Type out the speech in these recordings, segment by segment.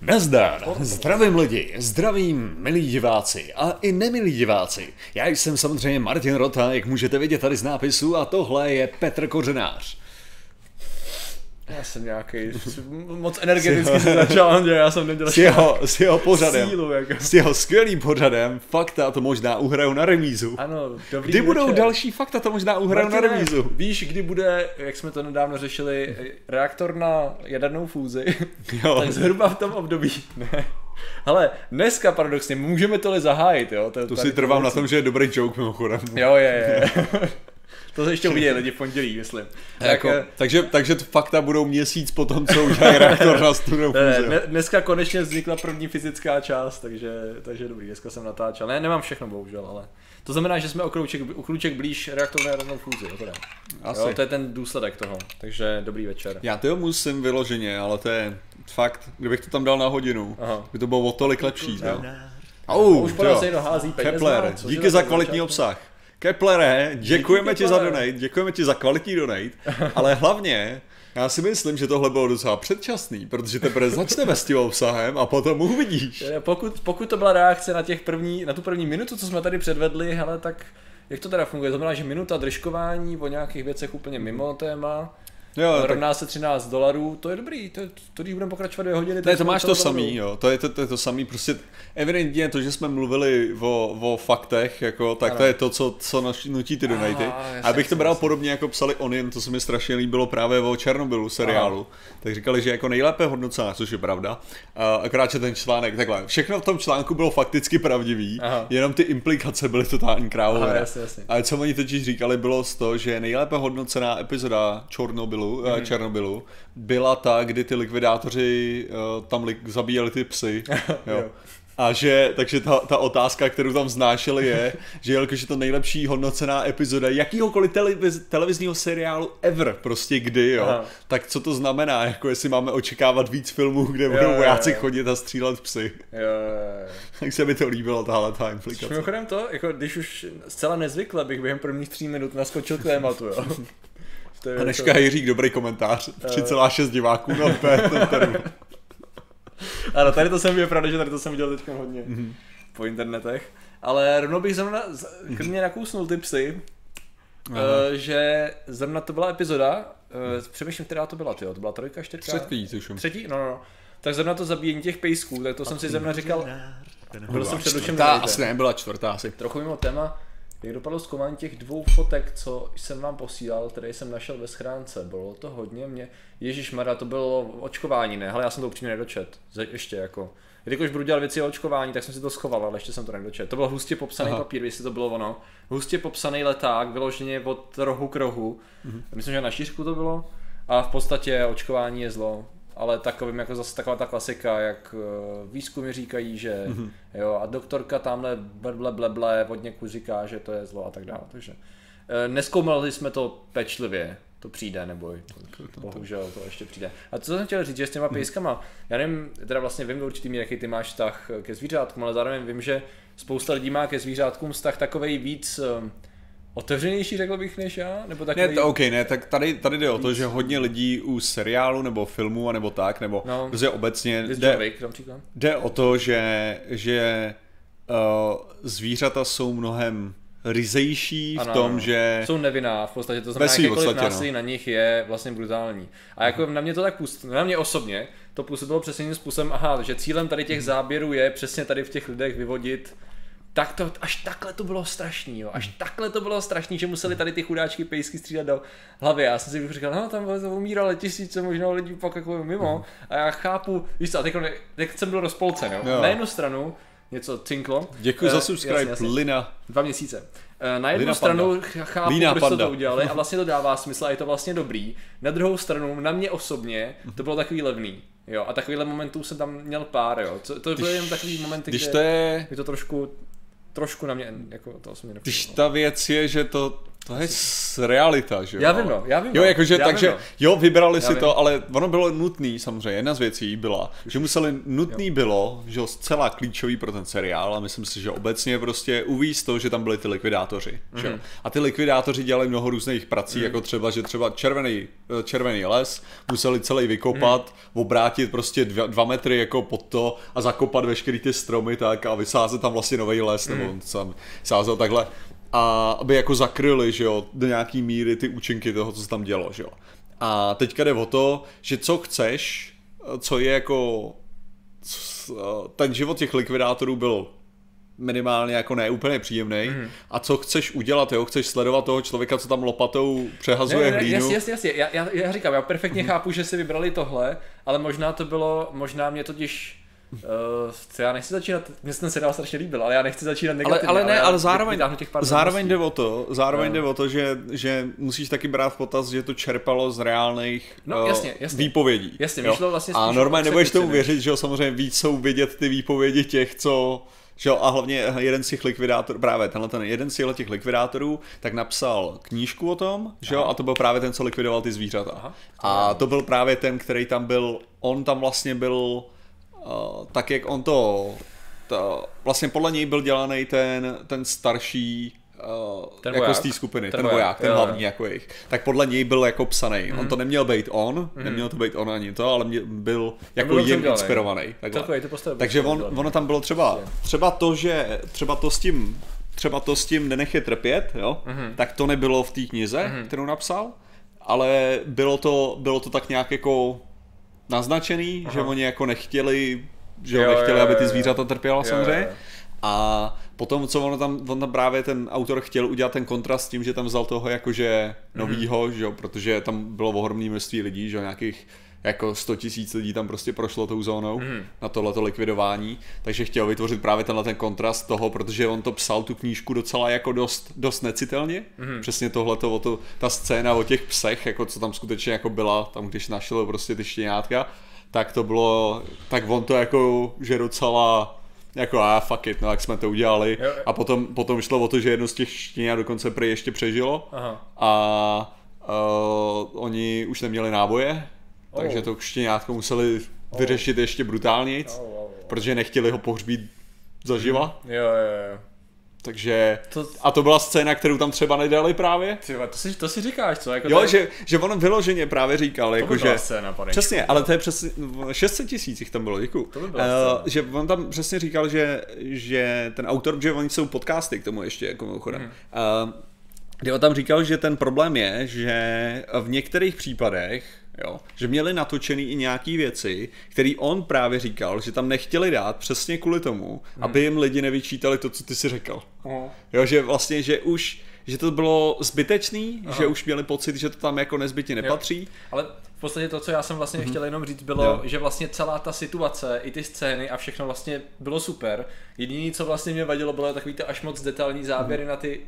Nazdar, zdravím lidi, zdravím milí diváci a i nemilí diváci. Já jsem samozřejmě Martin Rota, jak můžete vidět tady z nápisu a tohle je Petr Kořenář. Já jsem nějaký moc energeticky se začal, že já jsem nedělal S jeho, s jeho pořadem, sílu, jako. s jeho skvělým pořadem, fakta to možná uhraju na remízu. Ano, dobrý Kdy budou večer. další fakta, to možná uhraju na Martine, remízu. Víš, kdy bude, jak jsme to nedávno řešili, reaktor na jadernou fúzi? Jo. tak zhruba v tom období. Ne. Ale dneska paradoxně můžeme tohle zahájit, jo? To si trvám na tom, že je dobrý joke mimochodem. Jo, je, je. To se ještě uvidí lidi v pondělí, myslím. Jako, eh, takže, takže fakta budou měsíc po tom, co udělají reaktor na ne, dneska konečně vznikla první fyzická část, takže, takže dobrý, dneska jsem natáčel. Ne, nemám všechno bohužel, ale to znamená, že jsme o krouček, o krouček blíž reaktoru na jadernou fúzi, jo, teda. Asi. Jo, to je ten důsledek toho, takže dobrý večer. Já to musím vyloženě, ale to je fakt, kdybych to tam dal na hodinu, Aha. by to bylo o tolik lepší. A Oh, už podle se někdo hází peněz. Kepler, díky za kvalitní obsah. Keplere, děkujeme ti za donate, děkujeme ti za kvalitní donate, ale hlavně já si myslím, že tohle bylo docela předčasný, protože teprve začneme s tím obsahem a potom uvidíš. Pokud, pokud to byla reakce na, těch první, na tu první minutu, co jsme tady předvedli, hele, tak jak to teda funguje? To znamená, že minuta držkování o nějakých věcech úplně mimo téma, Jo, tak rovná se 13 dolarů, to je dobrý, to, to když budeme pokračovat dvě hodiny, Ne, tak to máš to samý, jo. To je to, to, je to samý, prostě evidentně to, že jsme mluvili o, o faktech, jako, tak Ano. to je to, co, co naš- nutí ty donaty. A abych to bral jasně. podobně, jako psali Onion, to se mi strašně líbilo právě o Černobylu seriálu. Tak říkali, že jako nejlépe hodnocená, což je pravda. A akorát, že ten článek, takhle, všechno v tom článku bylo fakticky pravdivý, Aha. jenom ty implikace byly totální krávové. Ale co oni totiž říkali, bylo z to, že nejlépe hodnocená epizoda Černobylu, Mhm. mm. Černobylu byla ta, kdy ty likvidátoři uh, tam li- zabíjeli ty psy. jo. Jo. A že, takže ta, ta otázka, kterou tam vznášeli je, že jelikož je to nejlepší hodnocená epizoda jakýhokoliv televiz, televizního seriálu ever, prostě kdy, jo, Aha. tak co to znamená, jako jestli máme očekávat víc filmů, kde Jo, budou jo, vojáci jo. chodit a střílet psy. Jo, jo, jo. Tak se mi to líbilo, tahle ta implikace. Mimochodem to, jako když už zcela nezvykle bych během prvních tří minut naskočil k tématu, jo. To je A dneška Jiřík dobrý komentář, 3,6 diváků na P, Ano, tady to jsem je pravda, že tady to jsem viděl teď hodně Mhm. mm-hmm. po internetech. Ale rovnou bych zrovna z- klidně nakousnul ty psy, Aha. uh, že zrovna to byla epizoda, uh, přemýšlím, která to byla, tyjo, to byla trojka, čtyřka? Třetí, tuším. Třetí? No, no, no. Tak zrovna to zabíjení těch pejsků, tak to jsem si zrovna říkal, byl jsem před dušem Ta asi nebyla čtvrtá asi. Trochu mimo téma, jak dopadlo zkoumání těch dvou fotek, co jsem vám posílal, které jsem našel ve schránce. Bylo to hodně mě. Ježíš Mara, to bylo očkování, ne? Ale já jsem to upřímně nedočet. Ještě jako. Jelikož budu dělat věci o očkování, tak jsem si to schoval, ale ještě jsem to nedočet. To byl hustě popsaný Aha. papír, jestli to bylo ono. Hustě popsaný leták, vyloženě od rohu k rohu. Mm-hmm. Myslím, že na šířku to bylo. A v podstatě očkování je zlo. Ale takovým jako zase taková ta klasika, jak eh, výzkumy říkají, že mm-hmm. jo, a doktorka tamhle ble, ble, ble, od někud říká, že to je zlo a tak dále. Takže eh, neskoumali jsme to pečlivě, to přijde, neboj, bohužel to ještě přijde. A co jsem chtěl říct, že s těma pejskama, já nevím, teda vlastně vím do určitý míry, jaký ty máš vztah ke zvířátkům, ale zároveň vím, že spousta lidí má ke zvířátkům vztah takovej víc eh, otevřenější, řekl bych, než já, nebo takový... Ne, to, OK, ne, tak tady, tady jde o to, že hodně lidí u seriálu nebo filmu, nebo tak, nebo No. no. prostě obecně jde, Wick, jde o to, že, že uh, zvířata jsou mnohem ryzejší v Ano, tom, ano. že... Jsou nevinná v podstatě, to znamená, jakékoliv podstatě, no. násilí na nich je vlastně brutální. A jako na mě to tak působilo, na mě osobně, to působilo přesně tím způsobem, aha, že cílem tady těch záběrů je přesně tady v těch lidech vyvodit tak to, až takhle to bylo strašný, jo. Až takhle to bylo strašný, že museli tady ty chudáčky pejsky střídat do hlavy. Já jsem si říkal, no tam umírali tisíce možná lidí pak jako mimo. A já chápu, víš co, a teď, teď jsem byl rozpolcen, jo. Jo. Na jednu stranu něco cinklo. Děkuji Eh, za subscribe, jasně, jasně. Lina. Dva měsíce. Eh, Na jednu Lína stranu ch- chápu, Lína proč panda. to udělali a vlastně to dává smysl a je to vlastně dobrý. Na druhou stranu, na mě osobně, to bylo takový levný. Jo, a takovýhle momentů jsem tam měl pár, jo. Co- To byly jen takový momenty, Když kde to je... je to trošku, trošku na mě, jako to osobně Když nefungovalo. ta věc je, že to To je s- realita, že jo? Já vím, no, já vím, Jo, no, jakože, já takže, vím, no. jo, vybrali Já si vím. to, ale ono bylo nutný, samozřejmě, jedna z věcí byla, že museli, nutný bylo, že jo, zcela klíčový pro ten seriál, a myslím si, že obecně prostě uvíct to, že tam byli ty likvidátoři, že Mhm. jo. A ty likvidátoři dělali mnoho různých prací, jako třeba, že třeba červený, eh, červený les museli celý vykopat, Mhm. obrátit prostě dva, dva metry jako pod to a zakopat veškerý ty stromy tak a vysázet tam vlastně nový les, nebo Mhm. on sam sázel takhle. A aby jako zakryli, že jo, do nějaký míry ty účinky toho, co se tam dělo, že jo. A teďka jde o to, že co chceš, co je jako ten život těch likvidátorů byl minimálně jako neúplně příjemný Mhm. a co chceš udělat, jo, chceš sledovat toho člověka, co tam lopatou přehazuje Ne, ne, hlínu. jasně, jasně, jasně. Já, já, já říkám, já perfektně chápu, že si vybrali tohle, ale možná to bylo, možná mě totiž Uh, já nechci začínat, mě se ten seriál strašně líbil, ale já nechci začínat ale, negativně. ale ne, já ale zároveň, těch pár zároveň jde o to, zároveň No. jde o to, že, že musíš taky brát v potaz, že to čerpalo z reálných No, eh, jasně, jasně. výpovědí. Jasně, jo. šlo vlastně A normálně nebudeš tomu věřit, že jo, samozřejmě víc jsou vidět ty výpovědi těch, co že jo, a hlavně jeden z těch likvidátorů, právě tenhle ten jeden z těch likvidátorů, tak napsal knížku o tom, že jo, a to byl právě ten, co likvidoval ty zvířata. Aha, a to byl právě ten, který tam byl, on tam vlastně byl tak, jak on to, to, vlastně podle něj byl dělaný ten, ten starší Uh, Ten jako voják. z té skupiny, ten, Ten ten voják, voják, ten jo, jo. hlavní jako jejich, tak podle něj byl jako psaný. Mm. On Mhm. to neměl být on, mm. neměl to být on ani to, ale mě, byl jako byl jim inspirovaný. to Takže on, ono tam bylo třeba, Prostě. třeba to, že třeba to s tím, třeba to s tím nenechy trpět, jo, Mhm. tak to nebylo v té knize, kterou napsal, ale bylo to, bylo to tak nějak jako naznačený, že oni jako nechtěli, že jo, nechtěli, jo, aby ty zvířata trpěla jo, samozřejmě. jo. A potom, co ono tam, on tam právě ten autor chtěl udělat ten kontrast s tím, že tam vzal toho jakože novýho, Mhm. že jo, protože tam bylo ohromné množství lidí, že jo, nějakých jako 100 tisíc lidí tam prostě prošlo tou zónou Mhm. na tohleto likvidování, takže chtěl vytvořit právě tenhle ten kontrast toho, protože on to psal tu knížku docela jako dost, dost necitelně, Mhm. přesně tohleto, o to, ta scéna o těch psech, jako co tam skutečně jako byla, tam když našel prostě ty štěňátka, tak to bylo, tak on to jako, že docela jako a fuck it, no jak jsme to udělali. Jo. A potom, potom šlo o to, že jedno z těch štěňat dokonce prý ještě přežilo Aha. a uh, oni už neměli náboje, Oh. takže to štěňátko museli vyřešit ještě brutálnějc, Oh, oh, oh. protože nechtěli ho pohřbít zaživa. Jo, jo, jo. Takže, To- a to byla scéna, kterou tam třeba nedali právě. Vole, to, si, to si říkáš, co? Jako Jo, je- že, že on vyloženě právě říkal, to by jako byla že... scéna, pane. Přesně, ale to je přesně 600 tisíc tam bylo, děkuju. To by byla Eh, scéna. že on tam přesně říkal, že, že ten autor, že oni jsou podcasty k tomu ještě, jako mimochodem. Hmm. Kde on tam říkal, že ten problém je, že v některých případech, jo, že měli natočený i nějaký věci, který on právě říkal, že tam nechtěli dát přesně kvůli tomu, Mhm. aby jim lidi nevyčítali to, co ty si řekl. Aha. Jo, že vlastně, že už že to bylo zbytečný, Aha. že už měli pocit, že to tam jako nezbytně nepatří. Ale v podstatě to, co já jsem vlastně chtěl jenom říct, bylo, Jo. že vlastně celá ta situace, i ty scény a všechno vlastně bylo super. Jediné, co vlastně mě vadilo, bylo takový ty až moc detailní záběry na ty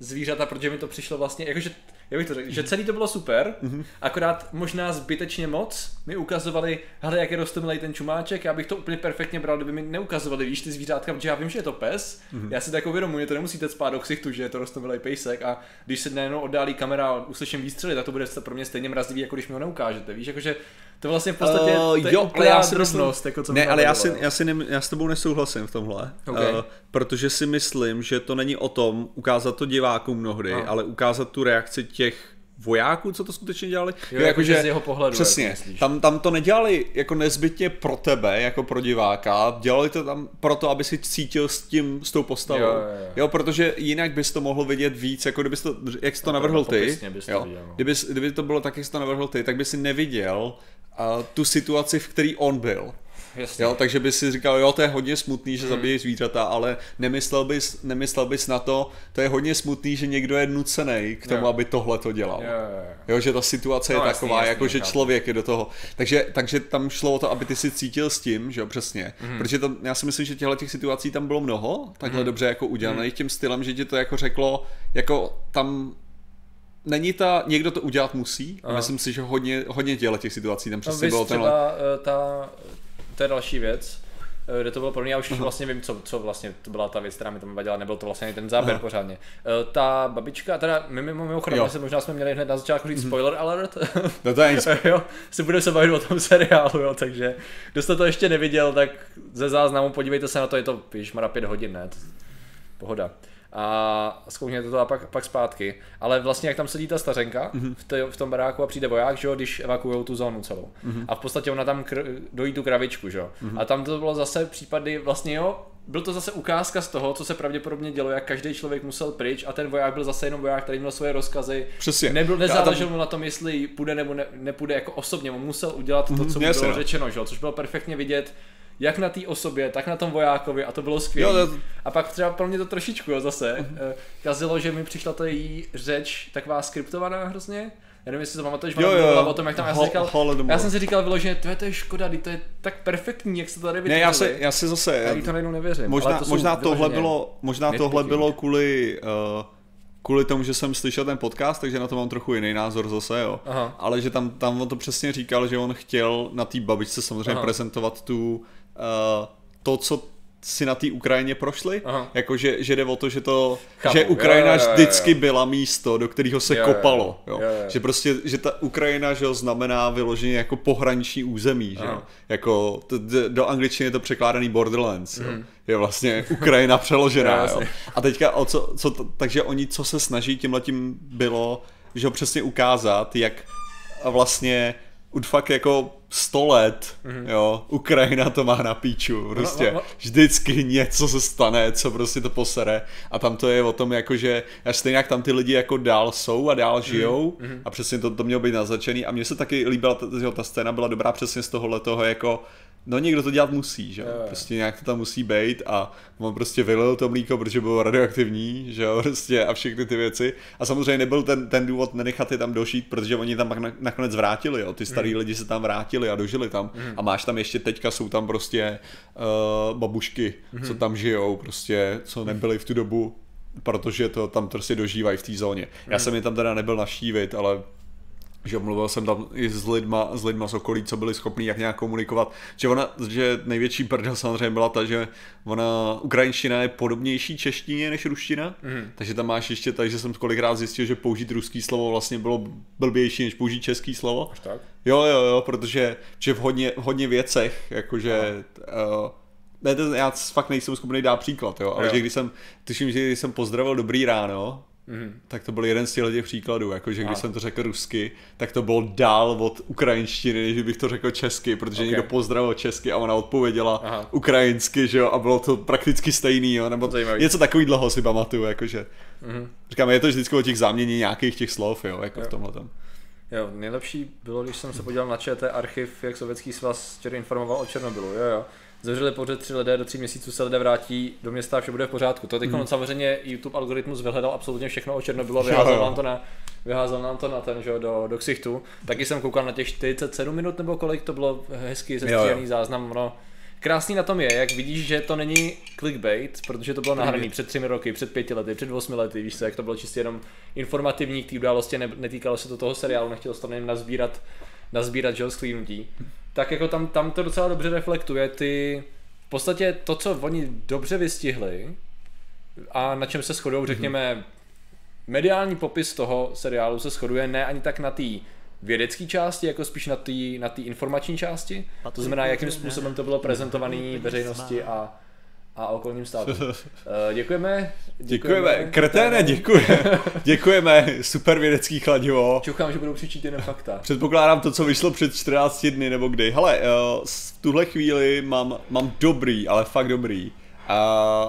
zvířata, protože mi to přišlo vlastně, jakože, jak bych to řekl, že celý to bylo super, akorát možná zbytečně moc mi ukazovali, hele, jak je rostomilej ten čumáček, já bych to úplně perfektně bral, kdyby mi neukazovali, víš, ty zvířátka, protože já vím, že je to pes, já si to jako uvědomuji, to nemusíte spát do ksichtu, že je to rostomilej pejsek a když se najednou oddálí kamera a uslyším výstřely, tak to bude pro mě stejně mrazivý, jako když mi ho neukážete, víš, jakože to vlastně v podstatě to je jo, ale já si drobnost, jako co ne, ale já, si, já, si ne, já s tebou nesouhlasím v tomhle, Ok. Eh, protože si myslím, že to není o tom ukázat to divákům mnohdy, No. ale ukázat tu reakci těch vojáků, co to skutečně dělali. Jo, jakože z jeho pohledu, Přesně, jako myslíš. tam, tam to nedělali jako nezbytně pro tebe, jako pro diváka, dělali to tam proto, aby si cítil s tím, s tou postavou. Jo, jo, jo. jo protože jinak bys to mohl vidět víc, jako kdybys to, jak jsi to navrhl ty, popisně bys to jo, viděl, no. kdyby, kdyby to bylo tak, jak jsi to navrhl ty, tak by si neviděl uh, tu situaci, v který on byl. Jasně. Jo, takže by si říkal, jo, to je hodně smutný, že zabíjí zvířata, ale nemyslel bys, nemyslel bys na to, to je hodně smutný, že někdo je nucený k tomu, Jo. aby tohle to dělal. Jo, jo, jo. Jo, že ta situace je No, jasný, taková, jasný, jako že chápu. člověk je do toho. Takže, takže tam šlo o to, aby ty si cítil s tím, že jo, přesně. Mhm. Mm. Protože to, já si myslím, že těchto těch situací tam bylo mnoho, takhle mm. dobře jako udělaných Mhm. tím stylem, že ti to jako řeklo, jako tam není ta, někdo to udělat musí. A Aha. myslím si, že hodně, hodně těch situací tam No, přesně víš, bylo třeba eh, ta, to je další věc. eh, kde to bylo pro mě, já už vlastně vím, co, co vlastně to byla ta věc, která mi tam vadila, nebyl to vlastně ani ten záběr Aha. pořádně. Eh, Ta babička, teda my mimo, mimochodem, se možná jsme měli hned na začátku říct spoiler alert, No to je nic. jo, si budeme se bavit o tom seriálu, jo, takže kdo jste to ještě neviděl, tak ze záznamu podívejte se na to, je to, mara pět hodin, ne, pohoda. A zkoukněte to a pak, pak zpátky. Ale vlastně jak tam sedí ta stařenka Mhm. mm-hmm. v, té, v tom baráku a přijde voják, že jo, když evakuují tu zónu celou. Mhm. Mm-hmm. A v podstatě ona tam kr- dojí tu kravičku, že jo. Mm-hmm. A tam to bylo zase případy, vlastně jo, byl to zase ukázka z toho, co se pravděpodobně dělo, jak každý člověk musel pryč a ten voják byl zase jenom voják, který měl svoje rozkazy. Přesně. Nebyl, nezáležel mu na tom, jestli půjde nebo ne, nepůjde jako osobně, on musel udělat to, co mu bylo no. řečeno, že jo, což bylo perfektně vidět jak na té osobě, tak na tom vojákovi a to bylo skvělé. To- A pak třeba pro mě to trošičku jo, zase Mhm. uh kazilo, že mi přišla ta její řeč taková skriptovaná hrozně. Já nevím, jestli to pamatuješ, Jo, ona jo, o tom, jak tam já jsem říkal, já jsem si říkal vyloženě, to je, to je škoda, to je tak perfektní, jak se to tady Ne, vytvořili. já si, já si zase... já to najednou nevěřím. Možná, to možná tohle bylo, možná tohle bylo kvůli, uh, kvůli tomu, že jsem slyšel ten podcast, takže na to mám trochu jiný názor zase, jo. Aha. Ale že tam, tam on to přesně říkal, že on chtěl na té babičce samozřejmě Aha. prezentovat tu, uh, to, co si na té Ukrajině prošli, Aha. jakože že jde o to, že to, Chápu. že Ukrajina Jo, jo, jo, jo. vždycky byla místo, do kterého se Jo, jo, jo. kopalo, jo. Jo, jo. že prostě, že ta Ukrajina, že jo, znamená vyloženě jako pohraniční území, že jo, jako t- do angličtiny je to překládaný Borderlands, jo. je vlastně Ukrajina přeložená, Jo, jo. A teďka, o co, co to, takže oni, co se snaží tímhletím bylo, že ho přesně ukázat, jak vlastně už fakt jako 100 let, mm-hmm. jo, Ukrajina to má na píču, prostě no, no. vždycky něco se stane, co prostě to posere a tam to je o tom jako, že a stejně jak tam ty lidi jako dál jsou a dál žijou mm-hmm. a přesně to, to mělo být naznačený a mně se taky líbila, ta, že ta scéna byla dobrá přesně z tohohle toho jako No někdo to dělat musí, že jo, prostě nějak to tam musí být a on prostě vylil to mlíko, protože bylo radioaktivní, že jo, prostě a všechny ty věci. A samozřejmě nebyl ten, ten důvod nenechat je tam dožít, protože oni tam pak na, nakonec vrátili, jo, ty starý lidi se tam vrátili a dožili tam. A máš tam ještě teďka jsou tam prostě uh, babušky, co tam žijou, prostě, co nebyly v tu dobu, protože to tam prostě dožívají v té zóně. Já jsem je tam teda nebyl navštívit, ale že mluvil jsem tam i s lidma, s lidma z okolí, co byli schopní jak nějak komunikovat, že ona, že největší prdel samozřejmě byla ta, že ona, ukrajinština je podobnější češtině než ruština, mm. takže tam máš ještě tak, že jsem kolikrát zjistil, že použít ruský slovo vlastně bylo blbější, než použít český slovo. Až tak? Jo, jo, jo, protože že v hodně, v hodně věcech, jakože... Uh, ne, to, já fakt nejsem schopný dát příklad, jo, ale Jo. že když jsem, tuším, že když jsem pozdravil dobrý ráno, Mhm. tak to byl jeden z těch příkladů, jakože když A. jsem to řekl rusky, tak to bylo dál od ukrajinštiny, než bych to řekl česky, protože Ok. někdo pozdravil česky a ona odpověděla Aha. ukrajinsky, že jo, a bylo to prakticky stejný, jo, nebo Zajímavý. něco takový dlouho si pamatuju, jakože. Mhm. Říkám, je to vždycky o těch záměně nějakých těch slov, jo, jako v tomhle tom. Jo, nejlepší bylo, když jsem se podíval na ČT archiv, jak Sovětský svaz včera informoval o Černobylu. Jo, jo. Zavřeli pořád tři lidé, do tří měsíců se lidé vrátí do města a vše bude v pořádku. To teď mm. samozřejmě YouTube algoritmus vyhledal absolutně všechno o Černobylu a vyházel jo. nám to na, vyházel nám to na ten, že do, do ksichtu. Taky jsem koukal na těch 47 minut nebo kolik, to bylo hezky zestříhaný záznam. No, Krásný na tom je, jak vidíš, že to není clickbait, protože to bylo nahraný před třemi roky, před pěti lety, před osmi lety, víš co, jak to bylo čistě jenom informativní k té události, ne, netýkalo se to toho seriálu, nechtělo se to jen nazbírat, nazbírat že sklínutí. Tak jako tam, tam to docela dobře reflektuje ty, v podstatě to, co oni dobře vystihli a na čem se shodují, řekněme, mediální popis toho seriálu se shoduje ne ani tak na té vědecké části, jako spíš na té na tý informační části. To znamená, jakým způsobem to bylo prezentované veřejnosti a, a okolním státům. Eh, děkujeme. Děkujeme, kreténe, děkujeme, děkujeme, super vědecký chladivo. Čukám, že budou přičít jen fakta. Předpokládám to, co vyšlo před 14 dny nebo kdy. Hele, eh, v tuhle chvíli mám, mám dobrý, ale fakt dobrý, eh,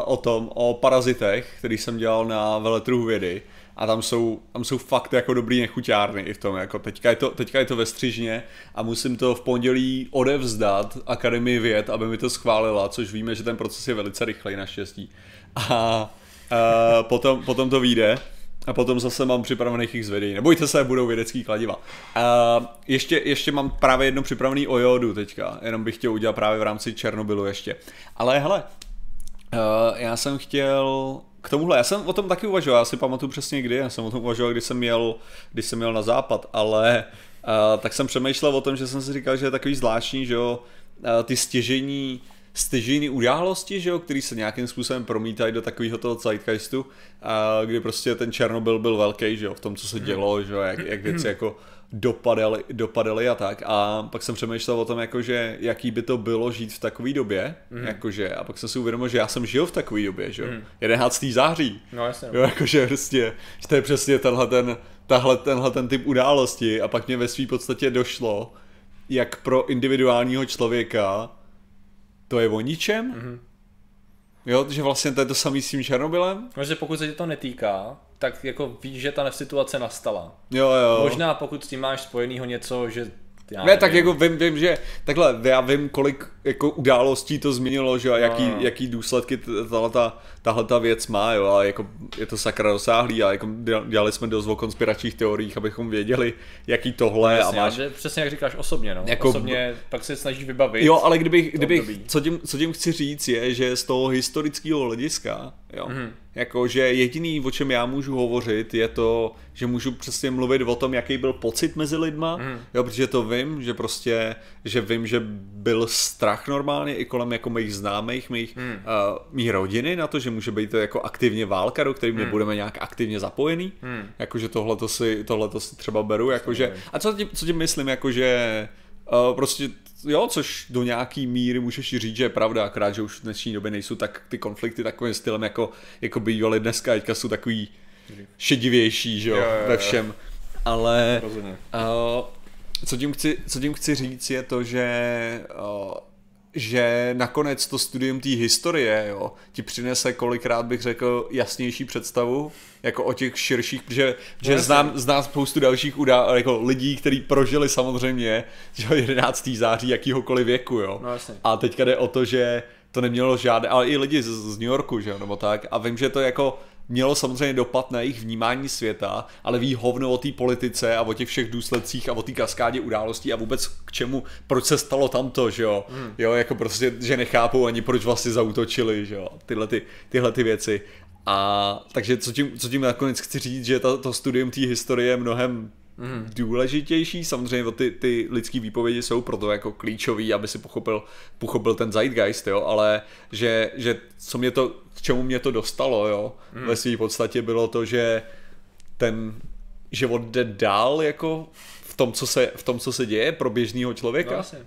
o tom, o parazitech, který jsem dělal na veletrhu vědy. A tam jsou, tam jsou fakt jako dobrý nechuťárny i v tom, jako teďka je, to, teďka je to ve střižně a musím to v pondělí odevzdat Akademii věd, aby mi to schválila, což víme, že ten proces je velice rychlej naštěstí. A uh, potom, potom to vyjde a potom zase mám připravených x videí. Nebojte se, budou vědecký kladiva. Uh, ještě, ještě mám právě jedno připravený o jodu teďka, jenom bych chtěl udělat právě v rámci Černobylu ještě. Ale hele, Uh, já jsem chtěl k tomuhle, já jsem o tom taky uvažoval, já si pamatuju přesně kdy, já jsem o tom uvažoval, když jsem jel, když jsem jel na západ, ale uh, tak jsem přemýšlel o tom, že jsem si říkal, že je takový zvláštní, že jo, uh, ty stěžení stěžejní události, že jo, který se nějakým způsobem promítají do takového toho zeitgeistu, a kdy prostě ten Černobyl byl velký, že jo, v tom, co se dělo, že jo, jak, jak věci jako dopadaly, dopadaly a tak. A pak jsem přemýšlel o tom, jakože, jaký by to bylo žít v takové době, mm. jakože, a pak jsem si uvědomil, že já jsem žil v takové době, že jo, mm. 11. září. No jasně. Jo, jakože prostě, že to je přesně tenhle ten, tahle, tenhle ten typ události a pak mě ve své podstatě došlo, jak pro individuálního člověka to je o ničem. Mm-hmm. Jo, že vlastně to je to samý s tím Černobylem. Protože pokud se tě to netýká, tak jako víš, že ta situace nastala. Jo, jo. Možná pokud s tím máš spojenýho něco, že já ne, tak jako vím, vím, že takhle, já vím, kolik jako událostí to změnilo, že a jaký, no. jaký důsledky tahle, ta věc má, jo, a jako je to sakra dosáhlý a jako dělali jsme dost o konspiračních teoriích, abychom věděli, jaký tohle Jasně, a máš... Přesně jak říkáš, osobně, no. Jako, osobně pak se snažíš vybavit. Jo, ale kdybych, kdybych co, tím, co tím chci říct je, že z toho historického hlediska, jo, mm-hmm jako, že jediný, o čem já můžu hovořit, je to, že můžu přesně mluvit o tom, jaký byl pocit mezi lidma, mm. jo, protože to vím, že prostě, že vím, že byl strach normálně i kolem jako mých známých, mých, mm. uh, rodiny na to, že může být to jako aktivně válka, do které mm. nebudeme nějak aktivně zapojený, mm. jakože tohle si, tohleto si třeba beru, jakože, a co tím, co tím myslím, jakože uh, prostě jo, což do nějaký míry můžeš říct, že je pravda, akorát, že už v dnešní době nejsou tak ty konflikty takovým stylem, jako, jako bývaly dneska, teďka jsou takový šedivější, že jo, jo, jo ve všem. Ale uh, co, tím chci, co tím chci říct je to, že uh, že nakonec to studium té historie jo, ti přinese kolikrát bych řekl jasnější představu jako o těch širších, protože že no, znám, znám spoustu dalších udá, jako lidí, kteří prožili samozřejmě že 11. září jakýhokoliv věku, jo. No, a teďka jde o to, že to nemělo žádné, ale i lidi z, z New Yorku, že jo, nebo tak. A vím, že to jako mělo samozřejmě dopad na jejich vnímání světa, ale ví hovno o té politice a o těch všech důsledcích a o té kaskádě událostí a vůbec k čemu, proč se stalo tamto, že jo, hmm. jo, jako prostě, že nechápou ani proč vlastně zautočili, že jo, tyhle, ty, tyhle ty věci. A takže co tím, co tím nakonec chci říct, že to, to studium té historie je mnohem mm. důležitější. Samozřejmě ty, ty lidské výpovědi jsou proto jako klíčový, aby si pochopil, pochopil ten zeitgeist, jo, ale že, že co mě to, k čemu mě to dostalo, jo, mm. ve své podstatě bylo to, že ten život jde dál jako v tom, co se, v tom, co se děje pro běžného člověka. No,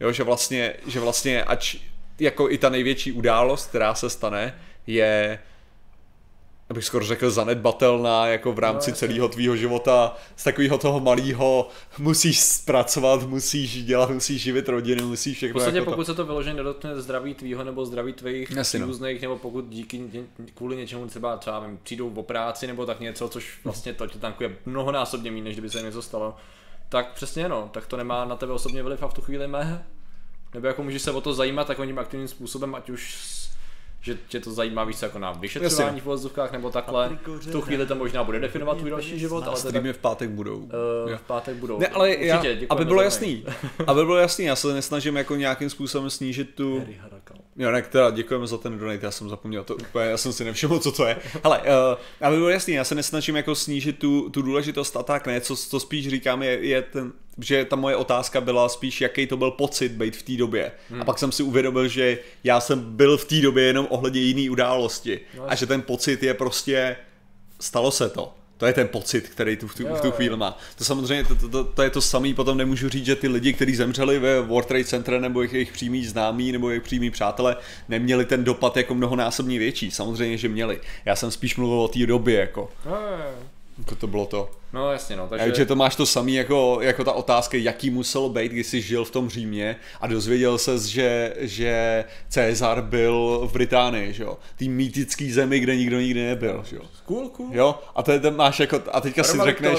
jo, že vlastně, že vlastně ač jako i ta největší událost, která se stane, je abych skoro řekl, zanedbatelná jako v rámci no, celého tvýho života z takového toho malého musíš zpracovat, musíš dělat, musíš živit rodinu, musíš všechno. V podstatě jako pokud to... se to vyloženě nedotkne zdraví tvýho nebo zdraví tvých no. příbuzných, nebo pokud díky kvůli něčemu třeba třeba vím, přijdou o práci nebo tak něco, což vlastně to tě tankuje mnohonásobně méně, než kdyby se něco stalo, tak přesně no, tak to nemá na tebe osobně vliv a v tu chvíli meh. Nebo jako můžeš se o to zajímat takovým aktivním způsobem, ať už že tě to zajímá víc jako na vyšetřování Jasně. v vozovkách nebo takhle. V tu chvíli to možná bude definovat tvůj další život, ale streamy v pátek budou. Uh, v pátek budou. Ne, ale já, aby bylo jasný, aby bylo jasný, já se nesnažím jako nějakým způsobem snížit tu... Jo, ne, teda děkujeme za ten donate, já jsem zapomněl to úplně, já jsem si nevšiml, co to je. Hele, uh, aby bylo jasný, já se nesnažím jako snížit tu, tu důležitost a tak, ne, co, co spíš říkám je, je ten, že ta moje otázka byla spíš, jaký to byl pocit být v té době. Hmm. A pak jsem si uvědomil, že já jsem byl v té době jenom ohledně jiný události. No, a že ten pocit je prostě, stalo se to. To je ten pocit, který tu v tu, v tu chvíli má. To samozřejmě, to, to, to, to je to samý, potom nemůžu říct, že ty lidi, kteří zemřeli ve World Trade Center nebo jejich, jejich přímý známí nebo jejich přímý přátelé, neměli ten dopad jako mnohonásobně větší. Samozřejmě, že měli. Já jsem spíš mluvil o té době, jako. Jako to bylo to. No jasně, no. Takže... Takže to máš to samý jako, jako ta otázka, jaký muselo být, když jsi žil v tom Římě a dozvěděl se, že, že Cezar byl v Británii, že jo? Tý mýtický zemi, kde nikdo nikdy nebyl, že jo? Cool, cool. Jo? A to je ten máš jako, a teďka si řekneš...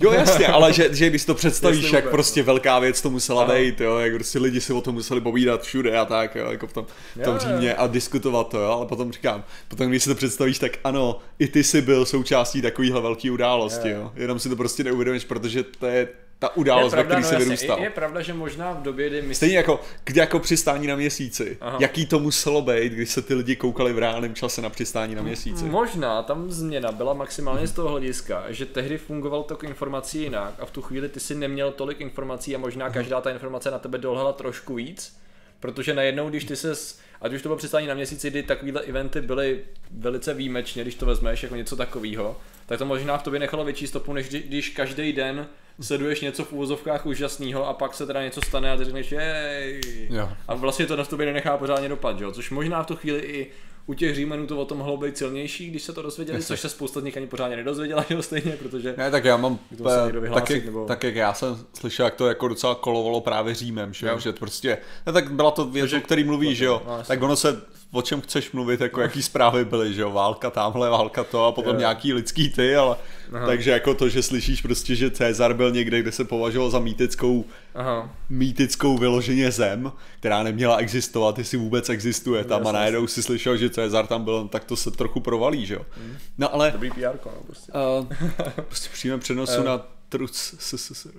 Jo, jasně, ale že, že když to představíš, jak prostě velká věc to musela být, jo, jak prostě lidi si o tom museli povídat všude a tak, jo, jako v tom, v tom Římě a diskutovat to, jo, ale potom říkám, potom když si to představíš, tak ano, i ty jsi byl součástí takovýhle velký události, jo, jenom si to prostě neuvědomíš, protože to je ta událost, je pravda, ve který no, se vyrůstal. Je, je, pravda, že možná v době, kdy my... Stejně jako, jako přistání na měsíci. Aha. Jaký to muselo být, když se ty lidi koukali v reálném čase na přistání na měsíci. Možná tam změna byla maximálně z toho hlediska, že tehdy fungoval tok informací jinak a v tu chvíli ty si neměl tolik informací a možná každá ta informace na tebe dolhala trošku víc protože najednou, když ty ses, ať už to bylo přistání na měsíci, kdy takovýhle eventy byly velice výjimečně, když to vezmeš jako něco takového, tak to možná v tobě nechalo větší stopu, než kdy- když každý den sleduješ něco v úvozovkách úžasného a pak se teda něco stane a ty řekneš jej. Jo. A vlastně to na tobě nenechá pořádně dopad, že jo? Což možná v tu chvíli i u těch římenů to o tom mohlo být silnější, když se to dozvěděli, což se spousta z nich ani pořádně nedozvěděla, že jo, stejně, protože Ne, tak já mám, někdo tak, vyhlásit, jak, nebo- tak jak já jsem slyšel, jak to jako docela kolovalo právě Římem, že, jo? Že prostě, ne, tak byla to věc, o který mluví, že jo, no, tak ono se, o čem chceš mluvit, jako jaký zprávy byly, že jo, válka tamhle, válka to a potom Jo. nějaký lidský ty, ale Aha. takže jako to, že slyšíš prostě, že Cezar byl někde, kde se považoval za mýtickou Aha, mýtickou vyloženě zem, která neměla existovat, jestli vůbec existuje tam a Jasně, najednou si slyšel, že Cezar tam byl, tak to se trochu provalí, že jo. No ale dobrý PR, no, prostě. Uh, prostě přímém přenosu Eh. na truc SSSR.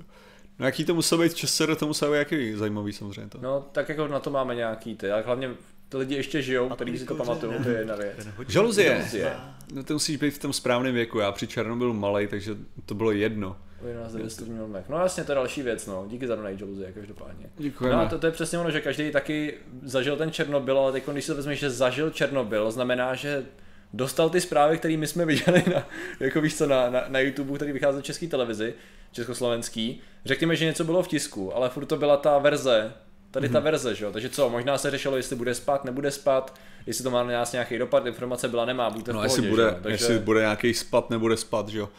No jaký to muselo být ČSR, to muselo být jaký zajímavý samozřejmě to. No, tak jako na to máme nějaký ty, ale hlavně ty lidi ještě žijou, který si to pamatují, to je jedna věc. Žaluzie. Žaluzie. No to musíš být v tom správném věku, já při Černobylu malej, takže to bylo jedno. O 11 devětstevních filmech. No jasně, to je další věc, no. Díky za donate Jaluzie, každopádně. Děkujeme. No a to, to, je přesně ono, že každý taky zažil ten Černobyl, ale teď když si to vezmeš, že zažil Černobyl, znamená, že dostal ty zprávy, které my jsme viděli na, jako víš co, na, na, na YouTube, který vychází v české televizi, československý. Řekněme, že něco bylo v tisku, ale furt to byla ta verze, tady Mhm. ta verze, že jo? Takže co, možná se řešilo, jestli bude spát, nebude spát, jestli to má na nás nějaký dopad, informace byla, nemá, buďte No v jestli pohodě, bude, že jo? Takže... jestli bude nějaký spad, nebude spad, že jo.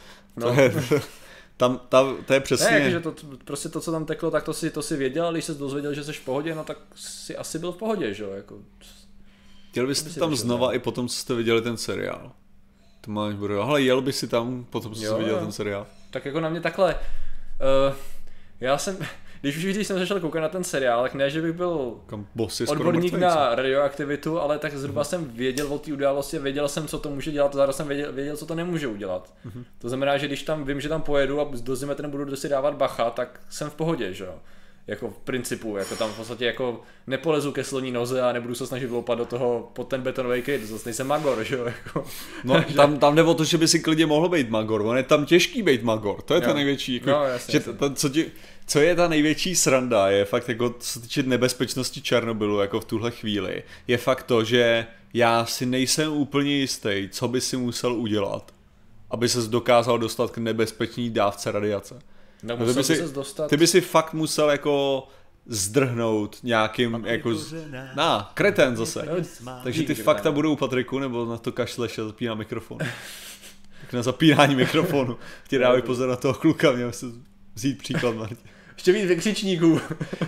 To No. je, tam, tam, to je přesně. Ne, jakože to, prostě to, co tam teklo, tak to si, to si věděl, a když se dozvěděl, že jsi v pohodě, no tak si asi byl v pohodě, že jo, jako... Chtěl by byste tam došel, znova ne? i potom, co jste viděli ten seriál. To máš bude, ale jel by si tam potom, co jsi viděl ten seriál. Tak jako na mě takhle, uh, já jsem, když už když jsem začal koukat na ten seriál, tak ne, že bych byl Kam odborník na radioaktivitu, ale tak zhruba jsem věděl o té události, věděl jsem, co to může dělat, zároveň jsem věděl, věděl co to nemůže udělat. To znamená, že když tam vím, že tam pojedu a do zimetr budu si dávat bacha, tak jsem v pohodě, že jo. Jako v principu, jako tam v podstatě jako nepolezu ke sloní noze a nebudu se snažit vloupat do toho pod ten betonový kryt, zase nejsem magor, že jo, jako. No, tam, tam jde o to, že by si klidně mohl být Magor, on je tam těžký být Magor, to je ta největší, jako, No, jasně, že jasně. to, co, ti, co je ta největší sranda, je fakt jako, co se týče nebezpečnosti Černobylu, jako v tuhle chvíli, je fakt to, že já si nejsem úplně jistý, co by si musel udělat, aby ses dokázal dostat k nebezpečný dávce radiace. No, No, by si, dostat... ty by si fakt musel jako zdrhnout nějakým, jako, z... na, kreten zase. Takže ty fakta budou u Patriku, nebo na to kašleš a zapíná mikrofon. tak na zapínání mikrofonu. Ti dávaj pozor na toho kluka, měl se vzít příklad, Martin. Ještě víc vykřičníků.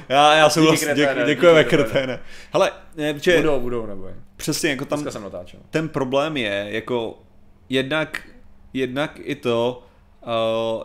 Já, já jsem vlastně, kreténe, děkujeme kreténe. Hele, ne, protože budou, budou, nebo přesně jako tam Dneska jsem natáčel. ten problém je, jako jednak, jednak i to,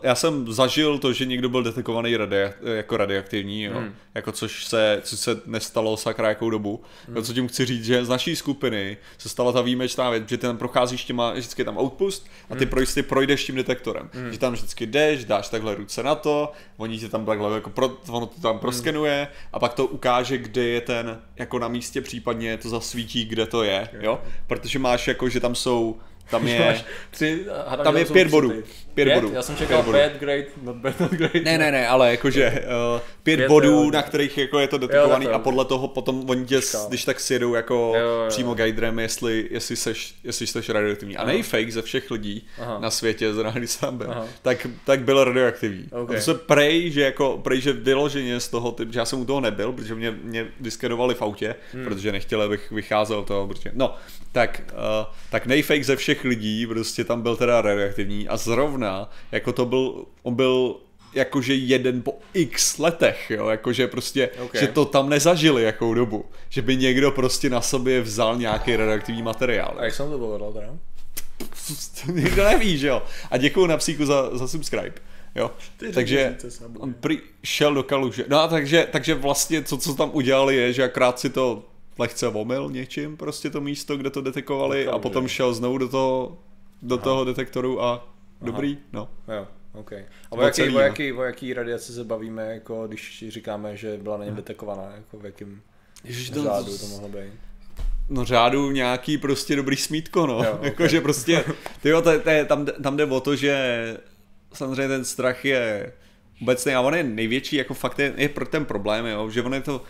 já jsem zažil to, že někdo byl detekovaný radia, jako radioaktivní, jo, Hmm. jako což se, což se nestalo sakra jakou dobu. Hmm. Co tím chci říct, že z naší skupiny se stala ta výjimečná věc, že ty tam procházíš těma, vždycky tam outpost a ty, hmm. projdeš tím detektorem. Hmm. Že tam vždycky jdeš, dáš takhle ruce na to, oni tě tam takhle jako pro, ono to tam proskenuje a pak to ukáže, kde je ten, jako na místě případně to zasvítí, kde to je, jo? Protože máš jako, že tam jsou, tam je... Tři, Tam je pět bodů. ty. Pět bodů. Já jsem Pět čekal bodů. bad, great, not bad, not great. Ne, ne, ne, ale jakože uh, pět, Pět, pět bodů, jo. na kterých jako je to detekovaný a podle toho potom oni tě, když tak sjedou jako Jo, jo, jo. přímo guiderem, jestli, jestli, seš, jestli seš radioaktivní. A Aha. nejfake ze všech lidí Aha. na světě, zrovna když jsem byl, Aha. tak, tak byl radioaktivní. Ok. A to se prej, že jako, prej, že vyloženě z toho, typ, že já jsem u toho nebyl, protože mě, mě diskedovali v autě, hmm. protože nechtěli, abych vycházel toho, protože, no, tak, uh, tak nejfake ze všech lidí, prostě tam byl teda radioaktivní a zrovna, jako to byl, on byl jakože jeden po x letech, jo, jakože prostě, Ok. okay. že to tam nezažili jakou dobu, že by někdo prostě na sobě vzal nějaký radioaktivní materiál. A jak jsem to povedl teda? Nikdo neví, že jo. A děkuju na psíku za, za subscribe. Jo. Takže on prý šel do kaluže. No a takže, takže vlastně to, co tam udělali, je, že akrát si to lehce omyl něčím, prostě to místo, kde to detekovali a potom šel znovu do toho, do toho detektoru a dobrý, no. Jo, OK. A o jaký, o, no. jaký, o jaký radiaci se bavíme, jako když říkáme, že byla na něm detekovaná, jako v jakém řádu to mohlo být? No řádu nějaký prostě dobrý smítko, no. Jo, Jo, ok. Jakože prostě, tyjo, to, to, tam, tam jde o to, že samozřejmě ten strach je obecný a on je největší, jako fakt je, je pro ten problém, jo, že on je to,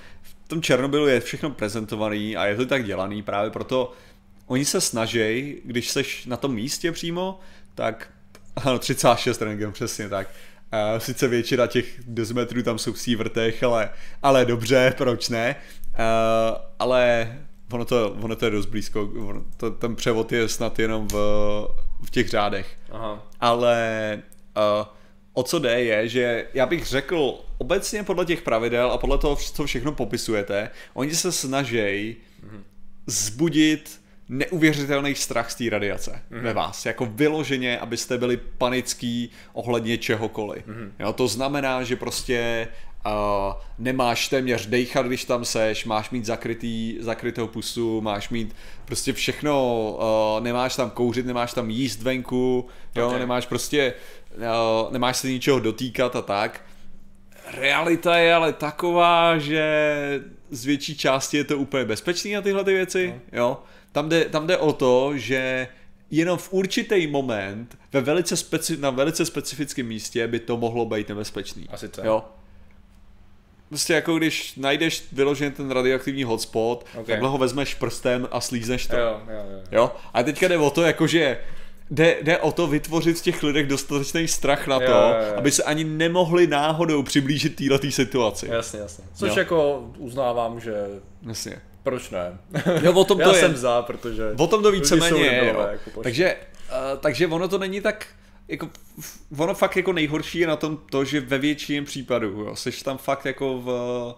tom Černobylu je všechno prezentovaný a je to tak dělaný právě proto, oni se snaží, když seš na tom místě přímo, tak ano, 36 rentgen, přesně tak. Sice většina těch dozimetrů tam jsou v sievertech, ale, ale dobře, proč ne? Uh, ale ono to, ono to je dost blízko, ono, to, ten převod je snad jenom v, v těch řádech. Aha. Ale uh, o co jde je, že já bych řekl obecně podle těch pravidel a podle toho, co všechno popisujete, oni se snaží zbudit neuvěřitelný strach z té radiace mm-hmm. ve vás. Jako vyloženě, abyste byli panický ohledně čehokoliv. Mm-hmm. Jo, to znamená, že prostě uh, nemáš téměř dejchat, když tam seš, máš mít zakrytý, zakrytou pusu, máš mít prostě všechno, uh, nemáš tam kouřit, nemáš tam jíst venku, jo, Okay. nemáš prostě, nemáš se ničeho dotýkat a tak. Realita je ale taková, že z větší části je to úplně bezpečný na tyhle ty věci, No. jo. Tam jde, tam jde o to, že jenom v určitý moment ve velice speci- na velice specifickém místě by to mohlo být nebezpečný. A sice? Jo. Prostě jako když najdeš vyloženě ten radioaktivní hotspot, Ok. takhle ho vezmeš prstem a slízneš to. Jo, jo, jo. Jo? A teďka jde o to, jakože jde, jde o to vytvořit v těch lidech dostatečný strach na to, Jo, jo, jo. aby se ani nemohli náhodou přiblížit této situaci. Jasně, jasně. Což Jo. jako uznávám, že Jasně. proč ne? Jo, o tom Já to je. jsem za, protože... O tom to víceméně je, jo. jako takže, uh, takže ono to není tak, jako, ono fakt jako nejhorší je na tom to, že ve většině případů, jo, seš tam fakt jako v, uh,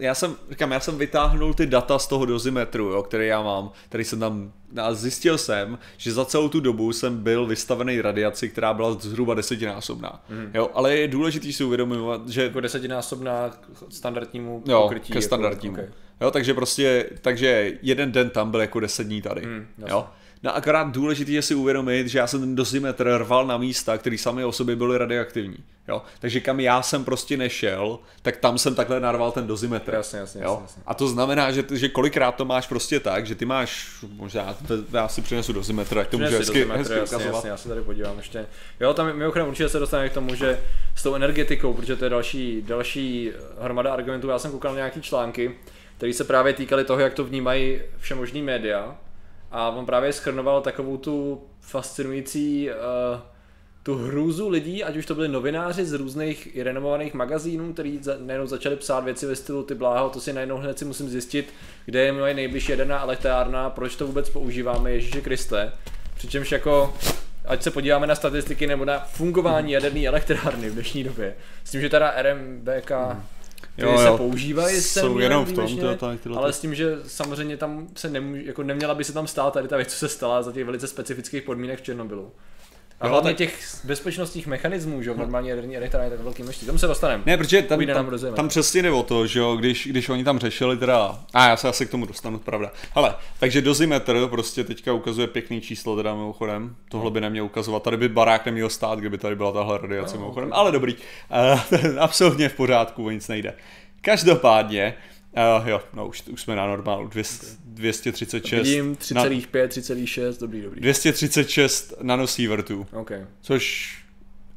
já jsem, říkám, já jsem vytáhnul ty data z toho dozimetru, jo, který já mám, který jsem tam, a zjistil jsem, že za celou tu dobu jsem byl vystavený radiaci, která byla zhruba desetinásobná, Mhm. jo, ale je důležitý si uvědomovat, že Jako desetinásobná k standardnímu jo, pokrytí. ke jako- standardnímu. ok. Jo, takže prostě, takže jeden den tam byl jako deset dní tady. Jasně. jo. No akorát důležitý je si uvědomit, že já jsem ten dosimetr rval na místa, které sami o sobě byly radioaktivní. Jo? Takže kam já jsem prostě nešel, tak tam jsem takhle narval ten dosimetr. Jasně, jasně, jo? jasně, jasně. A to znamená, že, že kolikrát to máš prostě tak, že ty máš, možná já si přinesu dosimetr, ať to si hezky, hezky jasně, ukazovat. jasně, já se tady podívám ještě. Jo, tam mimochodem určitě se dostaneme k tomu, že s tou energetikou, protože to je další, další hromada argumentů, já jsem koukal na nějaký články, které se právě týkaly toho, jak to vnímají všemožný média. A on právě schrnoval takovou tu fascinující uh, tu hrůzu lidí, ať už to byli novináři z různých renomovaných magazínů, který za, najednou začali psát věci ve stylu ty bláho, to si najednou hned si musím zjistit, kde je moje nejbližší jaderná elektrárna, proč to vůbec používáme, Ježíše Kriste. Přičemž jako, ať se podíváme na statistiky nebo na fungování jaderné elektrárny v dnešní době, s tím, že teda RMBK Jo, jo, se jo. používají Jsou jenom v tom, výjimečně, tyhle- tyhle- tyhle- ale s tím, že samozřejmě tam se nemůže, jako neměla by se tam stát tady ta věc, co se stala za těch velice specifických podmínek v Černobylu. A Jo, hlavně tak- těch bezpečnostních mechanismů, že jo, v normální jaderní elektrárně tak velký množství. Tam se dostaneme. Ne, protože tam, Půjde tam, rozjemen. tam přesně jde o to, že jo, když, když oni tam řešili teda, a já se asi k tomu dostanu, pravda. Hele, takže dozimetr prostě teďka ukazuje pěkný číslo teda mimochodem, tohle by neměl ukazovat, tady by barák neměl stát, kdyby tady byla tahle radiace No, mimochodem, ale dobrý, uh, absolutně v pořádku, o nic nejde. Každopádně, uh, jo, no už, už jsme na normálu, 200, 236, Vidím na, 3,5, 3,6, dobrý, dobrý. 236 nanosievertů, OK, což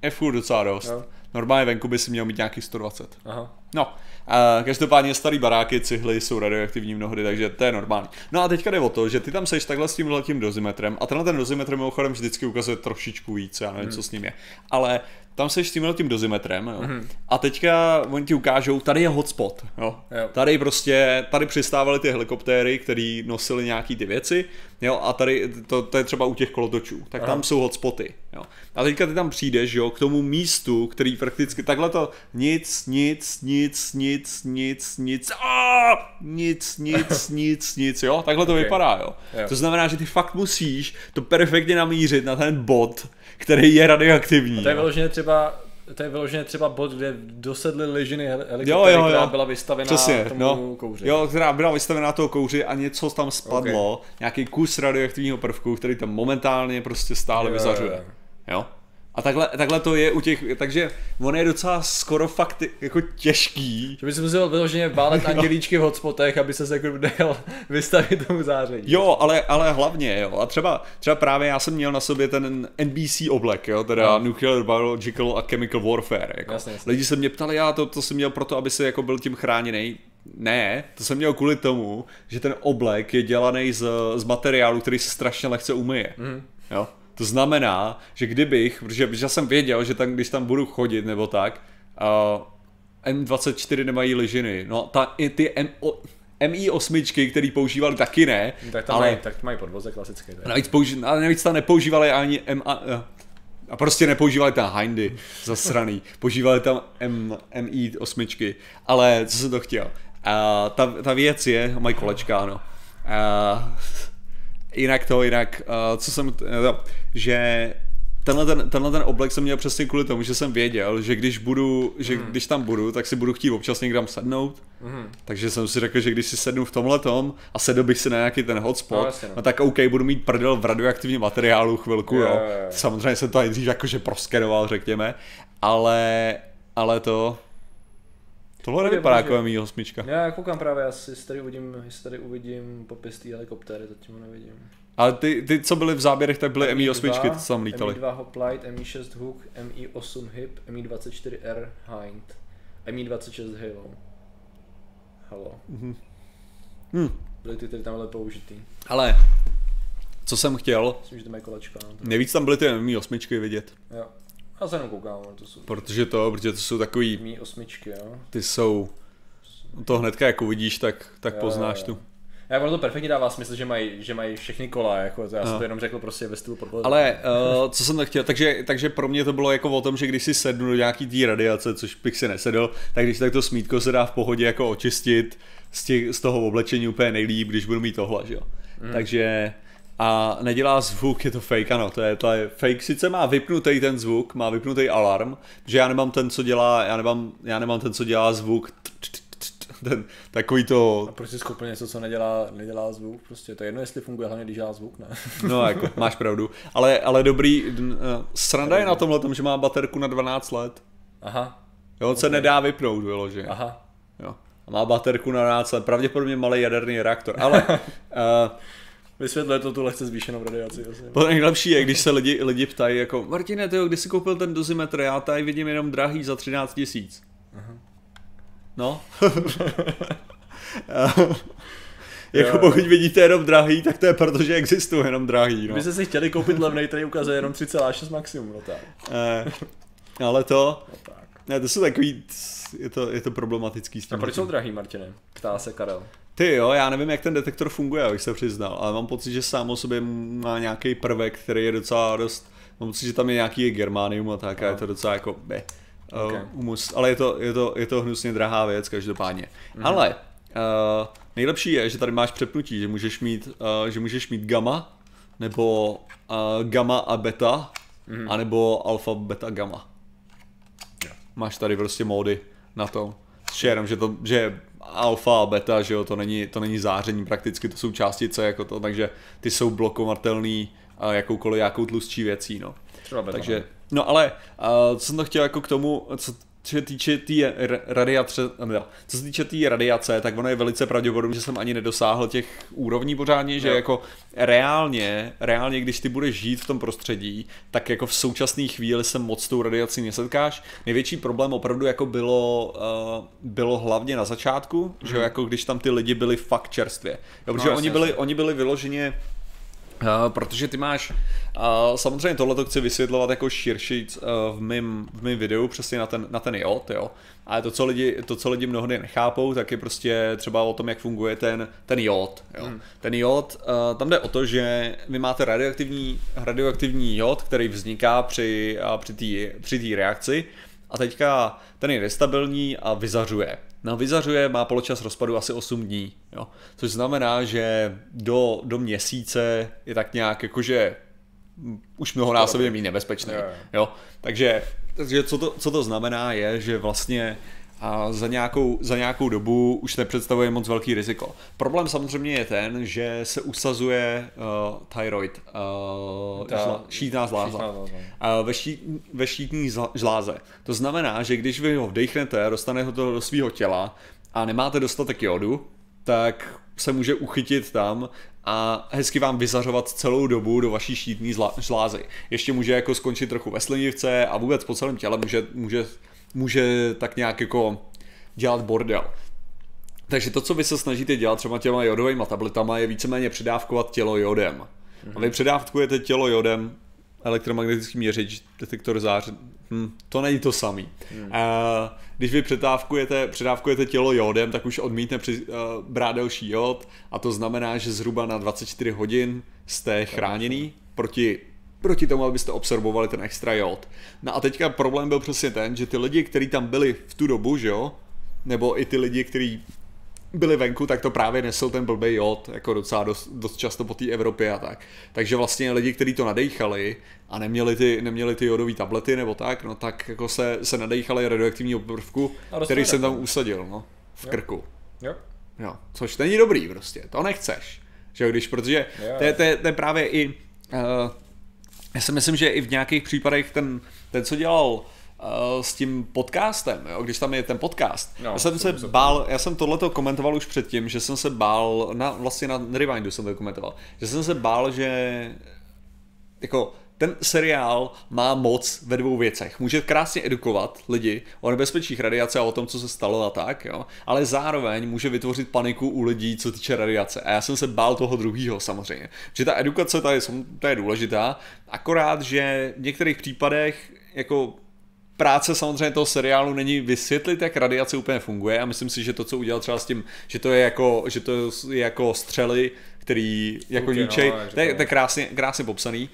je furt docela dost. Jo. Normálně venku by si měl mít nějakých 120. aha. No, a každopádně starý baráky, cihly jsou radioaktivní mnohdy, takže to je normální. No a teďka jde o to, že ty tam seš takhle s tímhle tím dozimetrem a tenhle ten dozimetr mimochodem vždycky ukazuje trošičku víc, já nevím, Hmm. co s ním je. Ale tam seš s tímhle tím dozimetrem jo? a teďka oni ti ukážou, tady je hotspot. Jo? Jo. Tady prostě, tady přistávaly ty helikoptéry, které nosily nějaký ty věci, jo, a tady, to, to je třeba u těch kolotočů, tak Aha. tam jsou hotspoty, jo. A teďka ty tam přijdeš, jo, k tomu místu, který prakticky, takhle to, nic, nic, nic, nic, nic, nic, a nic, nic, nic, nic, jo, takhle to Ok. vypadá, jo. Jo. To znamená, že ty fakt musíš to perfektně namířit na ten bod, který je radioaktivní. To je jo. vyloženě třeba to je vyloženě třeba bod, kde dosedly ležiny hel- Jo, helikoptery, jo, která jo. byla vystavená Přesně, tomu no. kouři. Jo, která byla vystavená toho kouři a něco tam spadlo, okay. nějaký kus radioaktivního prvku, který tam momentálně prostě stále Jo, vyzařuje. jo. Jo. A takhle, takhle to je u těch, takže on je docela skoro fakt jako těžký. Že by si musel vyloženě válet andělíčky v hotspotech, aby se jako nechal vystavit tomu záření. Jo, ale, ale hlavně, jo. A třeba, třeba právě já jsem měl na sobě ten NBC oblek, jo, teda No. Nuclear, Biological a Chemical Warfare. Jako. Jasně, jasně. Lidi se mě ptali, já to, to jsem měl proto, aby se jako byl tím chráněný. ne, to jsem měl kvůli tomu, že ten oblek je dělaný z, z materiálu, který se strašně lehce umyje. Mm. Jo? To znamená, že kdybych, protože, protože jsem věděl, že tam, když tam budu chodit nebo tak, uh, M24 nemají ližiny. No, ta, i ty M, o, MI8, který používali taky ne, Tak tam ale mají, tak mají podvoze klasické. tak. navíc, použi, ale navíc tam nepoužívali ani MA, a prostě nepoužívali tam Hindy zasraný, používali tam M, MI8, ale co jsem to chtěl, a ta, ta věc je, mají kolečka, ano. A, jinak to, jinak, a, co jsem, no, že tenhle ten, tenhle ten oblek jsem měl přesně kvůli tomu, že jsem věděl, že když budu, že Mhm. když tam budu, tak si budu chtít občas někam sednout, takže jsem si řekl, že když si sednu v tomhle tom a sedl bych si na nějaký ten hotspot, No, no, jasně, no. no. tak OK, budu mít prdel v radioaktivním materiálu chvilku, Jo, jo. Samozřejmě jsem to nejdřív jakože proskenoval, řekněme, ale, ale to, tohle nevypadá jako mý osmička. Já koukám právě, asi tady uvidím, jestli tady uvidím popis té helikoptéry, zatím ho nevidím. Ale ty, ty, co byly v záběrech, tak byly Mi MI8, dva, ty co tam lítali. Mi2 Hoplite, Mi6 Hook, Mi8 Hip, Mi24R Hind, Mi26 Halo. Halo. Hm. Byly ty, které tam byly použitý. Ale, co jsem chtěl, Myslím, že to mají kolečka. No. To... nejvíc tam byly ty MI8 vidět, Jo. Já se jenom koukám, ale to jsou protože to, protože to jsou takový, Mi osmičky, jo. ty jsou, to hnedka jako vidíš, tak, tak Jo, poznáš jo. tu. Já ono to perfektně dává smysl, že mají, že mají všechny kola, jako to, já jsem No. to jenom řekl prostě ve stylu podporu. Ale uh, co jsem tak chtěl, takže, takže pro mě to bylo jako o tom, že když si sednu do nějaký té radiace, což bych si nesedl, tak když tak to smítko se dá v pohodě jako očistit z, těch, z toho oblečení úplně nejlíp, když budu mít tohle, že jo. Mm. Takže a nedělá zvuk, je to fake, ano, to je, to je fake, sice má vypnutý ten zvuk, má vypnutý alarm, že já nemám ten, co dělá, já nemám, já nemám ten, co dělá zvuk, ten, takový to, A proč jsi koupil něco, co nedělá, nedělá zvuk? Prostě to je jedno, jestli funguje, hlavně když dělá zvuk, ne? No, jako, máš pravdu. Ale, ale dobrý, uh, sranda je na tomhle tom, že má baterku na 12 let. Aha, Jo, on se nedá vypnout, vyloženě. aha. Jo. A má baterku na 12 let, pravděpodobně malý jaderný reaktor. Ale uh, Vysvětluje to tu lehce zvýšenou radiaci. To nejlepší je, když se lidi, lidi ptají, jako Martine, tyjo, kdy jsi koupil ten dozimetr, já tady vidím jenom drahý za 13 tisíc. No. jako Jo. pokud vidíte jenom drahý, tak to je proto, že existuje jenom drahý. No. Kdybyste si chtěli koupit levnej, který ukazuje jenom 3,6 maximum, no tak. Eh, ale to, No tak. ne, to jsou takový, je to, je to problematický s A tím. proč jsou drahý, Martine? Ptá se Karel. Ty jo, já nevím, jak ten detektor funguje, abych se přiznal, ale mám pocit, že sám o sobě má nějaký prvek, který je docela dost, mám pocit, že tam je nějaký germánium a tak a je to docela jako be. Ok. Uh, umus, ale je to, je, to, je to hnusně drahá věc každopádně. Mm. Ale uh, nejlepší je, že tady máš přepnutí, že můžeš mít, uh, že můžeš mít gamma, nebo uh, gamma a beta, mm. anebo alfa, beta, gamma. Máš tady prostě módy na to. S jenom, že to, že alfa a beta, že jo, to není, to není záření prakticky, to jsou částice jako to, takže ty jsou blokovatelný a jakoukoliv jakou tlustší věcí, no. Třeba beta. Takže, no ale, uh, co jsem to chtěl jako k tomu, co se týče té tý radiace, no, co se týče té tý radiace, tak ono je velice pravděpodobné, že jsem ani nedosáhl těch úrovní pořádně, že Jo. jako reálně, reálně, když ty budeš žít v tom prostředí, tak jako v současné chvíli se moc s tou radiací nesetkáš. Největší problém opravdu jako bylo, uh, bylo hlavně na začátku, že jo, jako když tam ty lidi byli fakt čerstvě. Jo, protože jasně, oni byli, jasně. oni byli vyloženě Uh, protože ty máš, uh, samozřejmě tohle to chci vysvětlovat jako širší uh, v mém v mým videu, přesně na ten, na ten jod, jo. Ale to co, lidi, to, co lidi mnohdy nechápou, tak je prostě třeba o tom, jak funguje ten, ten jod. Jo. Hmm. Ten jod, uh, tam jde o to, že vy máte radioaktivní, radioaktivní jod, který vzniká při, uh, při té při reakci a teďka ten je nestabilní a vyzařuje. No vyzařuje, má poločas rozpadu asi 8 dní, jo. Což znamená, že do, do měsíce je tak nějak jakože už mnohonásobně méně nebezpečný. Jo. Takže, takže co, to, co to znamená je, že vlastně a za, nějakou, za nějakou dobu už nepředstavuje moc velký riziko. Problém samozřejmě je ten, že se usazuje uh, thyroid, uh, Ta- žla, šítná žláza. A ve, štít, ve štítní zla- žláze. To znamená, že když vy ho vdechnete, dostane ho to do svého těla a nemáte dostatek jodu, tak se může uchytit tam a hezky vám vyzařovat celou dobu do vaší štítní žlázy. Ještě může jako skončit trochu ve slinivce a vůbec po celém těle může, může, může tak nějak jako dělat bordel. Takže to, co vy se snažíte dělat třeba těma jodovými tabletama, je víceméně předávkovat tělo jodem. Mm-hmm. A vy předávkujete tělo jodem, elektromagnetický měřič, detektor zář, hm, to není to samý. Hmm. Uh, když vy předávkujete, předávkujete tělo jodem, tak už odmítne při, uh, brát další jod a to znamená, že zhruba na 24 hodin jste chráněný proti proti tomu, abyste absorbovali ten extra jod. No a teďka problém byl přesně ten, že ty lidi, kteří tam byli v tu dobu, že jo, nebo i ty lidi, kteří byli venku, tak to právě nesl ten blbý jod, jako docela dost, dost často po té Evropě a tak. Takže vlastně lidi, kteří to nadechali a neměli ty, neměli ty jodové tablety nebo tak, no tak jako se, se nadechali radioaktivního prvku, který jsem tam usadil, no, v jo. krku. Jo. Jo, což není dobrý prostě, to nechceš. Že když, protože to je, to, je, to je právě i, uh, já si myslím, že i v nějakých případech ten, ten co dělal uh, s tím podcastem, jo, když tam je ten podcast. No, já jsem se bál, já jsem tohleto komentoval už předtím, že jsem se bál, na, vlastně na Rewindu jsem to komentoval, že jsem se bál, že jako ten seriál má moc ve dvou věcech. Může krásně edukovat lidi o nebezpečích radiace a o tom, co se stalo a tak, jo, ale zároveň může vytvořit paniku u lidí, co týče radiace. A já jsem se bál toho druhého samozřejmě. Že ta edukace ta je, ta je důležitá, akorát, že v některých případech jako práce samozřejmě toho seriálu není vysvětlit, jak radiace úplně funguje a myslím si, že to, co udělal třeba s tím, že to je jako, že to je jako střely, který jako okay, ničej, no, to, je, to je krásně, krásně popsaný.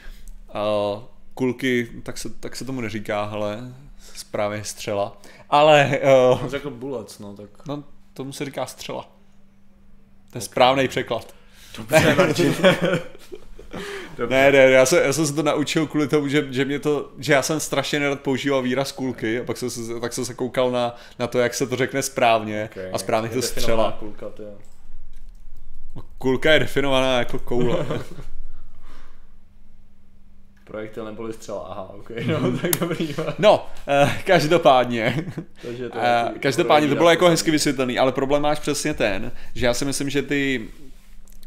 Uh, kulky, tak se, tak se tomu neříká, ale správně střela. Ale... Uh, řekl bullets, no tak... No, tomu se říká střela. To je okay. správný překlad. Dobře, Martin. Ne, ne, já, se, já jsem se to naučil kvůli tomu, že, že mě to, že já jsem strašně nerad používal výraz kulky a pak jsem se, tak jsem se koukal na, na to, jak se to řekne správně okay, a správně to střela. Kulka, Kulka je definovaná jako koule. Projektil neboli střela, aha, ok, no tak dobrý. No, uh, každopádně, Takže to uh, každopádně to bylo jako hezky vysvětlený, ale problém máš přesně ten, že já si myslím, že ty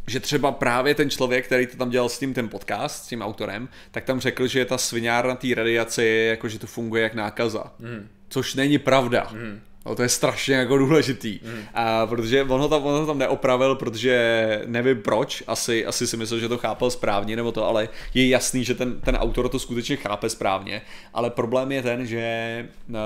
že třeba právě ten člověk, který to tam dělal s tím ten podcast, s tím autorem, tak tam řekl, že ta sviňárna té radiace je jako, že to funguje jak nákaza. Mm. Což není pravda. Mm. No, to je strašně jako důležitý, mm. a, protože on ho, tam, on ho tam neopravil, protože nevím proč, asi, asi si myslel, že to chápal správně nebo to, ale je jasný, že ten, ten autor to skutečně chápe správně, ale problém je ten, že uh,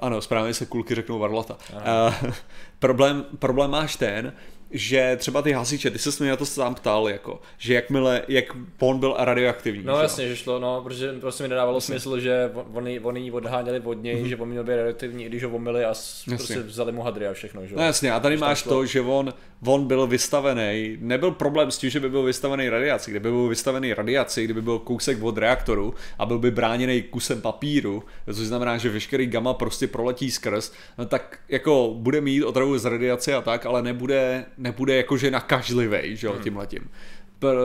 ano, správně se kulky řeknou varlata. Uh, problém, problém máš ten, že třeba ty hasiče, ty se mě na to sám ptal, jako, že jakmile, jak on byl radioaktivní. No že? jasně, že šlo, no, protože prostě mi nedávalo jasně. smysl, že oni, oni ji odháněli od něj, mm-hmm. že on měl být radioaktivní, i když ho omili a jasně. prostě vzali mu hadry a všechno. Že? No jasně, a tady Když máš to, že on, on byl vystavený, nebyl problém s tím, že by byl vystavený radiaci, kdyby byl vystavený radiaci, kdyby byl kousek od reaktoru a byl by bráněný kusem papíru, což znamená, že veškerý gamma prostě proletí skrz, no tak jako bude mít otravu z radiace a tak, ale nebude nebude jakože nakažlivý, že jo, hmm. tímhletím.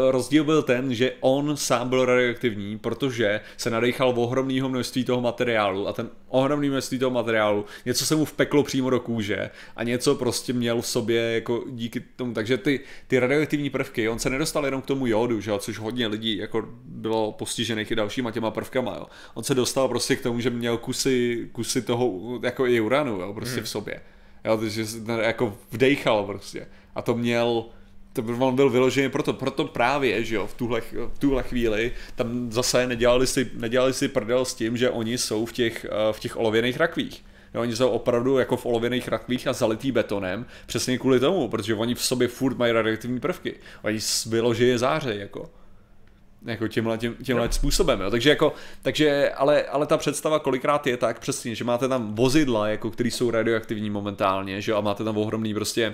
Rozdíl byl ten, že on sám byl radioaktivní, protože se nadechal v ohromného množství toho materiálu a ten ohromný množství toho materiálu, něco se mu vpeklo přímo do kůže a něco prostě měl v sobě jako díky tomu, takže ty, ty radioaktivní prvky, on se nedostal jenom k tomu jodu, že jo, což hodně lidí jako bylo postižených i dalšíma těma prvkama, jo. On se dostal prostě k tomu, že měl kusy, kusy toho, jako i uranu, jo, prostě hmm. v sobě. Jo, takže jako vdejchal prostě a to měl to on byl vyložený proto, proto právě, že jo, v tuhle, v tuhle chvíli tam zase nedělali si, nedělali si prdel s tím, že oni jsou v těch, eh, v těch olověných rakvích. Jo, oni jsou opravdu jako v olověných rakvích a zalitý betonem, přesně kvůli tomu, protože oni v sobě furt mají radioaktivní prvky. Oni vyloženě záře, jako jako tímhle, tím, tímhle no. způsobem, jo. Takže jako, takže, ale, ale ta představa kolikrát je tak přesně, že máte tam vozidla, jako, které jsou radioaktivní momentálně, že jo, a máte tam ohromný prostě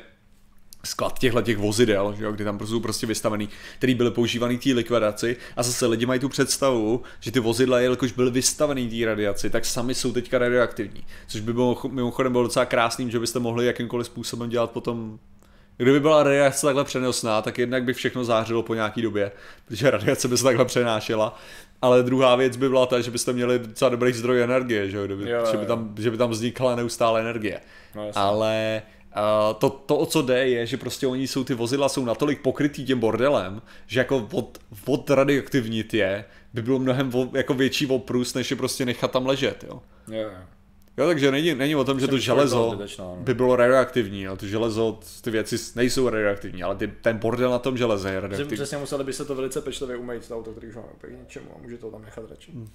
sklad těchto těch vozidel, že jo, kdy tam prostě jsou prostě vystavený, který byly používaný té likvidaci a zase lidi mají tu představu, že ty vozidla, jelikož byly vystavený té radiaci, tak sami jsou teďka radioaktivní, což by bylo mimochodem bylo docela krásným, že byste mohli jakýmkoliv způsobem dělat potom Kdyby byla radiace takhle přenosná, tak jednak by všechno zářilo po nějaký době, protože radiace by se takhle přenášela. Ale druhá věc by byla ta, že byste měli docela dobrý zdroj energie, že, Kdyby, jo, že, by tam, že by tam vznikala neustále energie. No, Ale Uh, to, to, o co jde, je, že prostě oni jsou, ty vozidla jsou natolik pokrytý tím bordelem, že jako od, od radioaktivnit je, by bylo mnohem vo, jako větší oprus, než je prostě nechat tam ležet, jo. Yeah. Jo, takže není, není o tom, že to Jsem železo zbytečná, no. by bylo radioaktivní, jo. to železo, ty věci nejsou radioaktivní, ale ty, ten bordel na tom železe je Že radioaktivní. přesně museli by se to velice pečlivě umýt, to auto, který už máme k ničemu a může to tam nechat radši. Hmm.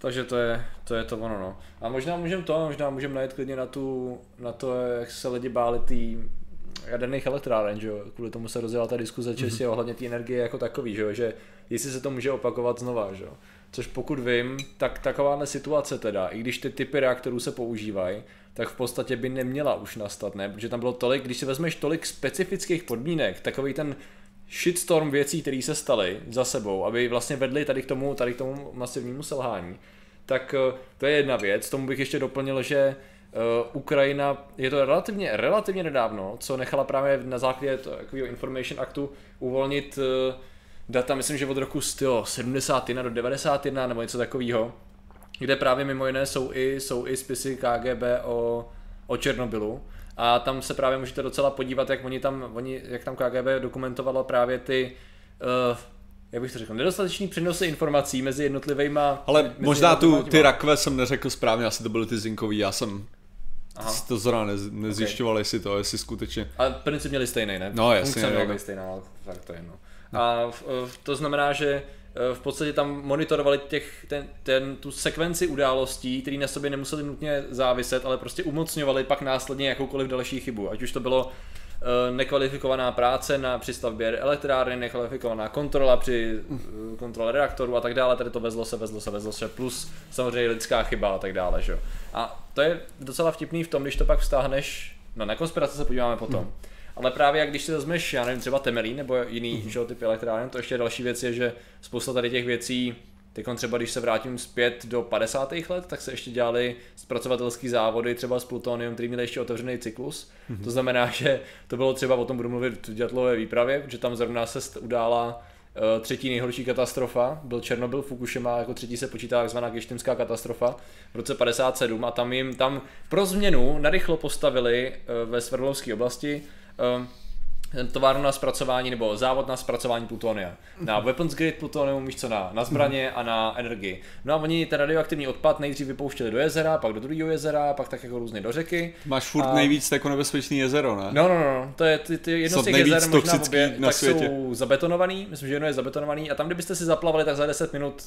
Takže to je, to je to ono, no. A možná můžeme to, možná můžeme najít klidně na, tu, na to, jak se lidi báli tý jaderných elektráren, že jo, kvůli tomu se rozjela ta diskuze čistě Mhm. ohledně té energie jako takový, že jo, že jestli se to může opakovat znova, že jo. Což pokud vím, tak takováhle situace teda, i když ty typy reaktorů se používají, tak v podstatě by neměla už nastat, ne? Protože tam bylo tolik, když si vezmeš tolik specifických podmínek, takový ten shitstorm věcí, které se staly za sebou, aby vlastně vedli tady k tomu, tady k tomu masivnímu selhání, tak eh, to je jedna věc. Tomu bych ještě doplnil, že eh, Ukrajina, je to relativně, relativně nedávno, co nechala právě na základě takového Information Actu uvolnit eh, data, myslím, že od roku tyjo, 71 do 91 nebo něco takového, kde právě mimo jiné jsou i, jsou i spisy KGB o, o Černobylu. A tam se právě můžete docela podívat, jak oni tam, oni, jak tam KGB dokumentovalo právě ty, uh, jak bych to řekl, nedostatečný přenosy informací mezi jednotlivýma... Ale mezi možná tu, ty rakve jsem neřekl správně, asi to byly ty zinkový, já jsem Aha. to zrovna nez, nezjišťoval, jestli to, jestli skutečně. Ale princip měli stejný, ne? No, jasně, Funkce měla jako- stejná, ale tak to je jedno. A v, v, to znamená, že eh, v podstatě tam monitorovali těch, ten, ten, tu sekvenci událostí, které na sobě nemuseli nutně záviset, ale prostě umocňovali pak následně jakoukoliv další chybu. Ať už to bylo eh, nekvalifikovaná práce na přistavbě elektrárny, nekvalifikovaná kontrola při eh, kontrole reaktoru a tak dále, tady to vezlo se, vezlo se, vezlo se, plus samozřejmě lidská chyba a tak dále, že. A to je docela vtipný v tom, když to pak vztáhneš, no na konspirace se podíváme potom, Mhm. Ale právě jak když si vezmeš, já nevím, třeba Temelín nebo jiný Mhm. mm-hmm. typy elektráren, to ještě další věc je, že spousta tady těch věcí, teď třeba když se vrátím zpět do 50. let, tak se ještě dělali zpracovatelský závody třeba s plutonium, který měli ještě otevřený cyklus. Mhm. Mm-hmm. To znamená, že to bylo třeba, o tom budu mluvit v dětlové výpravě, že tam zrovna se udála eh, třetí nejhorší katastrofa, byl Černobyl, Fukushima, jako třetí se počítá takzvaná Geštinská katastrofa v roce 57 a tam jim tam pro změnu narychlo postavili eh, ve Sverdlovské oblasti továrnu na zpracování nebo závod na zpracování plutonia. Na weapons grade plutonium, víš co, na, na zbraně a na energii. No a oni ten radioaktivní odpad nejdřív vypouštěli do jezera, pak do druhého jezera, pak tak jako různě do řeky. Máš furt A- nejvíc jako nebezpečný jezero, ne? No, no, no, to je ty, ty jedno z těch jezer, možná obě, na tak světě. jsou zabetonovaný, myslím, že jedno je zabetonovaný a tam, kdybyste si zaplavili, tak za 10 minut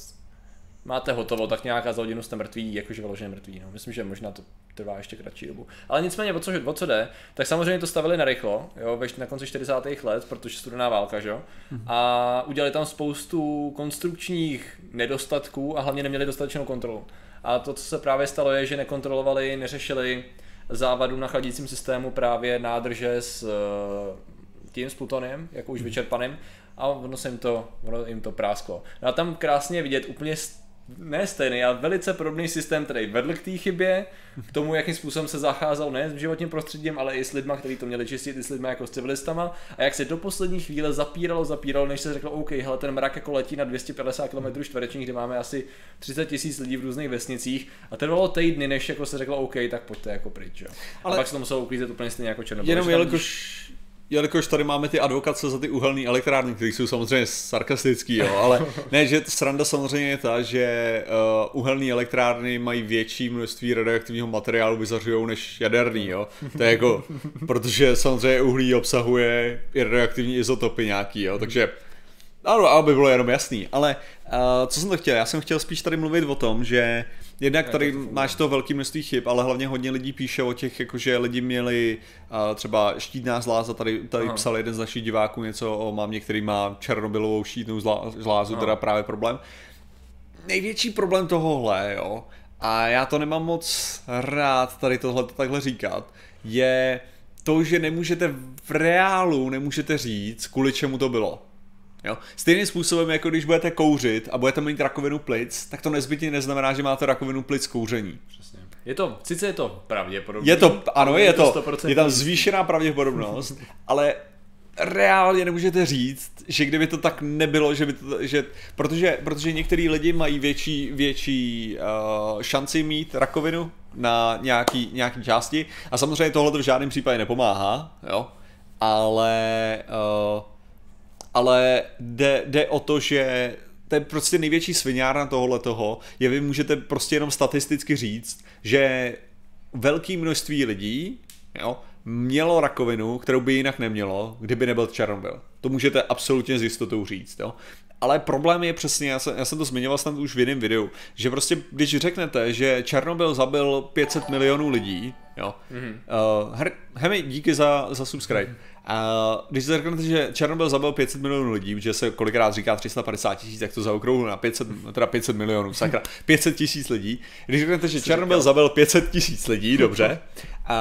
máte hotovo, tak nějaká za hodinu jste mrtví, jakože vyloženě mrtví. No. Myslím, že možná to trvá ještě kratší dobu. Ale nicméně, o co, o co jde, tak samozřejmě to stavili na rychlo, jo, na konci 40. let, protože studená válka, že jo. A udělali tam spoustu konstrukčních nedostatků a hlavně neměli dostatečnou kontrolu. A to, co se právě stalo, je, že nekontrolovali, neřešili závadu na chladícím systému právě nádrže s eh, tím s plutoniem, jako už vyčerpaným, a ono se jim to, ono jim to prásklo. No a tam krásně vidět úplně ne stejný, ale velice podobný systém, který vedl k té chybě, k tomu, jakým způsobem se zacházel ne s životním prostředím, ale i s lidma, kteří to měli čistit, i s lidmi jako s civilistama, a jak se do poslední chvíle zapíralo, zapíralo, než se řeklo, OK, hele, ten mrak jako letí na 250 km čtverečních, kde máme asi 30 tisíc lidí v různých vesnicích, a trvalo týdny, než jako se řeklo, OK, tak pojďte jako pryč, jo. Ale... A pak se to muselo uklízet úplně stejně jako Černobyl. Jenom jelikož, jelikož tady máme ty advokace za ty uhelné elektrárny, které jsou samozřejmě sarkastický, jo, ale ne, že sranda samozřejmě je ta, že uh, uhelné elektrárny mají větší množství radioaktivního materiálu vyzařují než jaderný, jo. To je jako, protože samozřejmě uhlí obsahuje i radioaktivní izotopy nějaký, jo, takže ano, aby bylo jenom jasný, ale uh, co jsem to chtěl? Já jsem chtěl spíš tady mluvit o tom, že jednak tady máš to velké množství chyb, ale hlavně hodně lidí píše o těch, jakože lidi měli uh, třeba štítná zláza, tady, tady Aha. psal jeden z našich diváků něco o mámě, který má černobylovou štítnou zlá, žlázu, teda právě problém. Největší problém tohohle, jo, a já to nemám moc rád tady tohle takhle říkat, je to, že nemůžete v reálu, nemůžete říct, kvůli čemu to bylo. Jo? Stejným způsobem, jako když budete kouřit a budete mít rakovinu plic, tak to nezbytně neznamená, že máte rakovinu plic z kouření. Přesně. Je to, sice je to pravděpodobně. Je to, ano, je to, 100% je tam zvýšená pravděpodobnost, ale reálně nemůžete říct, že kdyby to tak nebylo, že by to, že, protože, protože některý lidi mají větší, větší uh, šanci mít rakovinu na nějaký, nějaký části a samozřejmě tohle to v žádném případě nepomáhá, jo, ale uh, ale jde, jde o to, že to je prostě největší sviňárna tohohle toho, je vy můžete prostě jenom statisticky říct, že velké množství lidí, jo, mělo rakovinu, kterou by jinak nemělo, kdyby nebyl Černobyl. To můžete absolutně s jistotou říct. Jo? Ale problém je přesně, já jsem, já jsem to zmiňoval snad už v jiném videu, že prostě když řeknete, že Černobyl zabil 500 milionů lidí, jo, mm-hmm. uh, her, Hemi, díky za, za subscribe. Mm-hmm. Uh, když se řeknete, že Černobyl zabil 500 milionů lidí, že se kolikrát říká 350 tisíc, tak to zaokrouhnu na 500, teda 500 milionů, sakra, 500 tisíc lidí. Když řeknete, že Černobyl zabil 500 tisíc lidí, dobře, uh,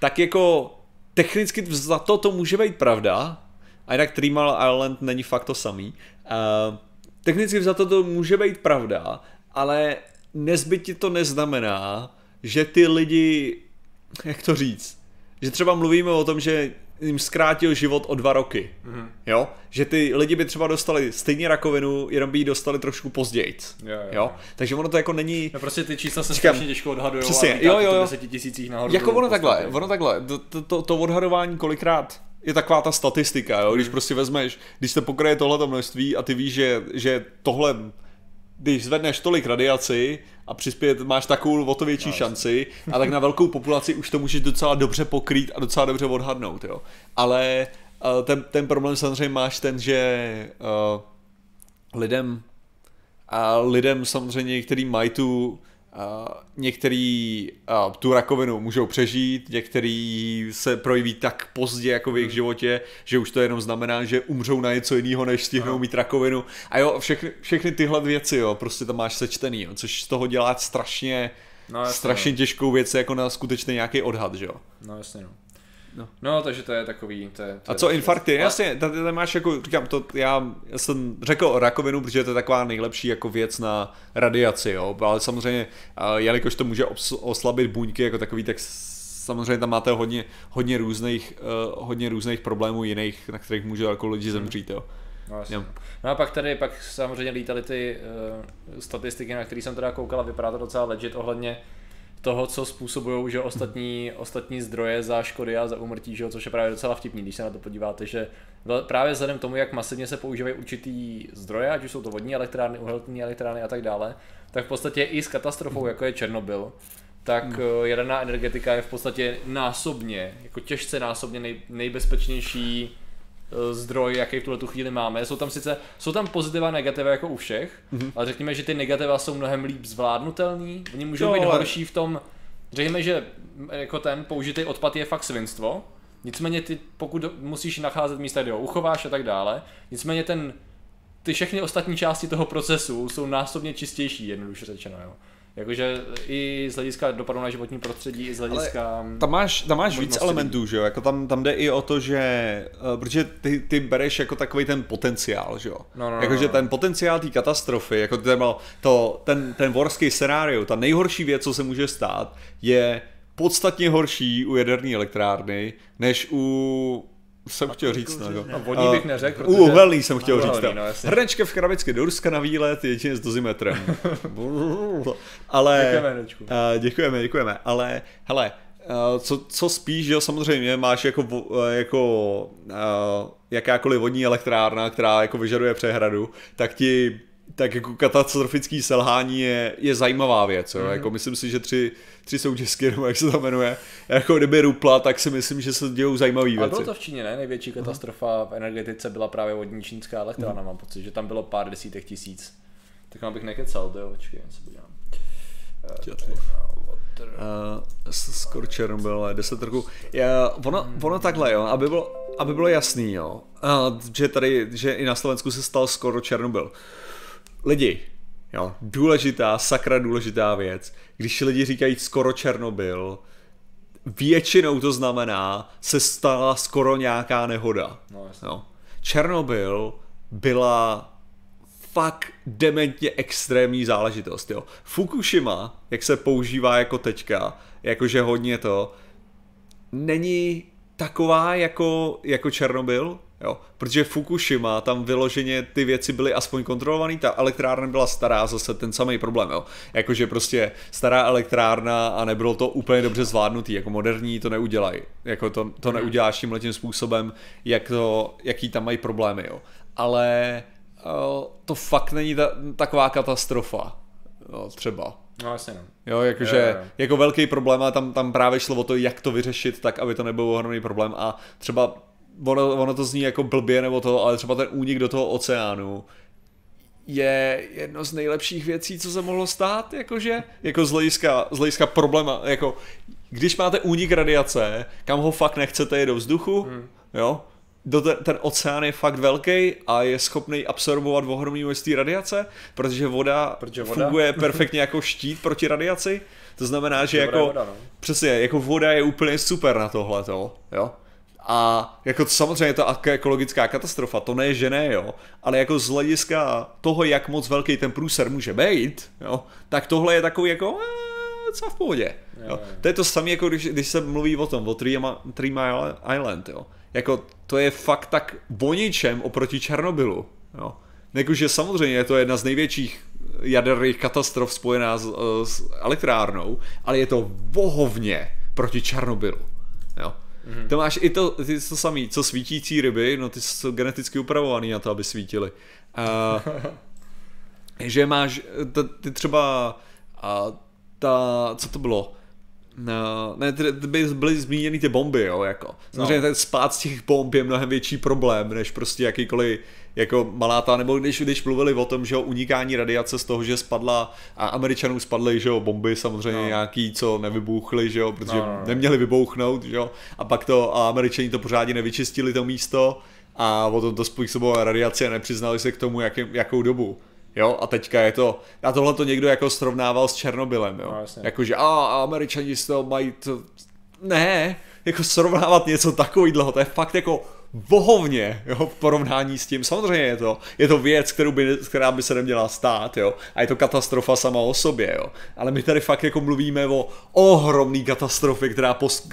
tak jako technicky za to to může být pravda, a jinak Trimal Island není fakt to samý. Uh, technicky za to to může být pravda, ale nezbytně to neznamená, že ty lidi, jak to říct, že třeba mluvíme o tom, že jim zkrátil život o dva roky. Mm-hmm. Jo? Že ty lidi by třeba dostali stejně rakovinu, jenom by ji dostali trošku později. Jo, jo, jo? Takže ono to jako není... No prostě ty čísla se Říkám, strašně těžko odhadují. Přesně, jo, jo, jo. tisících nahoru. Jako ono takhle, ono takhle, to, to, to, odhadování kolikrát je taková ta statistika, jo? když hmm. prostě vezmeš, když se pokryje tohleto množství a ty víš, že, že tohle když zvedneš tolik radiaci a přispět máš takovou o to větší no, šanci a tak na velkou populaci už to můžeš docela dobře pokrýt a docela dobře odhadnout, jo. Ale uh, ten, ten problém samozřejmě máš ten, že uh, lidem a lidem samozřejmě, kteří mají tu některý uh, tu rakovinu můžou přežít, některý se projeví tak pozdě jako v jejich hmm. životě, že už to jenom znamená, že umřou na něco jiného, než stihnou no. mít rakovinu. A jo, všechny, všechny tyhle věci, jo, prostě tam máš sečtený, jo, což z toho dělá strašně, no, jasně, strašně no. těžkou věc jako na skutečně nějaký odhad, že jo. No jasně, no. No. no, takže to je takový. To je, to a co infarkty? Ale... Jasně, tady, tady máš jako, říkám, to, já, já jsem řekl rakovinu, protože to je taková nejlepší jako věc na radiaci, jo, ale samozřejmě, jelikož to může oslabit buňky jako takový, tak samozřejmě tam máte hodně, hodně, různých, uh, hodně různých problémů jiných, na kterých může jako lidi hmm. zemřít, jo. No, jo. no a pak tady pak samozřejmě lítaly ty uh, statistiky, na které jsem teda koukal a vypadá to docela legit ohledně toho, co způsobují, že ostatní, ostatní zdroje za škody a za úmrtí, že, což je právě docela vtipný, když se na to podíváte, že právě vzhledem k tomu, jak masivně se používají určitý zdroje, ať už jsou to vodní elektrárny, uhelné elektrárny a tak dále, tak v podstatě i s katastrofou, jako je Černobyl, tak hmm. Eh, jaderná energetika je v podstatě násobně, jako těžce násobně nej, nejbezpečnější zdroj, jaký v tuhle tu chvíli máme. Jsou tam sice, jsou tam pozitiva a negativa jako u všech, mm-hmm. ale řekněme, že ty negativa jsou mnohem líp zvládnutelný. Oni můžou jo, být ale... horší v tom, řekněme, že jako ten použitý odpad je fakt svinstvo, nicméně ty, pokud musíš nacházet místa, kde ho uchováš a tak dále, nicméně ten, ty všechny ostatní části toho procesu jsou násobně čistější, jednoduše řečeno. Jo. Jakože i z hlediska dopadu na životní prostředí, i z hlediska... Ale tam máš, tam máš víc elementů, že jo? Jako tam, tam jde i o to, že... Uh, protože ty, ty bereš jako takový ten potenciál, že jo? No, no, Jakože no, no. ten potenciál té katastrofy, jako to, to, ten, ten vorský scénáriu, ta nejhorší věc, co se může stát, je podstatně horší u jaderné elektrárny, než u jsem chtěl říct, no. no vodní bych neřekl, protože... Uhelný jsem chtěl říct, no, Hrnečka v krabicky do Ruska na výlet, jedině s dozimetrem. ale... Děkujeme, uh, děkujeme, děkujeme, ale hele, uh, co, co spíš, že samozřejmě máš jako, uh, jako uh, jakákoliv vodní elektrárna, která jako vyžaduje přehradu, tak ti tak jako katastrofický selhání je, je zajímavá věc. Jo? Mm-hmm. Jako myslím si, že tři, tři soutězky, nebo jak se to jmenuje, jako kdyby rupla, tak si myslím, že se dějou zajímavé věci. A bylo to v Číně, ne? Největší katastrofa v energetice byla právě vodní čínská elektrárna, mm-hmm. mám pocit, že tam bylo pár desítek tisíc. Tak mám bych nekecal, jo, počkej, se podívám. Uh, skoro Černobyl, 10 roku. Já, ono, ono takhle, jo, aby bylo, aby bylo jasný, jo, uh, že tady, že i na Slovensku se stal skoro Černobyl. Lidi, jo, důležitá, sakra důležitá věc, když lidi říkají skoro Černobyl, většinou to znamená, se stala skoro nějaká nehoda. No, jo. Černobyl byla fakt dementně extrémní záležitost. Jo. Fukushima, jak se používá jako teďka, jakože hodně to, není taková jako, jako Černobyl, Jo, protože Fukushima, tam vyloženě ty věci byly aspoň kontrolovaný, ta elektrárna byla stará, zase ten samý problém, jo. Jakože prostě stará elektrárna a nebylo to úplně dobře zvládnutý, jako moderní to neudělají. Jako to, to mhm. neuděláš tím letím způsobem, jak to, jaký tam mají problémy, jo. Ale to fakt není ta, taková katastrofa. No, třeba. No jasně no. Jo, jakože je, je. jako velký problém a tam, tam právě šlo o to, jak to vyřešit tak, aby to nebyl ohromný problém a třeba ono, ono to zní jako blbě nebo to, ale třeba ten únik do toho oceánu je jedno z nejlepších věcí, co se mohlo stát, jakože, jako z hlediska, z hlediska probléma, jako když máte únik radiace, kam ho fakt nechcete, je do vzduchu, hmm. jo, do ten, ten oceán je fakt velký a je schopný absorbovat ohromný množství radiace, protože voda, protože voda funguje perfektně jako štít proti radiaci. To znamená, že jako, voda, no. přesně, jako voda je úplně super na tohle, jo. A jako samozřejmě to ekologická katastrofa, to ne, že ne, jo, ale jako z hlediska toho, jak moc velký ten průser může být, jo, tak tohle je takový jako, eh, co v pohodě. Jo. Jo. To je to samé, jako když, když se mluví o tom, o Three, Three Mile Island, jo. Jako to je fakt tak voničem oproti Černobylu, jo. Jakože samozřejmě je to jedna z největších jaderných katastrof spojená s, s elektrárnou, ale je to vohovně proti Černobylu. Mm-hmm. To máš i to, ty to samý, co svítící ryby, no ty jsou geneticky upravovaný na to, aby svítily. Uh, že máš, ty třeba, uh, ta, co to bylo? No, ne, ty, by byly zmíněny ty bomby, jo, jako. Samozřejmě no. ten spát z těch bomb je mnohem větší problém, než prostě jakýkoliv jako maláta, nebo když, když mluvili o tom, že o unikání radiace z toho, že spadla a američanům spadly, že jo, bomby samozřejmě no. nějaký, co nevybuchly, že jo, protože no, no, no. neměli vybouchnout, že jo, a pak to, a američani to pořádně nevyčistili to místo a o tom to způsobilo radiaci a nepřiznali se k tomu, jaký, jakou dobu. Jo, a teďka je to, a tohle to někdo jako srovnával s Černobylem, jo. No, Jakože, a, a američani z toho mají to, ne, jako srovnávat něco takového, to je fakt jako vohovně, jo, v porovnání s tím. Samozřejmě je to, je to věc, kterou by, která by se neměla stát, jo, a je to katastrofa sama o sobě, jo. Ale my tady fakt jako mluvíme o ohromný katastrofě, která, post,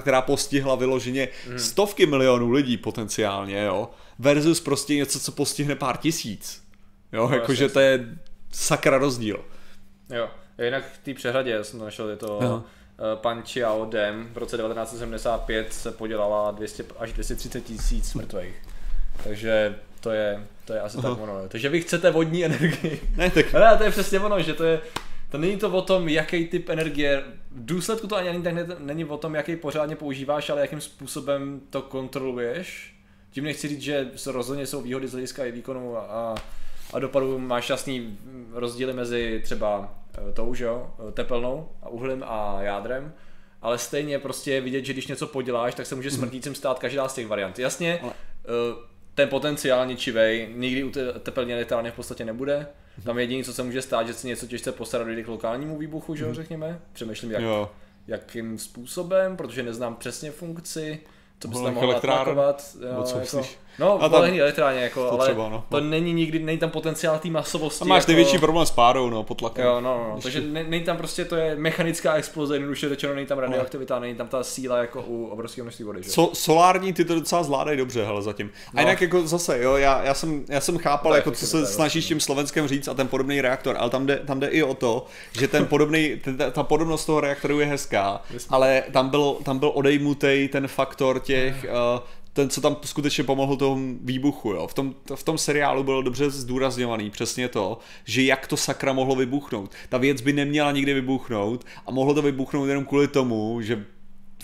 která postihla vyloženě hmm. stovky milionů lidí potenciálně, jo, versus prostě něco, co postihne pár tisíc. Jo, no, jakože to je sakra rozdíl. Jo, jinak v té přehradě jsem to našel, je to Aha. Eh, pan Chiao Dem v roce 1975 se podělala 200 až 230 tisíc mrtvých. Takže to je, to je asi Aha. tak ono. Takže vy chcete vodní energii. Ne, tak... Ale to je přesně ono, že to je, to není to o tom, jaký typ energie, v důsledku to ani, ani tak ne, není o tom, jaký pořádně používáš, ale jakým způsobem to kontroluješ. Tím nechci říct, že rozhodně jsou výhody z hlediska i výkonu a, a dopadu máš jasný rozdíly mezi třeba tou, že jo, tepelnou a uhlím a jádrem, ale stejně prostě je vidět, že když něco poděláš, tak se může mhm. smrtícím stát každá z těch variant. Jasně, ale... Eh, ten potenciál ničivej nikdy u té tepelné elektrárny v podstatě nebude. Mhm. Tam jediné, co se může stát, že si něco těžce postará dojde k lokálnímu výbuchu, že jo, mhm. řekněme. Přemýšlím, jak, jakým způsobem, protože neznám přesně funkci co bys tam mohl atakovat. Jo, co jako, no, a tam, elektrárně, jako, ale třeba, no. to není nikdy, není tam potenciál té masovosti. A máš jako... největší problém s párou, no, pod tlakem. Jo, no, no. takže ne, není tam prostě, to je mechanická exploze, jednoduše řečeno, není tam radioaktivita, no. není tam ta síla jako u obrovského množství vody. Že? So, solární ty to docela zvládají dobře, hele, zatím. A no. jinak jako zase, jo, já, já, jsem, já jsem chápal, tak, jako co se snažíš tím Slovenskem říct a ten podobný reaktor, ale tam jde, tam jde i o to, že ten podobný, ta, ta podobnost toho reaktoru je hezká, ale tam byl, tam byl odejmutý ten faktor těch, uh, ten, co tam skutečně pomohl tomu výbuchu. Jo. V, tom, v tom seriálu bylo dobře zdůrazňovaný přesně to, že jak to sakra mohlo vybuchnout. Ta věc by neměla nikdy vybuchnout a mohlo to vybuchnout jenom kvůli tomu, že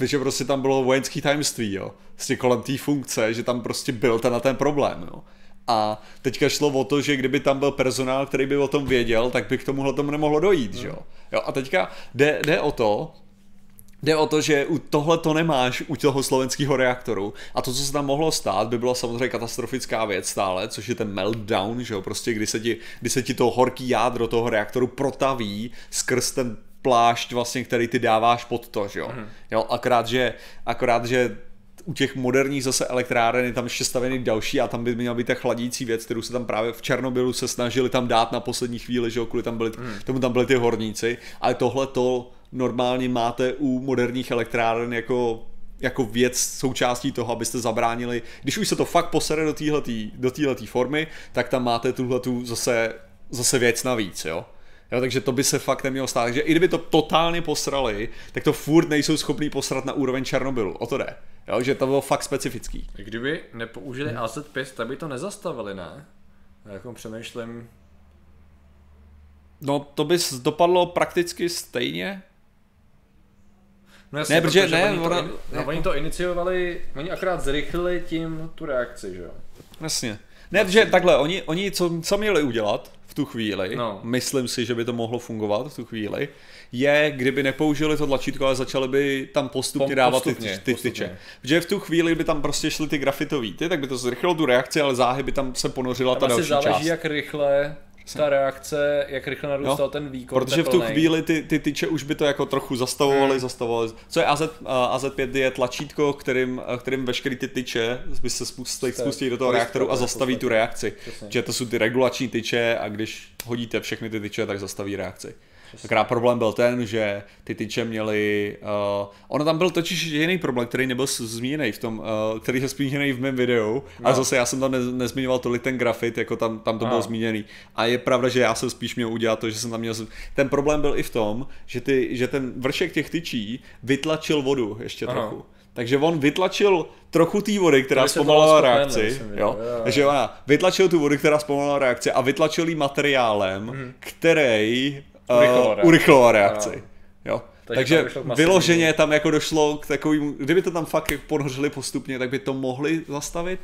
že prostě tam bylo vojenský tajemství, jo. Vlastně kolem té funkce, že tam prostě byl ten na ten problém, jo. A teďka šlo o to, že kdyby tam byl personál, který by o tom věděl, tak by k tomuhle tomu nemohlo dojít, jo. jo. A teďka jde, jde o to, Jde o to, že u tohle to nemáš u toho slovenského reaktoru a to, co se tam mohlo stát, by byla samozřejmě katastrofická věc stále, což je ten meltdown, že jo, prostě kdy se ti, kdy se ti to horký jádro toho reaktoru protaví skrz ten plášť vlastně, který ty dáváš pod to, že jo. Mm. jo akorát, že, akorát, že u těch moderních zase elektráren je tam ještě stavěný další a tam by měla být ta chladící věc, kterou se tam právě v Černobylu se snažili tam dát na poslední chvíli, že jo, kvůli tam byli, mm. tomu tam byli ty horníci, ale tohle to normálně máte u moderních elektráren jako jako věc součástí toho, abyste zabránili, když už se to fakt posere do téhletý, do téhletý formy, tak tam máte tuhletu zase, zase věc navíc, jo. Jo, takže to by se fakt nemělo stát. Takže i kdyby to totálně posrali, tak to furt nejsou schopní posrat na úroveň Černobylu. O to jde. Jo, že to bylo fakt specifický. Kdyby nepoužili hmm. AZ5, tak by to nezastavili, ne? Já jako přemýšlím, No to by dopadlo prakticky stejně. No jasně, Ne, protože ne, oni, ona- to, in- no, oni to iniciovali, oni akorát zrychlili tím tu reakci, že jo? Jasně. Ne, že takhle, oni, oni co, co měli udělat v tu chvíli, No. myslím si, že by to mohlo fungovat v tu chvíli, je, kdyby nepoužili to tlačítko, ale začali by tam postupně Pom- dávat postupně, ty, ty postupně. tyče. Protože v tu chvíli by tam prostě šly ty grafitový ty, tak by to zrychlilo tu reakci, ale záhy by tam se ponořila ta Tam asi další záleží, část. jak rychle ta reakce, jak rychle narůstal Jo, ten výkon Protože v tu chvíli ty, ty tyče už by to jako trochu zastavovaly, Hmm. zastavovaly. Co je AZ, uh, AZ5 je tlačítko, kterým, kterým veškerý ty tyče by se spustí, Se spustí do toho reaktoru a zastaví tu reakci. Že to jsou ty regulační tyče a když hodíte všechny ty tyče, tak zastaví reakci. Akorát problém byl ten, že ty tyče měly... Uh, ono tam byl totiž jiný problém, který nebyl zmíněný v tom, uh, který je zmíněný v mém videu, no. a zase já jsem tam ne, nezmiňoval tolik ten grafit, jako tam, tam to Ano. bylo zmíněný. A je pravda, že já jsem spíš měl udělat to, že jsem tam měl... Ten problém byl i v tom, že, ty, že ten vršek těch tyčí vytlačil vodu ještě Ano. trochu. Takže on vytlačil trochu té vody, která zpomalila reakci. Viděl, Jo? jo, jo. Takže ona vytlačil tu vodu, která zpomalila reakci a vytlačil ji materiálem, který Urychloval uh, reakci. urychloval reakci. Jo. Takže Takže, tam vyloženě tam jako došlo k takovým, kdyby to tam fakt ponořili postupně, tak by to mohli zastavit.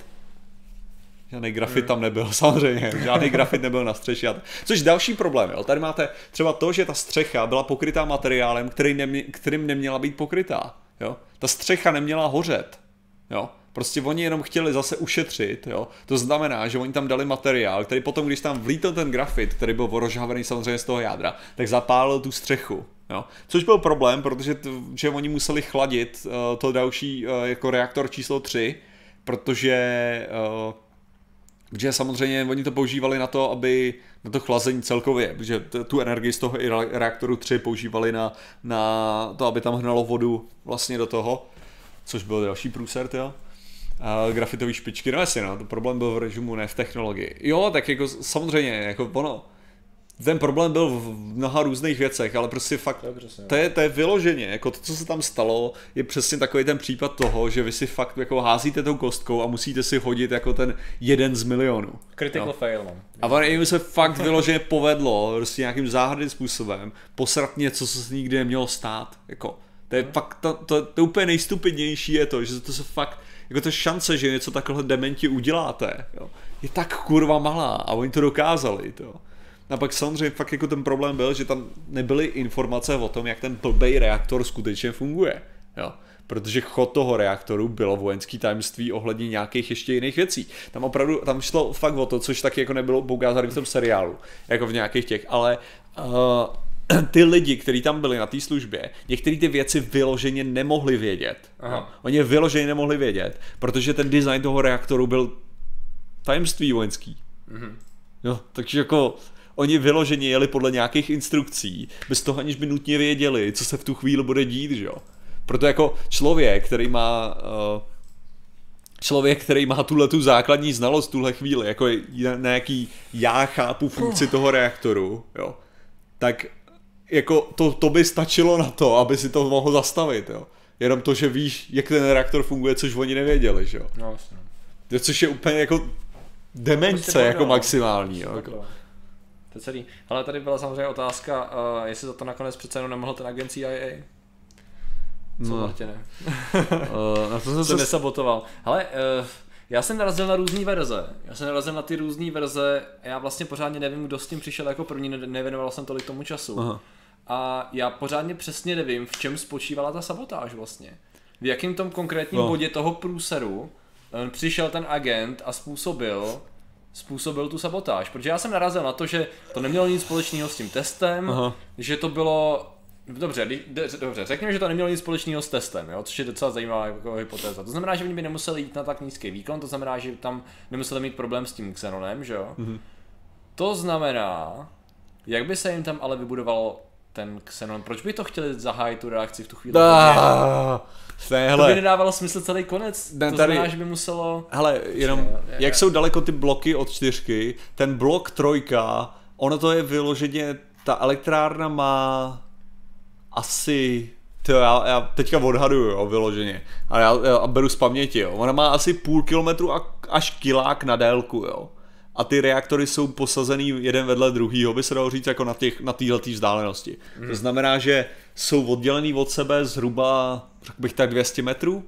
Žádný grafit tam nebyl, samozřejmě. Žádný grafit nebyl na střeše. Což další problém, jo. Tady máte třeba to, že ta střecha byla pokrytá materiálem, který nemě, kterým neměla být pokrytá. Jo. Ta střecha neměla hořet. Jo. Prostě oni jenom chtěli zase ušetřit, jo. To znamená, že oni tam dali materiál, který potom, když tam vlítl ten grafit, který byl rozžhavený samozřejmě z toho jádra, tak zapálil tu střechu. Jo. Což byl problém, protože t, že oni museli chladit uh, to další uh, jako reaktor číslo 3, protože uh, protože samozřejmě oni to používali na to, aby na to chlazení celkově, protože tu energii z toho reaktoru 3 používali na, na to, aby tam hnalo vodu vlastně do toho, což byl další průser, jo. A grafitový špičky, no jasně, no, to problém byl v režimu, ne v technologii. Jo, tak jako samozřejmě, jako ono, ten problém byl v mnoha různých věcech, ale prostě fakt, To je přesně, to je, to je vyloženě, jako to, co se tam stalo, je přesně takový ten případ toho, že vy si fakt jako házíte tou kostkou a musíte si hodit jako ten jeden z milionů. Critical No. fail, no. A ono jim se fakt vyloženě povedlo prostě nějakým záhadným způsobem posrat něco, co se nikdy nemělo stát. Jako, to je fakt, to, to, to úplně nejstupidnější je to, že to se fakt, jako to šance, že něco takhle dementi uděláte, jo, je tak kurva malá a oni to dokázali, to. A pak samozřejmě fakt jako ten problém byl, že tam nebyly informace o tom, jak ten blbej reaktor skutečně funguje, jo. Protože chod toho reaktoru bylo vojenský tajemství ohledně nějakých ještě jiných věcí. Tam opravdu, tam šlo fakt o to, což taky jako nebylo poukázané v tom seriálu, jako v nějakých těch, ale uh, ty lidi, kteří tam byli na té službě, některé ty věci vyloženě nemohli vědět. Aha. No. Oni je vyloženě nemohli vědět, protože ten design toho reaktoru byl tajemství vojenský. Mhm. Jo, takže jako oni vyloženě jeli podle nějakých instrukcí, bez toho aniž by nutně věděli, co se v tu chvíli bude dít, že jo. Proto jako člověk, který má uh, člověk, který má tuhle tu základní znalost tuhle chvíli, jako nějaký já chápu funkci toho reaktoru, jo, tak jako to, to by stačilo na to, aby si to mohl zastavit, jo. Jenom to, že víš, jak ten reaktor funguje, což oni nevěděli, že jo. No, vlastně. Což je úplně jako demence Prostě jako bordel. maximální, jo. Takhle. To je celý. Ale tady byla samozřejmě otázka, uh, jestli za to nakonec přece jenom nemohl ten agent CIA. Co, No. Martine? Uh, na to jsem Se se... nesabotoval. Hele, uh, já jsem narazil na různé verze. Já jsem narazil na ty různé verze. Já vlastně pořádně nevím, kdo s tím přišel jako první, ne- nevěnoval jsem tolik tomu času. Aha. A já pořádně přesně nevím, v čem spočívala ta sabotáž vlastně. V jakém tom konkrétním No. bodě toho průseru eh, přišel ten agent a způsobil způsobil tu sabotáž. Protože já jsem narazil na to, že to nemělo nic společného s tím testem, Aha. že to bylo Dobře, dobře, řekněme, že to nemělo nic společného s testem, jo? což je docela zajímavá jako hypotéza. To znamená, že oni by nemuseli jít na tak nízký výkon, to znamená, že tam nemuseli mít problém s tím Xenonem, že jo? Mm-hmm. To znamená, jak by se jim tam ale vybudoval ten Xenon, proč by to chtěli zahájit tu reakci v tu chvíli? Ah, to by hele, nedávalo smysl celý konec, Ne, to tady- znamená, že by muselo... hele, jenom, Je- je- jak jsou daleko ty bloky od čtyřky, ten blok trojka, ono to je vyloženě, ta elektrárna má asi, to já, já teďka odhaduju, jo, vyloženě, a já, já beru z paměti, jo, ona má asi půl kilometru a, až kilák na délku, jo. A ty reaktory jsou posazený jeden vedle druhýho, by se dalo říct, jako na, těch, na téhletý vzdálenosti. Hmm. To znamená, že jsou oddělený od sebe zhruba, řekl bych tak 200 metrů,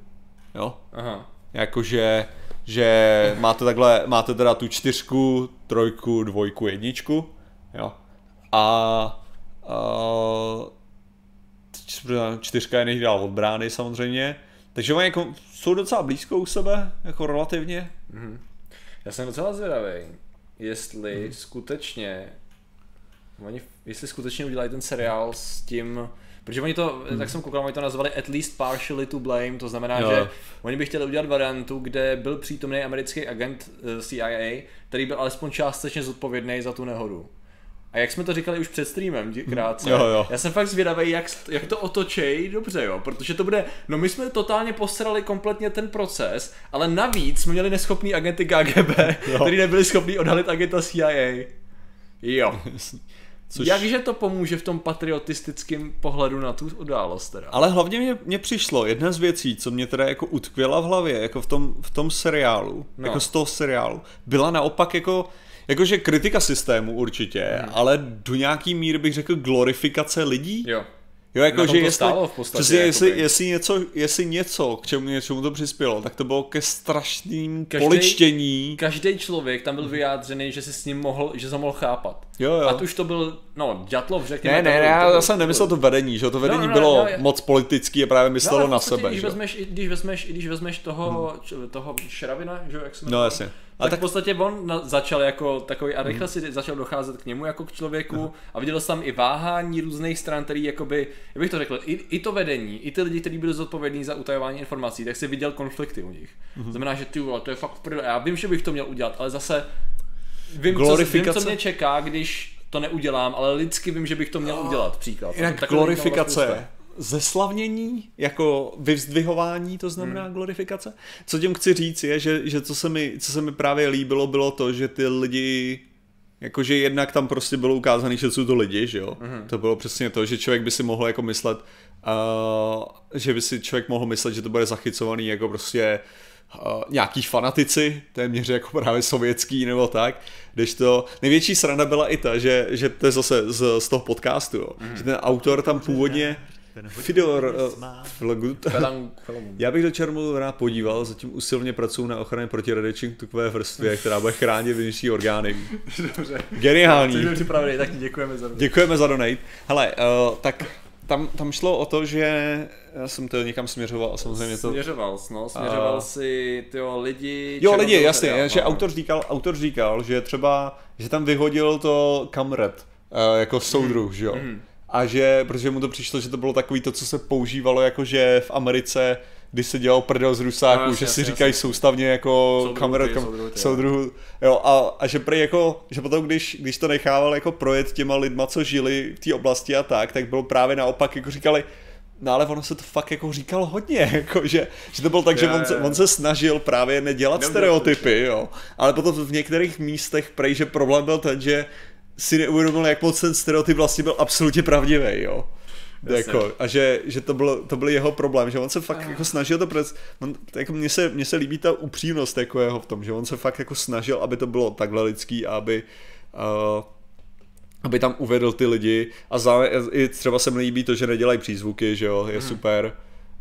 jo? Aha. Jakože že máte takhle, máte teda tu čtyřku, trojku, dvojku, jedničku, jo. A, a čtyřka je nejdál od brány samozřejmě, takže oni jako, jsou docela blízko u sebe, jako relativně. Mm-hmm. Já jsem docela zvědavý, jestli mm. skutečně, oni, jestli skutečně udělají ten seriál s tím, Protože oni to, hmm. tak jsem koukal, oni to nazvali at least partially to blame, to znamená, jo. že oni by chtěli udělat variantu, kde byl přítomný americký agent eh, CIA, který byl alespoň částečně zodpovědný za tu nehodu. A jak jsme to říkali už před streamem, krátce, jo, jo. já jsem fakt zvědavý, jak, jak to otočej dobře, jo, protože to bude, no my jsme totálně posrali kompletně ten proces, ale navíc jsme měli neschopný agenty KGB, jo. který nebyli schopni odhalit agenta CIA. Jo. Což... Jakže to pomůže v tom patriotistickém pohledu na tu událost teda? Ale hlavně mě, mě přišlo, jedna z věcí, co mě teda jako utkvěla v hlavě, jako v tom, v tom seriálu, no. jako z toho seriálu, byla naopak jako, jakože kritika systému určitě, hmm. ale do nějaký míry bych řekl glorifikace lidí. Jo. Jo, jako, že jestli, v podstatě, přesně, jestli, jestli, něco, jestli něco, k čemu něčemu to přispělo, tak to bylo ke strašným každý, poličtění. Každý člověk tam byl vyjádřený, že si s ním mohl, že se mohl chápat. Jo, jo. A už to byl, no, Ďatlov, řekněme. Ne, ne, ne, já jsem nemyslel to vedení, že to vedení no, no, bylo no, moc politický a právě myslelo no, na sebe. Když vezmeš, když vezmeš, když vezmeš toho, hmm. toho Šravina, že jak se No, jasně. A tak, tak v podstatě on na, začal jako takový a rychle hmm. si začal docházet k němu jako k člověku a viděl jsem tam i váhání různých stran, který jakoby, jak bych to řekl, i, i to vedení, i ty lidi, kteří byli zodpovědní za utajování informací, tak si viděl konflikty u nich. Hmm. Znamená, že ty vole, to je fakt prdele. Já vím, že bych to měl udělat, ale zase vím, co, vím, co mě čeká, když to neudělám, ale lidsky vím, že bych to měl udělat, příklad. Jinak glorifikace zeslavnění, jako vyvzdvihování, to znamená hmm. glorifikace. Co tím chci říct je, že, že co, se mi, co se mi právě líbilo, bylo to, že ty lidi Jakože jednak tam prostě bylo ukázané, že jsou to lidi, že jo. Mm-hmm. To bylo přesně to, že člověk by si mohl jako myslet, uh, že by si člověk mohl myslet, že to bude zachycovaný jako prostě uh, nějaký fanatici, téměř jako právě sovětský nebo tak, když to, největší sranda byla i ta, že, že to je zase z, z toho podcastu, jo, mm-hmm. že ten autor tam původně, Fidor Flagut. Já bych do Čermu rád podíval, zatím usilně pracuji na ochraně proti radiační tukové vrstvě, která bude chránit vnitřní orgány. Dobře. Geniální. Jsi připravený, tak děkujeme za donate. Děkujeme za donate. Hele, uh, tak tam, tam šlo o to, že já jsem to někam směřoval a samozřejmě to... Směřoval jsi, no, směřoval uh, si tyjo, lidi... Jo, lidi, jasně, že no. autor říkal, autor říkal, že třeba, že tam vyhodil to kamret, uh, jako soudruh, mm. že jo. Mm a že, protože mu to přišlo, že to bylo takový to, co se používalo jako, že v Americe když se dělal prdel z Rusáků, no, že si říkají soustavně jako kameru, kam, soudruhu, jo, a, a, že prý jako, že potom když, když to nechával jako projet těma lidma, co žili v té oblasti a tak, tak bylo právě naopak, jako říkali, No ale ono se to fakt jako říkalo hodně, jako že, že to bylo tak, je, že on se, on se snažil právě nedělat stereotypy, jo. Ale potom v některých místech prej, že problém byl ten, že si neuvědomil, jak moc ten stereotyp vlastně byl absolutně pravdivý, jo. Jako, a že, že to, bylo, to byl jeho problém, že on se fakt jako snažil to pres, on, jako mně, se, mně se líbí ta upřímnost jako jeho v tom, že on se fakt jako snažil, aby to bylo takhle lidský a aby uh, aby tam uvedl ty lidi a zále, i třeba se mi líbí to, že nedělají přízvuky, že jo, je hmm. super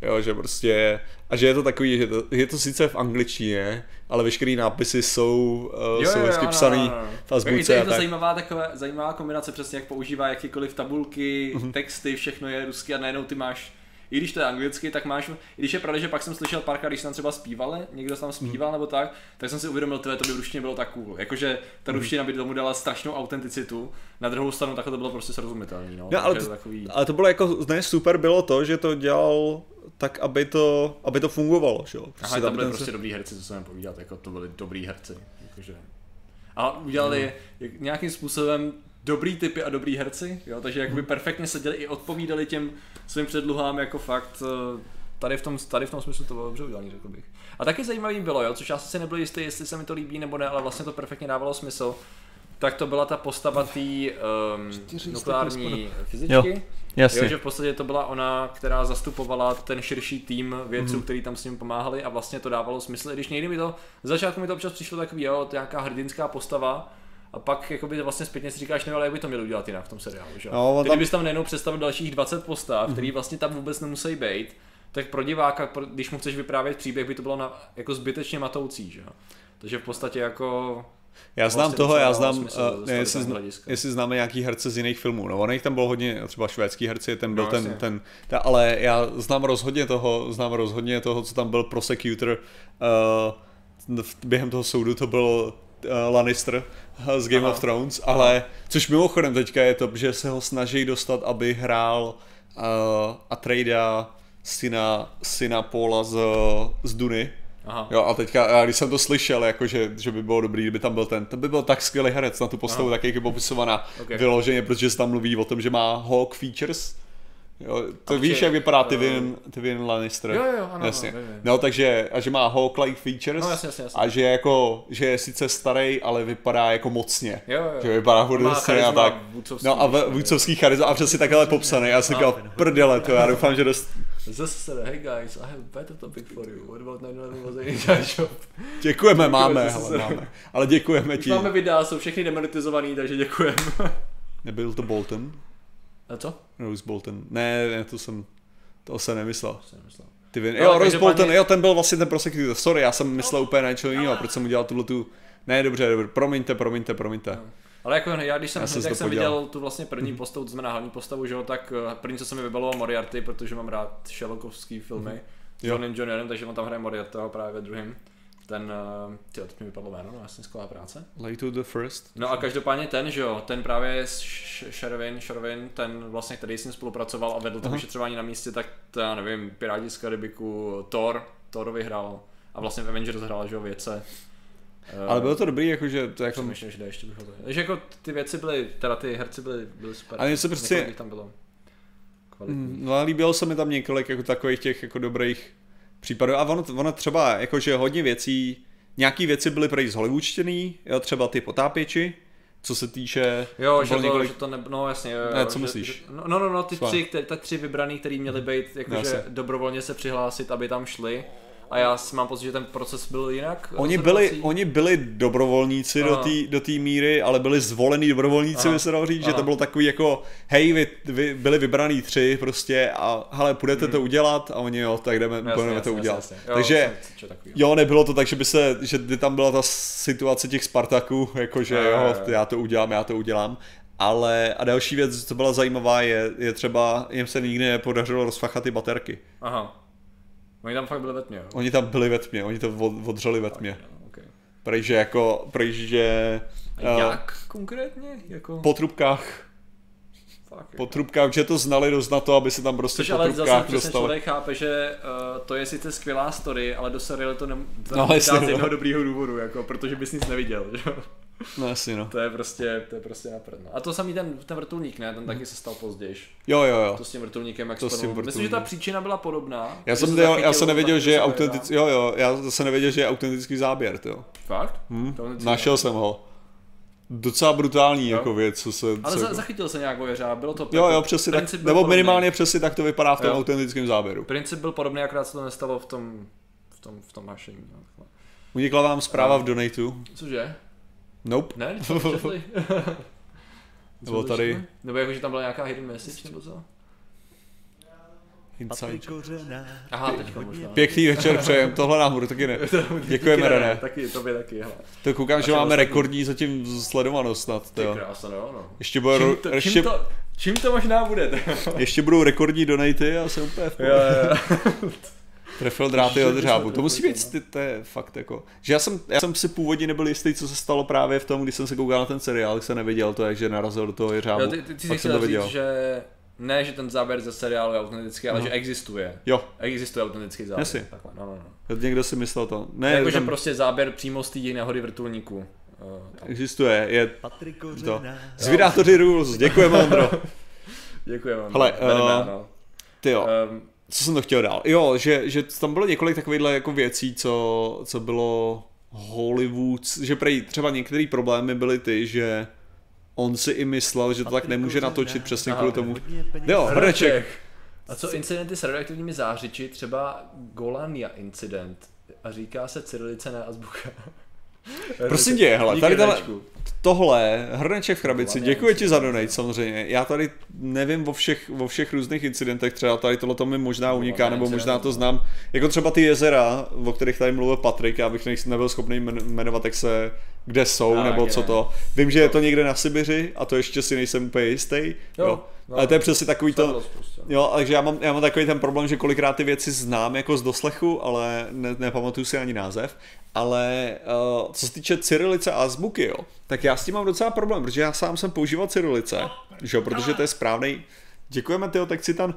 Jo, že prostě, a že je to takový, že to, je to sice v angličtině, ale veškeré nápisy jsou, uh, jo, jsou hezky no, psaný no, no, no. v azbuce. Je to, zajímavá, taková, zajímavá kombinace přesně, jak používá jakýkoliv tabulky, mm-hmm. texty, všechno je rusky a najednou ty máš i když to je anglicky, tak máš, i když je pravda, že pak jsem slyšel párkrát, když tam třeba zpívali, někdo tam zpíval hmm. nebo tak, tak jsem si uvědomil, že to by v ruštině bylo tak cool. Jakože ta hmm. ruština by tomu dala strašnou autenticitu, na druhou stranu takhle to bylo prostě srozumitelné. No, no ale, to, takový... ale to bylo jako, ne, super bylo to, že to dělal tak, aby to, aby to fungovalo. Že? Aha, tam, byli prostě se... dobrý herci, co jsem povídat, jako to byli dobrý herci. Jakože... A udělali no. nějakým způsobem dobrý typy a dobrý herci, jo, takže jakoby perfektně seděli i odpovídali těm svým předluhám jako fakt eh, tady v tom, tady v tom smyslu to bylo dobře udělané, řekl bych. A taky zajímavý bylo, jo, což já si nebyl jistý, jestli se mi to líbí nebo ne, ale vlastně to perfektně dávalo smysl. Tak to byla ta postava té um, Čtyři nukleární Jo, fyzičky. Jasně. Jo, že v podstatě to byla ona, která zastupovala ten širší tým vědců, mm-hmm. který tam s ním pomáhali a vlastně to dávalo smysl, i když někdy mi to, z začátku mi to občas přišlo takový, jo, to nějaká hrdinská postava, a pak jakoby vlastně zpětně si říkáš, no ale jak by to mělo udělat jinak v tom seriálu, že? jo? No, tam- kdybys tam najednou představil dalších 20 postav, Mhm. který vlastně tam vůbec nemusí být, tak pro diváka, když mu chceš vyprávět příběh, by to bylo na, jako zbytečně matoucí, že? jo? Takže v podstatě jako Já znám Vlastně toho, já znám, smysl uh, jestli, zna, jestli známe nějaký herce z jiných filmů. No, ono jich tam bylo hodně, třeba švédský herci, ten byl No, ten, ten, ta, ale já znám rozhodně toho, znám rozhodně toho, co tam byl prosecutor uh, v- během toho soudu, to byl uh, Lannister uh, z Game Aha. of Thrones, ale což mimochodem teďka je to, že se ho snaží dostat, aby hrál uh, Atreida syna, syna Paula z, z Duny. Aha. Jo, a teďka, já když jsem to slyšel, jako že, že by bylo dobrý, kdyby tam byl ten, to by byl tak skvělý herec na tu postavu, Aha. tak jak je popisovaná Ok. vyloženě, protože se tam mluví o tom, že má Hawk features. Jo, to A víš, že, jak vypadá eh, Tywin, Tywin Lannister. Jo, jo, ano, jasně. ano. No, takže, a že má Hawk-like features. No, jasně, jasně, jasně. A že je jako, že je sice starý, ale vypadá jako mocně. Jo, jo. Že vypadá furt a tak. vůdcovský, No a vůdcovský charisma a přesně takhle popsaný. Já si říkal, prdele, to já doufám, že dost... Zase se hey guys, I have a better topic for you. What about 9-11 was a inside job? Děkujeme, máme, hele, máme. Ale děkujeme ti. máme videa, jsou všechny demonetizovaný, takže děkujeme. Nebyl to Bolton? A co? Rose Bolton. Ne, ne, to jsem, to jsem nemyslel. To jsem myslel. Ty vin... No, Jo, Rose Bolton, jo, ten byl vlastně ten prosecutor. Sorry, já jsem myslel úplně na něco jiného, proč jsem udělal tuhle tu... Ne, dobře, dobře, promiňte, promiňte, promiňte. Ale jako já, když jsem, Já jsem hned, si jak to jsem podělal. viděl tu vlastně první postavu, to znamená hlavní postavu, že jo, tak eh, první, co se mi vybalo Moriarty, protože mám rád Sherlockovský filmy s Jo. Johnem Johnnem, takže on tam hraje Moriartyho právě ve druhém. Ten, uh, tyjo, teď mi vypadlo jméno, no jasně skvělá práce. Late to the first. No a každopádně ten, že jo, ten právě s Sh- Sherwin, Sherwin, ten vlastně, který s ním spolupracoval a vedl to vyšetřování na místě, tak to já nevím, Piráti z Karibiku, Thor, Thor vyhrál a vlastně v Avengers hrál, že jo, věce. Eh, Ale bylo to dobrý, jakože to jako... Přemýšlím, že jde ještě bych ho to... Takže jako ty věci byly, teda ty herci byly, byly super. Ale mně se prostě- tam bylo kvalitní. Mm, No a líbilo se mi tam několik jako takových těch jako dobrých případů. A ono, ono třeba, jakože hodně věcí, nějaký věci byly prej zhollywoodštěný, jo, třeba ty potápěči, co se týče... Jo, že to, několik- že to ne, no jasně, jo, Ne, co že, myslíš? Že, no, no, no, no, ty tři, ty, ty tři vybraný, který měli být, jakože dobrovolně se přihlásit, aby tam šli. A já si mám pocit, že ten proces byl jinak. Oni byli, oni byli dobrovolníci do Aha. té do té míry, ale byli zvolení dobrovolníci, Aha. by se dalo říct, že Aha. to bylo takový jako, hej, vy, vy byli vybraný tři prostě a hele, půjdete to udělat a oni jo, tak jdeme, Hmm. Jasně, budeme jasně, to udělat. jasně, jasně. Jo, Takže takovýho. Jo, nebylo to tak, že by se, že by tam byla ta situace těch Spartaků, jako že Jo, jo, jo, jo. já to udělám, já to udělám. Ale a další věc, co byla zajímavá, je, je třeba, jim se nikdy nepodařilo rozfachat ty baterky. Aha. Oni tam fakt byli ve tmě, jo? Oni tam byli ve tmě, oni to od, odřeli ve tmě. No, okay. Prej, že jako, prej, že A jak konkrétně? Jako, po trubkách, fakt, po trubkách, že to znali dost na to, aby se tam prostě Což po ale zase trubkách přesně dostali. člověk chápe, že uh, to je sice skvělá story, ale do seriálu to, No, no, jasně, dá z no. jednoho dobrýho důvodu, jako, protože bys nic neviděl. Že? Jo. No jasně, no. To je prostě, to je prostě naprdno. A to samý ten, ten vrtulník, ne? Ten taky se stal později. Jo, jo, jo. To s tím vrtulníkem, jak To s tím spadl. Myslím, že ta příčina byla podobná. Já jsem, se já, jsem nevěděl, že je autentický, jo, jo, já zase nevěděl, že je autentický záběr, jo. Fakt? Hm, našel jsem ho. Docela brutální Jo. jako věc, co se... Ale co za, jako... zachytil se nějak ověřá, bylo to Jo, jako- jo, přesně tak, nebo podobný. minimálně přesně tak to vypadá v tom Jo. autentickém záběru. Princip byl podobný, akorát se to nestalo v tom, v tom, v tom hašení. Unikla vám zpráva v donatu? Cože? Nope. Ne, to. Nebo tady Nebo jako, že tam byla nějaká hidden message, nebo co? inside. Aha, teďka možná. Pěkný večer přejem, tohle nám bude taky ne. Děkujeme, ne, René. Taky, tobě taky, hele. To koukám, že máme rekordní zatím sledovanost snad. Ty krása, no, no. Ještě, bude, Čím to, ještě, čím, to, čím to možná bude? ještě budou rekordní donaty a jsem úplně v jo. Trefil dráty od Že- řábu. že- To musí že- být, ty, to je fakt jako, že já jsem, já jsem si původně nebyl jistý, co se stalo právě v tom, když jsem se koukal na ten seriál, tak jsem nevěděl to, že narazil do toho jeřábu. Jo, ty, ty, ty jsi jsem to chtěl říct, viděl. že ne, že ten záběr ze seriálu je autentický, ale Aha. že existuje. Jo, Existuje autentický záběr. Jasně. Takhle, no, no, no. někdo si myslel to. Ne, Jakože tam prostě záběr přímo z té nehody vrtulníku. Eh, tam. existuje, je to. Zvědátoři rules, děkujeme Ondro. Děkujeme. Hele, eh, no. Ty jo, Ehm, co jsem to chtěl dál? Jo, že, že tam bylo několik takovýchhle jako věcí, co, co bylo Hollywood, že prej třeba některé problémy byly ty, že on si i myslel, že to tak nemůže natočit přesně kvůli tomu. Jo, Hrneček. A co incidenty s radioaktivními zářiči, třeba Golania incident a říká se Cyrilice na azbuka. Prosím tě, hele, Díky, tady tohle, hrneček v krabici, děkuji ti za donate samozřejmě. Já tady nevím o všech, o všech různých incidentech, třeba tady tohle to mi možná uniká, nebo možná to no. znám. Jako třeba ty jezera, o kterých tady mluvil Patrik, já bych nebyl schopný jmen- jmenovat, jak se, kde jsou, Já nebo co ne. to. Vím, že je to někde na Sibiři a to ještě si nejsem úplně jistý. Jo, Jo, no. Ale to je přesně takový to, prostě. Jo, takže já mám, já mám takový ten problém, že kolikrát ty věci znám jako z doslechu, ale ne, nepamatuju si ani název. Ale uh, co se týče cyrilice a azbuky, jo, tak já s tím mám docela problém, protože já sám jsem používal cyrilice, že jo, protože to je správný. Děkujeme, Tyho, tak si tam...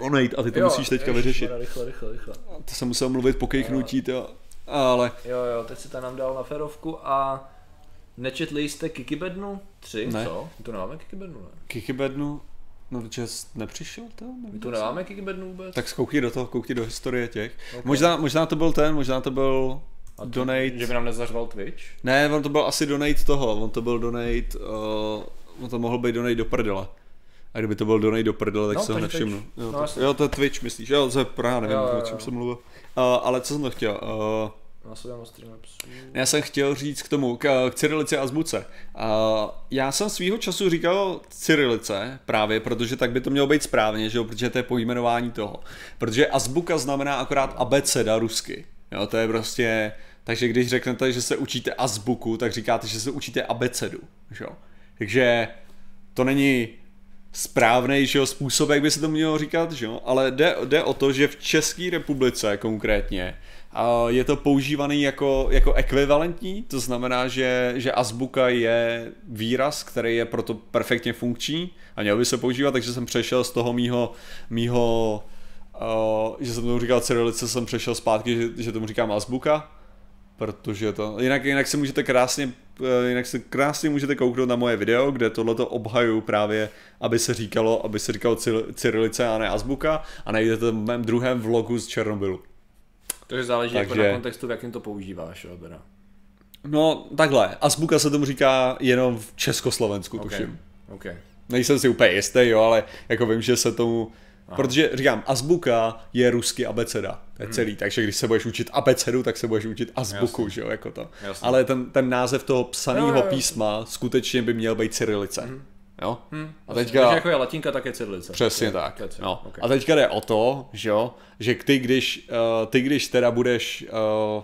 Onejt, a ty to Jo, musíš teďka vyřešit. Rychle, rychle, rychle. To jsem musel mluvit po kejchnutí, to, ale Jo, jo, teď si to nám dal na ferovku a nečetli jste Kikibednu 3, Ne. co? My tu nemáme Kikibednu, ne? Kikibednu, no, že nepřišel, to? My tu nemáme Kikibednu vůbec? Tak zkoukni do toho, koukni do historie těch. Ok. Možná, možná to byl ten, možná to byl A to- donate. Že by nám nezařval Twitch? Ne, on to byl asi donate toho, on to byl donate, uh, on to mohl být donate do prdele. A kdyby to byl donate do prdele, tak No, se ho nevšimnu. Jo, No, to, jo, to je Twitch, myslíš? Jo, to je, já nevím, Jo, jo, o čem jsem mluvil. Uh, ale co jsem to chtěl? Uh, já jsem chtěl říct k tomu, k, k Cyrilici a azbuce. Uh, já jsem svýho času říkal Cyrilice právě, protože tak by to mělo být správně, že jo, protože to je pojmenování toho. Protože azbuka znamená akorát abeceda rusky. Jo, to je prostě, takže když řeknete, že se učíte azbuku, tak říkáte, že se učíte abecedu, že. Takže to není správný že jo, způsob, jak by se to mělo říkat, že jo? ale jde, jde o to, že v České republice konkrétně je to používaný jako, jako ekvivalentní, to znamená, že, že azbuka je výraz, který je proto perfektně funkční a měl by se používat, takže jsem přešel z toho mýho, mýho uh, že jsem tomu říkal cyrilice, jsem přešel zpátky, že, že tomu říkám azbuka, protože to, jinak, jinak se můžete krásně, eh, jinak se krásně můžete kouknout na moje video, kde tohleto obhaju právě, aby se říkalo, aby se říkalo cyr- cyrilice a ne azbuka a najdete to v mém druhém vlogu z Černobylu. Takže záleží jako Takže- na kontextu, v jakým to používáš, jo, teda. No takhle, azbuka se tomu říká jenom v Československu, Ok, tuším. OK. Nejsem si úplně jistý, jo, ale jako vím, že se tomu, Aha. protože říkám, azbuka je rusky abeceda, to je celý, takže když se budeš učit abecedu, tak se budeš učit azbuku, Jasně. že jo, jako to. Jasně. Ale ten, ten název toho psaného písma skutečně by měl být cyrilice, jo. Hm, A Takže teďka, jako je latinka, tak je cyrilice. přesně je- tak, je no. Ok. A teďka jde o to, že jo, že ty když, uh, ty když teda budeš, uh,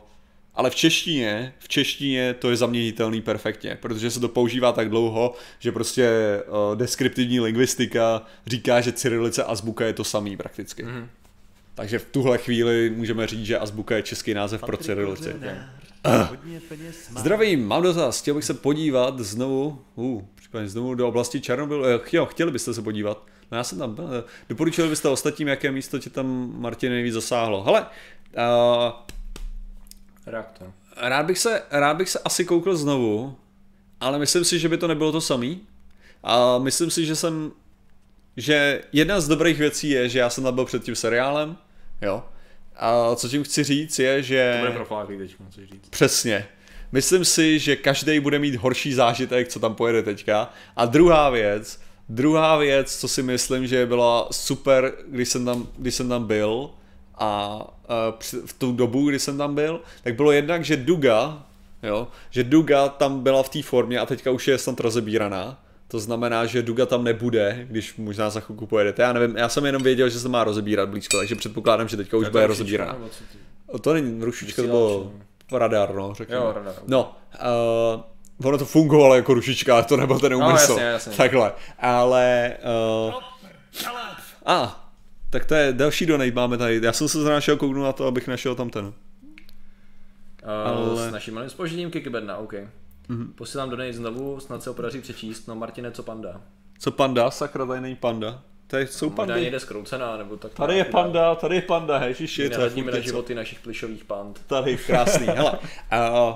ale v češtině, v češtině to je zaměnitelný perfektně, protože se to používá tak dlouho, že prostě uh, deskriptivní lingvistika říká, že cyrilice a azbuka je to samý prakticky. Mm-hmm. Takže v tuhle chvíli můžeme říct, že azbuka je český název pro cyrilici. Zdravím, mám dotaz, chtěl bych se podívat znovu, uh, případně znovu do oblasti Černobylu, Eh, jo, chtěli byste se podívat. No já jsem tam byl, eh, doporučili byste ostatním, jaké místo tě tam Martin nejvíc zasáhlo. Hele, uh, Reaktor. rád bych, se, rád bych se asi koukl znovu, ale myslím si, že by to nebylo to samý. A myslím si, že jsem, že jedna z dobrých věcí je, že já jsem tam byl před tím seriálem, jo. A co tím chci říct je, že... To bude profláklý teď, chceš říct. Přesně. Myslím si, že každý bude mít horší zážitek, co tam pojede teďka. A druhá věc, druhá věc, co si myslím, že byla super, když jsem tam, když jsem tam byl a uh, v tu dobu, kdy jsem tam byl, tak bylo jednak, že Duga, jo, že Duga tam byla v té formě a teďka už je snad rozebíraná. To znamená, že Duga tam nebude, když možná za chvilku pojedete. Já nevím, já jsem jenom věděl, že se má rozebírat blízko, takže předpokládám, že teďka už bude rozebíraná. To není rušička, to bylo radar, no, řekněme. Jo, radar. No, uh, ono to fungovalo jako rušička, ale to nebyl ten No, úmysl. jasně, jasně. Takhle, ale... Uh, a, tak to je další donate máme tady. Já jsem se zrovna šel kouknout na to, abych našel tam ten. Ale... Ale- S naším malým spožením Kikibedna, OK. Mm-hmm. Posílám donate znovu, snad se ho podaří přečíst. No Martine, co panda? Co panda? Sakra, tady není panda. Tady jsou Možná pandy. někde zkroucená, nebo tak. Tady je panda, tady je panda, je Nehledíme furt na životy našich plišových pand. Tady, krásný, hele. Uh,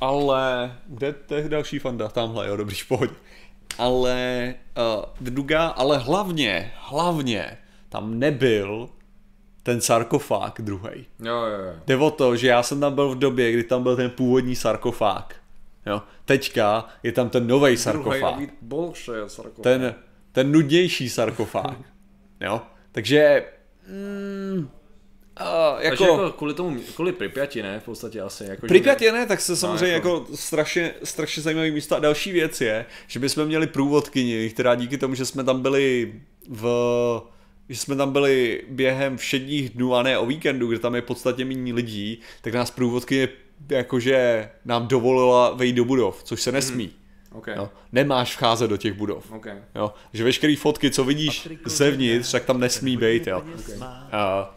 ale, kde to je další fanda? Tamhle, jo, dobrý, v pohodě. Ale, uh, Duga, ale hlavně, hlavně, tam nebyl ten sarkofág druhý. Jo, jo, jo. Jde o to, že já jsem tam byl v době, kdy tam byl ten původní sarkofág. Jo. Teďka je tam ten nový sarkofág. Sarkofág. Ten, ten nudnější sarkofág. jo. Takže... Mm, a, jako, Takže jako kvůli tomu, kvůli Pripyati, ne, v podstatě asi. Jako, že- Pripyat je ne, tak se samozřejmě jako- jako, strašně, strašně zajímavý místo. A další věc je, že bychom měli průvodkyni, která díky tomu, že jsme tam byli v že jsme tam byli během všedních dnů a ne o víkendu, kde tam je podstatně méně lidí, tak nás průvodkyně jakože nám dovolila vejít do budov, což se nesmí. OK, Jo. Nemáš vcházet do těch budov. OK. Jo. Že veškeré fotky, co vidíš zevnitř, tak tam nesmí být. Jo. A,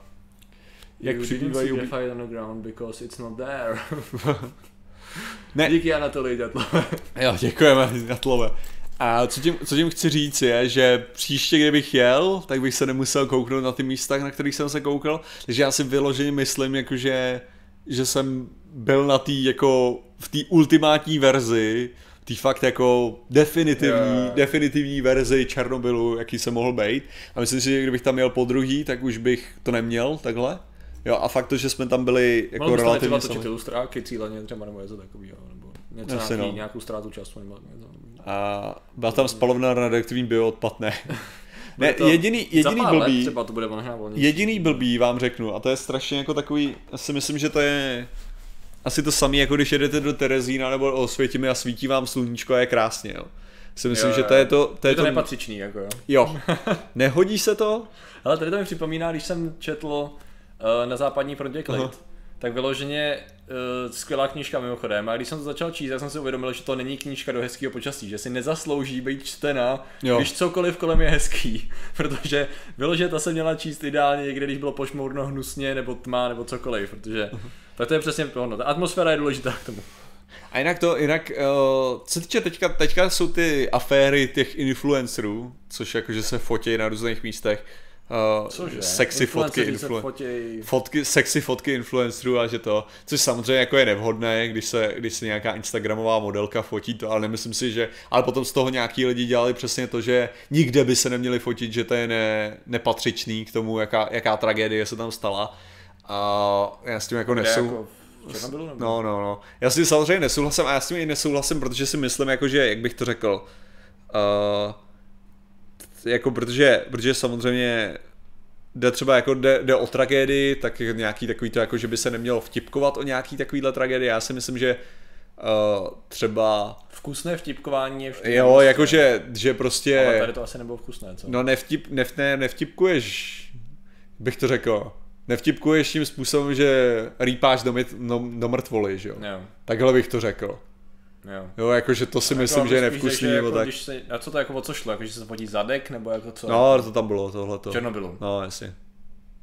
jak you didn't přibývají... see ubí- fight on the ground because it's not there. Ne. Díky Anatolii. Jo, děkujeme na tlove. A co tím, co tím chci říct je, že příště, kdybych jel, tak bych se nemusel kouknout na ty místa, na kterých jsem se koukal. Takže já si vyloženě myslím, jakože, že jsem byl na té jako v té ultimátní verzi, té fakt jako definitivní, jo. definitivní verzi Černobylu, jaký jsem mohl být. A myslím si, že kdybych tam jel po druhý, tak už bych to neměl takhle. Jo, a fakt to, že jsme tam byli jako Mohl byste relativně třeba točit sami. ilustráky cíleně třeba nebo něco takového, nebo něco Asi nějaký, no. nějakou ztrátu času nebo něco. A byla tam spalovna radioaktivní bioodpad, ne. To- jediný, jediný blbý, třeba to bude jediný blbý vám řeknu, a to je strašně jako takový, já si myslím, že to je asi to samé, jako když jedete do Terezína nebo o Světimi a svítí vám sluníčko a je krásně, jo. Si myslím, Jo, že jo. to je to, to je Je to to, nepatřičný, jako jo. jo. Nehodí se to? Ale tady to mi připomíná, když jsem četl uh, na západní frontě klid, Aha. Tak vyloženě uh, skvělá knížka mimochodem. A když jsem to začal číst, tak jsem si uvědomil, že to není knížka do hezkého počasí, že si nezaslouží být čtena, Jo. když cokoliv kolem je hezký. Protože vyloženě ta se měla číst ideálně někde, když bylo pošmourno hnusně, nebo tma, nebo cokoliv, protože tak to je přesně ono. Ta atmosféra je důležitá k tomu. A jinak to, jinak, uh, co týče teďka, teďka jsou ty aféry těch influencerů, což jakože se fotí na různých místech, uh, Cože? sexy fotky influ- fotěj... fotky, sexy fotky influencerů a že to, což samozřejmě jako je nevhodné, když se, když se nějaká instagramová modelka fotí to, ale nemyslím si, že, ale potom z toho nějaký lidi dělali přesně to, že nikde by se neměli fotit, že to je ne, nepatřičný k tomu, jaká, jaká tragédie se tam stala a já s tím jako nesou... Jako v Černobylu, nebo? No, no, no. Já s tím samozřejmě nesouhlasím a já s tím i nesouhlasím, protože si myslím, jako, že, jak bych to řekl, uh, jako protože, protože samozřejmě jde třeba jako jde, jde o tragédii, tak nějaký takový to, jako že by se nemělo vtipkovat o nějaký takovýhle tragédii. Já si myslím, že uh, třeba, Vkusné vtipkování je vždy jo, jakože, že prostě, Ale tady to asi nebylo vkusné, co? no nevtip, nev, ne, nevtipkuješ, bych to řekl, nevtipkuješ tím způsobem, že rýpáš do, myt, do, do mrtvoly, že jo. Jo, Takhle bych to řekl. Jo. Jo, jakože to si myslím, Jako, že je nevkusný, že nebo jako, tak. Když se, a co to jako o co šlo? Jako, že se fotí zadek, nebo jako co? No, to tam bylo, tohleto. V Černobylu. No, jasně.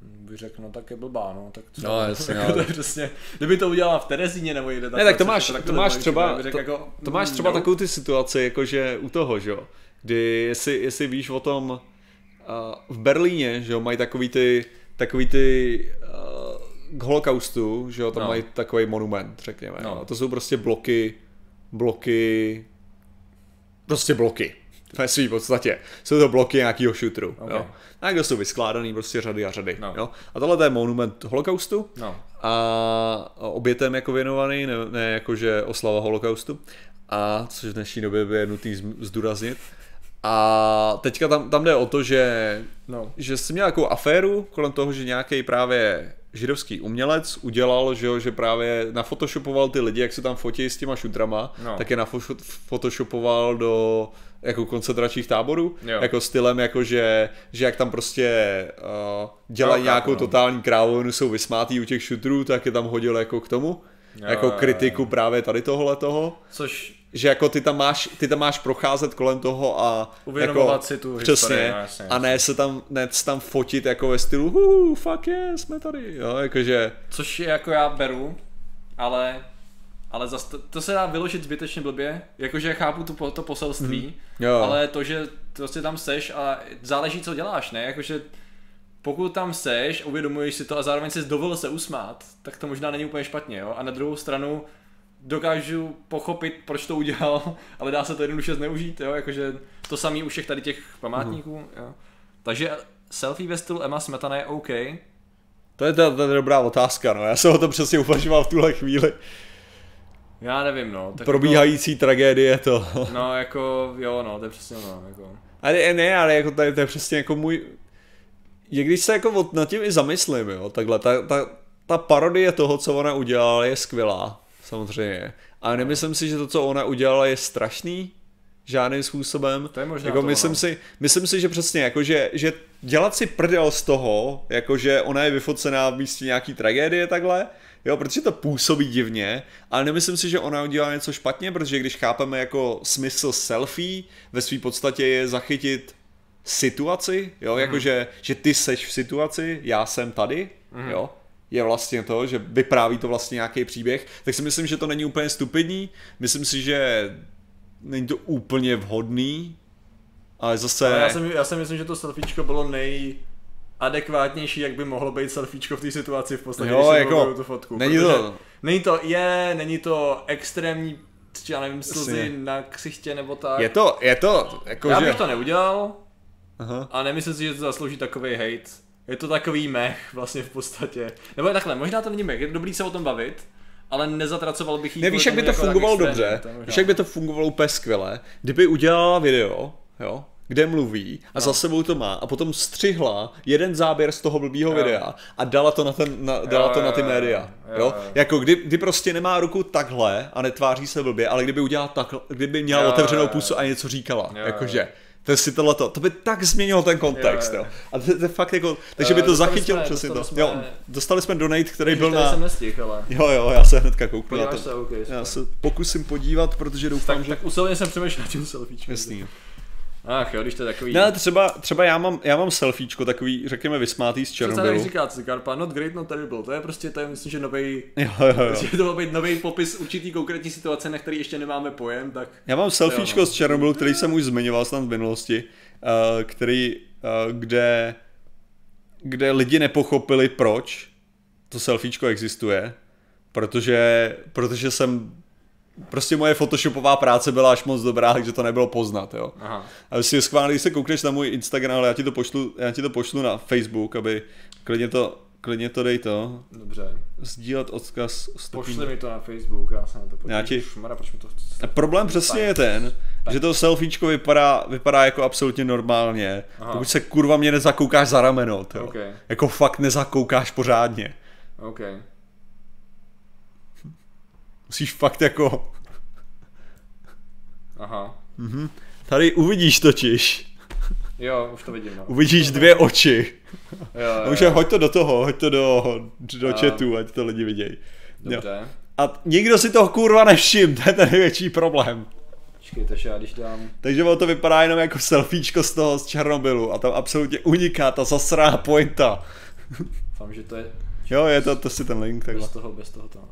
Bych řekl, no tak je blbá, no. Tak co? No, jasně, Jako no. to je přesně, kdyby to udělala v Terezíně nebo jde Ne, tak to máš, to máš třeba, to, jako, to máš mm, třeba no. takovou ty situaci, jakože u toho, že jo, kdy jestli, jestli víš o tom, uh, v Berlíně, že jo, mají takový ty, takový ty uh, k holokaustu, že jo, tam No. mají takový monument, řekněme. No. No. To jsou prostě bloky, bloky, prostě bloky. Ve svý podstatě. Jsou to bloky nějakého šutru. Ok. Jo. A jsou vyskládaný prostě řady a řady. No. Jo. A tohle je monument holokaustu No, a obětem jako věnovaný, ne, ne jako že oslava holokaustu, a což v dnešní době by je nutný zdůraznit. A teďka tam, tam jde o to, že, no. že jsi měl takovou aféru kolem toho, že nějaký právě židovský umělec udělal, že, jo, že právě nafotoshopoval ty lidi, jak se tam fotí s těma šutrama, No. tak je nafotoshopoval do jako koncentračních táborů, Jo. jako stylem, jako že, že jak tam prostě uh, dělají Jo, nějakou no. totální krávovinu, jsou vysmátý u těch šutrů, tak je tam hodil jako k tomu, Jo, jako jo, jo. kritiku právě tady tohle toho, Což že jako ty tam máš, ty tam máš procházet kolem toho a Uvědomovat jako, si tu přesně, historii, no, jasně, a ne se tam, ne se tam fotit jako ve stylu hu, fuck yeah, jsme tady, jo, jakože, Což je jako já beru, ale ale zas to, to se dá vyložit zbytečně blbě, jakože chápu tu, to poselství. Jo. ale to, že prostě tam seš a záleží, co děláš, ne? Jakože pokud tam seš, uvědomuješ si to a zároveň si dovolil se usmát, tak to možná není úplně špatně, jo? A na druhou stranu dokážu pochopit, proč to udělal, ale dá se to jednoduše zneužít, jo? Jakože to samý u všech tady těch památníků, jo? Takže selfie ve stylu Emma Smetana je OK, To je, ta, ta dobrá otázka, no. Já jsem o tom přesně uvažoval v tuhle chvíli. Já nevím, no. Tak Probíhající tragédie to. Jako, no, jako, jo, no, to je přesně ono, jako. Ale ne, ale jako to je, to je přesně jako můj... Je když se jako nad tím i zamyslím, jo, takhle, ta, ta, ta parodie toho, co ona udělala, je skvělá, samozřejmě. Ale nemyslím si, že to, co ona udělala, je strašný, žádným způsobem. To je možná jako to, myslím, no. si, myslím si, že přesně, jako že, že dělat si prdel z toho, jako že ona je vyfocená v místě nějaký tragédie takhle, jo, protože to působí divně, ale nemyslím si, že ona udělala něco špatně, protože když chápeme jako smysl selfie, ve své podstatě je zachytit situaci, jo, Mhm. jako že, že ty seš v situaci, já jsem tady, Mhm. jo, je vlastně to, že vypráví to vlastně nějaký příběh, tak si myslím, že to není úplně stupidní, myslím si, že není to úplně vhodný, ale zase... Ale já, si, já si myslím, že to selfiečko bylo nej adekvátnější, jak by mohlo být selfiečko v té situaci v podstatě, Jo, když jako, tu fotku. není to- Není to, je, není to extrémní, já nevím, slzy na ksichtě nebo tak. Je to, je to, jako já že... bych to neudělal Aha. a nemyslím si, že to zaslouží takový hate. Je to takový mech vlastně v podstatě. Nebo je takhle, možná to není mech, je dobrý se o tom bavit, ale nezatracoval bych jí Ne, víš, kvůli jak by to jako fungovalo dobře? Víš, jak by to fungovalo úplně skvěle? Kdyby udělala video, jo, kde mluví a No. za sebou to má a potom střihla jeden záběr z toho blbýho Jo. videa a dala to na, ten, na, dala Jo, to na ty média. jo, Jo, jo. Jako kdy, kdy prostě nemá ruku takhle a netváří se blbě, ale kdyby udělala takhle, kdyby měla Jo, otevřenou pusu a něco říkala, Jo, jakože. jo. To je si tohleto, to by tak změnilo ten kontext, Jo, jo. jo. A to, to je fakt jako, takže by to zachytilo jsme- přesně to. dostali Jo, jsme- dostali jsme donate, který byl na... jsem nestihl, ale. Jo, jo, já se hnedka kouknu na to. se, OK, Já se pokusím podívat, protože doufám, Tak, že... tak usilovně jsem přemýšlel nad tím selfiečkem. Jasný. Ach jo, když to je takový... Ne, třeba, třeba já mám, já mám selfiečko takový, řekněme, vysmátý z Co se tady Černobylu. říká, co říká Karpa, not great, not terrible, to je prostě, to je myslím, že nový, Jo, jo, jo. že to být nový popis určitý konkrétní situace, na který ještě nemáme pojem, tak Já mám selfiečko Jo, no. z Černobylu, který jsem už zmiňoval snad v minulosti, uh, který, uh, kde, kde lidi nepochopili, proč to selfiečko existuje, protože, protože jsem Prostě moje photoshopová práce byla až moc dobrá, takže to nebylo poznat, jo. aha. A si schválně, když se koukneš na můj Instagram, ale já ti to pošlu, já ti to pošlu na Facebook, aby klidně to, klidně to dej to, Dobře. sdílet odkaz ostatním. Pošli mi to na Facebook, já se na to podívám. Já ti- Šmara, proč mi to... A problém přesně je ten, že to selfiečko vypadá, vypadá jako absolutně normálně, Aha. pokud se kurva mě nezakoukáš za rameno, to. OK, Jako fakt nezakoukáš pořádně. OK. Musíš fakt jako, Aha. tady uvidíš totiž, Jo, už to vidím, no. uvidíš dvě oči. Jo, jo, jo. hoď to do toho, hoď to do, do A- chatu, ať to lidi vidějí. Jo. Dobře. A nikdo si toho kurva nevšim, to je ten největší problém. Počkej, takže já když dám... Takže ono to vypadá jenom jako selfiečko z toho z Černobylu a tam absolutně uniká ta zasraná pointa. Doufám, že to je Jo, je to, to si ten link takhle. bez toho, bez toho to. Já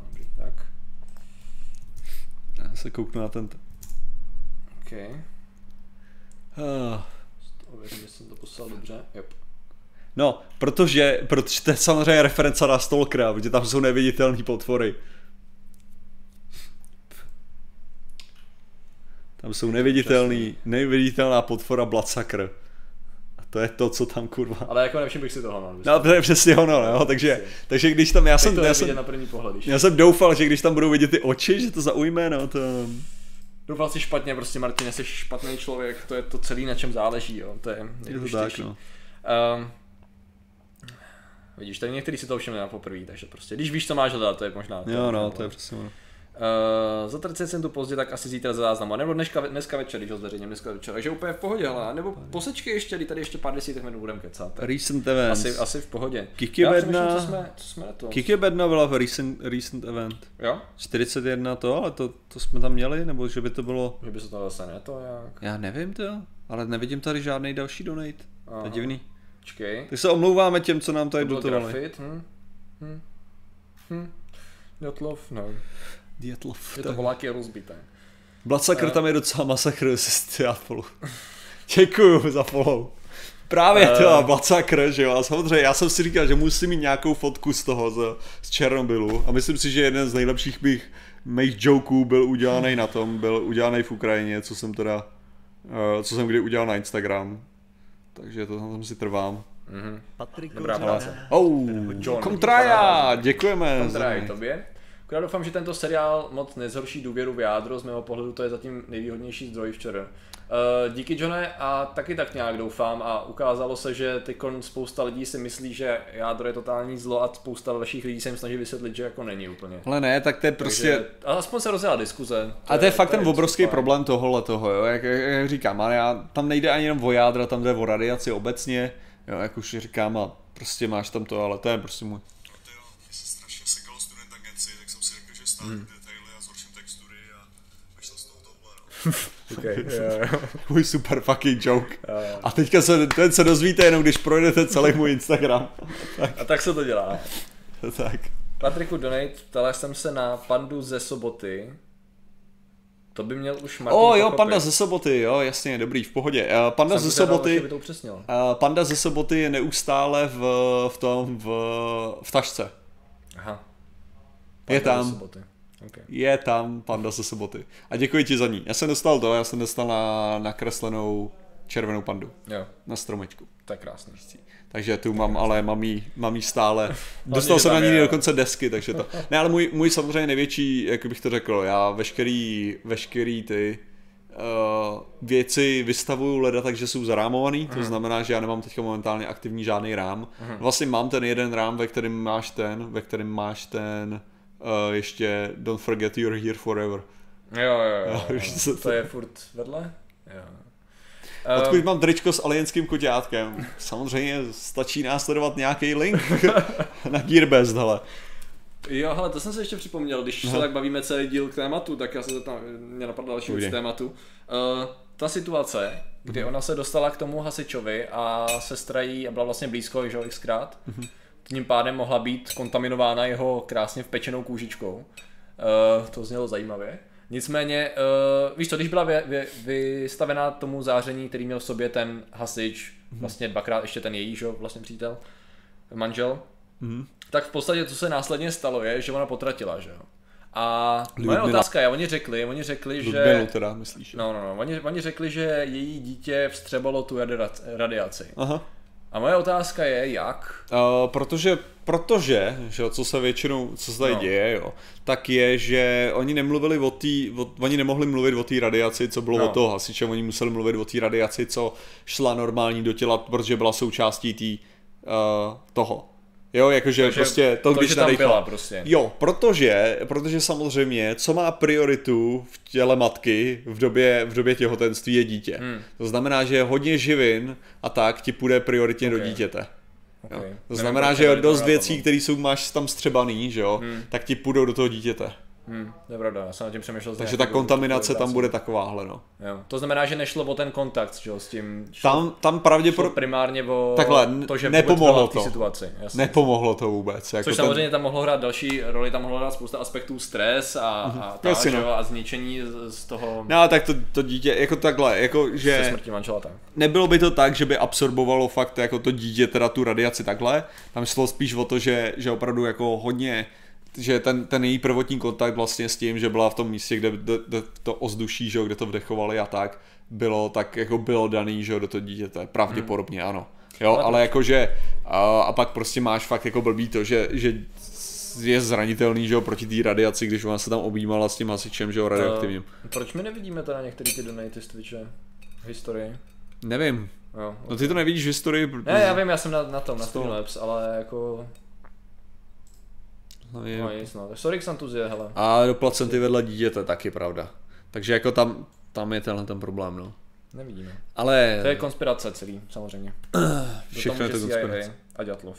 se kouknu na ten. OK. Ah. Ověřím, že jsem to poslal dobře. Yep. No, protože, protože to je samozřejmě reference na Stalkera, protože tam jsou neviditelné potvory. Tam jsou neviditelný, neviditelná potvora Bloodsucker. To je to, co tam kurva. Ale jako nevšiml bych si toho, no. No, to je přesně ono, jo, takže, takže když tam, já jsem, to já jsem, na první pohled, já jsem doufal, že když tam budou vidět ty oči, že to zaujme, no to... Doufal si špatně, prostě Martin, jsi špatný člověk, to je to celé, na čem záleží, jo. To je nejdůležitější. no. Um, vidíš, tady některý si to všimli na poprvé, takže prostě, když víš, co máš hledat, to je možná. to Jo, možná no, to je přesně ono. Uh, za 30 jsem tu pozdě, tak asi zítra za záznamu. Nebo dneska, dneska večer, když ho zveřejním dneska večer. Takže úplně v pohodě, hele. Nebo posečkej ještě, tady ještě pár desítek minut budeme kecat. tak Recent events. Asi, asi v pohodě. Kiki Já Bedna- co jsme, co jsme na to. Kiki Bedna byla v recent, recent event. Jo? 41 to, ale to, to jsme tam měli, nebo že by to bylo... Že by se to zase ne to jak. Já nevím to, ale nevidím tady žádný další donate. To Aha. je divný. Počkej. Tak se omlouváme těm, co nám tady To dotovali. hm? Hm? Hm? Jotlov, no. Dietlov. Je to voláky rozbité. Bloodsucker Eh. tam je docela masakr, si já follow. Děkuju za follow. Právě Eh. to, Bloodsucker, že jo, a samozřejmě já jsem si říkal, že musím mít nějakou fotku z toho, z, z Černobylu a myslím si, že jeden z nejlepších mých, mých joků byl udělaný na tom, byl udělaný v Ukrajině, co jsem teda, uh, co jsem kdy udělal na Instagram. Takže to tam si trvám. Patrik Dobrá práce. Oh, John. Kontraja, děkujeme. Za- tobě. Akorát doufám, že tento seriál moc nezhorší důvěru v jádro, z mého pohledu to je zatím nejvýhodnější zdroj včera. Uh, díky Johne a taky tak nějak doufám a ukázalo se, že teď spousta lidí si myslí, že jádro je totální zlo a spousta dalších lidí se jim snaží vysvětlit, že jako není úplně. Ale ne, tak to je prostě... Takže, a aspoň se rozjela diskuze. A to je fakt ten vždycky obrovský fajn. problém tohohle toho, jo, jak, jak, jak říkám, ale já, tam nejde ani jenom o jádra, tam jde o radiaci obecně, jo, jak už říkám a prostě máš tam to, ale to je prostě můj. Že stáhnu Hmm. detaily a zhorším textury a vyšlo z toho tohle. No. Okay. Můj super fucking joke. A teďka se, ten se dozvíte jenom, když projdete celý můj Instagram. A tak se to dělá. tak. Patriku Donate, ptal jsem se na pandu ze soboty. To by měl už Martin O jo, pochopit. panda ze soboty, jo, jasně, dobrý, v pohodě. Eh, Panda Jsem ze soboty, by to eh, panda ze soboty je neustále v, v tom, v, v tašce. Aha. Je Panda ze tam. Okay. Je tam panda ze soboty. A děkuji ti za ní. Já jsem dostal to, já jsem dostal na nakreslenou červenou pandu Jo, na stromečku. to je krásný. Takže tu mám, ale mám jí, mám jí stále. Dostal jsem na ní dokonce desky, takže to. Ne, ale můj, můj samozřejmě největší, jak bych to řekl, já veškerý, veškerý ty uh, věci vystavuju leda, takže jsou zarámovaný, to znamená, že já nemám teďka momentálně aktivní žádný rám. Vlastně mám ten jeden rám, ve kterém máš ten, ve kterém máš ten uh, ještě Don't Forget You're Here Forever. Jo, jo, jo. Jo, to je furt vedle? Jo. Odkud Ehm, mám tričko s alienským koťátkem? Samozřejmě stačí následovat nějaký link na Gearbest, hele. Jo, hele, to jsem se ještě připomněl, když se tak bavíme celý díl k tématu, tak já se zeptám, mě napadla další věc tématu. Uh, ta situace, kdy ona se dostala k tomu hasičovi a sestra jí a byla vlastně blízko, že jo, xkrát, tím pádem mohla být kontaminována jeho krásně vpečenou kůžičkou. Uh, to znělo zajímavě. Nicméně, uh, víš co, když byla vy, vy, vystavená tomu záření, který měl v sobě ten hasič, vlastně dvakrát ještě ten její, že jo, vlastně přítel, manžel, tak v podstatě co se následně stalo je, že ona potratila, že jo. A moje Ludmila. otázka je, oni řekli, oni řekli, Ludmilu že... teda, myslíš? No, no, no, oni, oni řekli, že její dítě vstřebalo tu radiaci. Aha. A moje otázka je, jak? Uh, protože, protože, že jo, co se většinou, co se tady No. děje, jo, tak je, že oni nemluvili o té, oni nemohli mluvit o té radiaci, co bylo No. od toho hasiče, oni museli mluvit o té radiaci, co šla normální do těla, protože byla součástí tý, uh, toho. Jo, jakože Takže prostě to, to, když tam nadechla. byla prostě. Jo, protože, protože samozřejmě, co má prioritu v těle matky v době, v době těhotenství je dítě. Hmm. To znamená, že hodně živin a tak ti půjde prioritně Ok. do dítěte. Jo. Okay. To znamená, že dost věcí, které jsou máš tam střebaný, že jo, Hmm. tak ti půjdou do toho dítěte. Hmm, to je pravda, já jsem nad tím přemýšlel. Takže ta kontaminace tam bude takováhle, no. Jo. To znamená, že nešlo o ten kontakt, že jo, s tím. Šlo, Tam, tam pravděpodobně primárně o Takhle, to, že nepomohlo to. situaci. Jasně. nepomohlo to vůbec. Jako Což ten- samozřejmě tam mohlo hrát další roli, tam mohlo hrát spousta aspektů stres a, a, tak, Jasně, že no. jo, a zničení z, toho No, tak to, to dítě, jako takhle, jako že smrti manžela tak. nebylo by to tak, že by absorbovalo fakt jako to dítě teda tu radiaci takhle. Tam šlo spíš o to, že, že opravdu jako hodně že ten, ten její prvotní kontakt vlastně s tím, že byla v tom místě, kde, kde, kde to ozduší, že jo, kde to vdechovali a tak, bylo tak jako bylo daný, že jo, do toho dítěte. Pravděpodobně ano. Jo, Ale to- ale jakože a, a pak prostě máš fakt jako blbý to, že, že je zranitelný, že jo, proti té radiaci, když ona se tam objímala s tím hasičem, že jo, radioaktivním. Uh, proč my nevidíme teda některé ty donaty z Twitche v historii? Nevím. Jo. No ty to nevidíš v historii, protože... Ne, já vím, já jsem na, na tom, na Streamlabs, ale jako... No, je- No nic, no. Sorry, Xantuzie, hele. A do placenty vedle dítěte, taky pravda. Takže jako tam, tam je tenhle ten problém, no. Nevidíme. Ale To je konspirace celý, samozřejmě. všechno je to může CIA konspirace. A Ďatlov.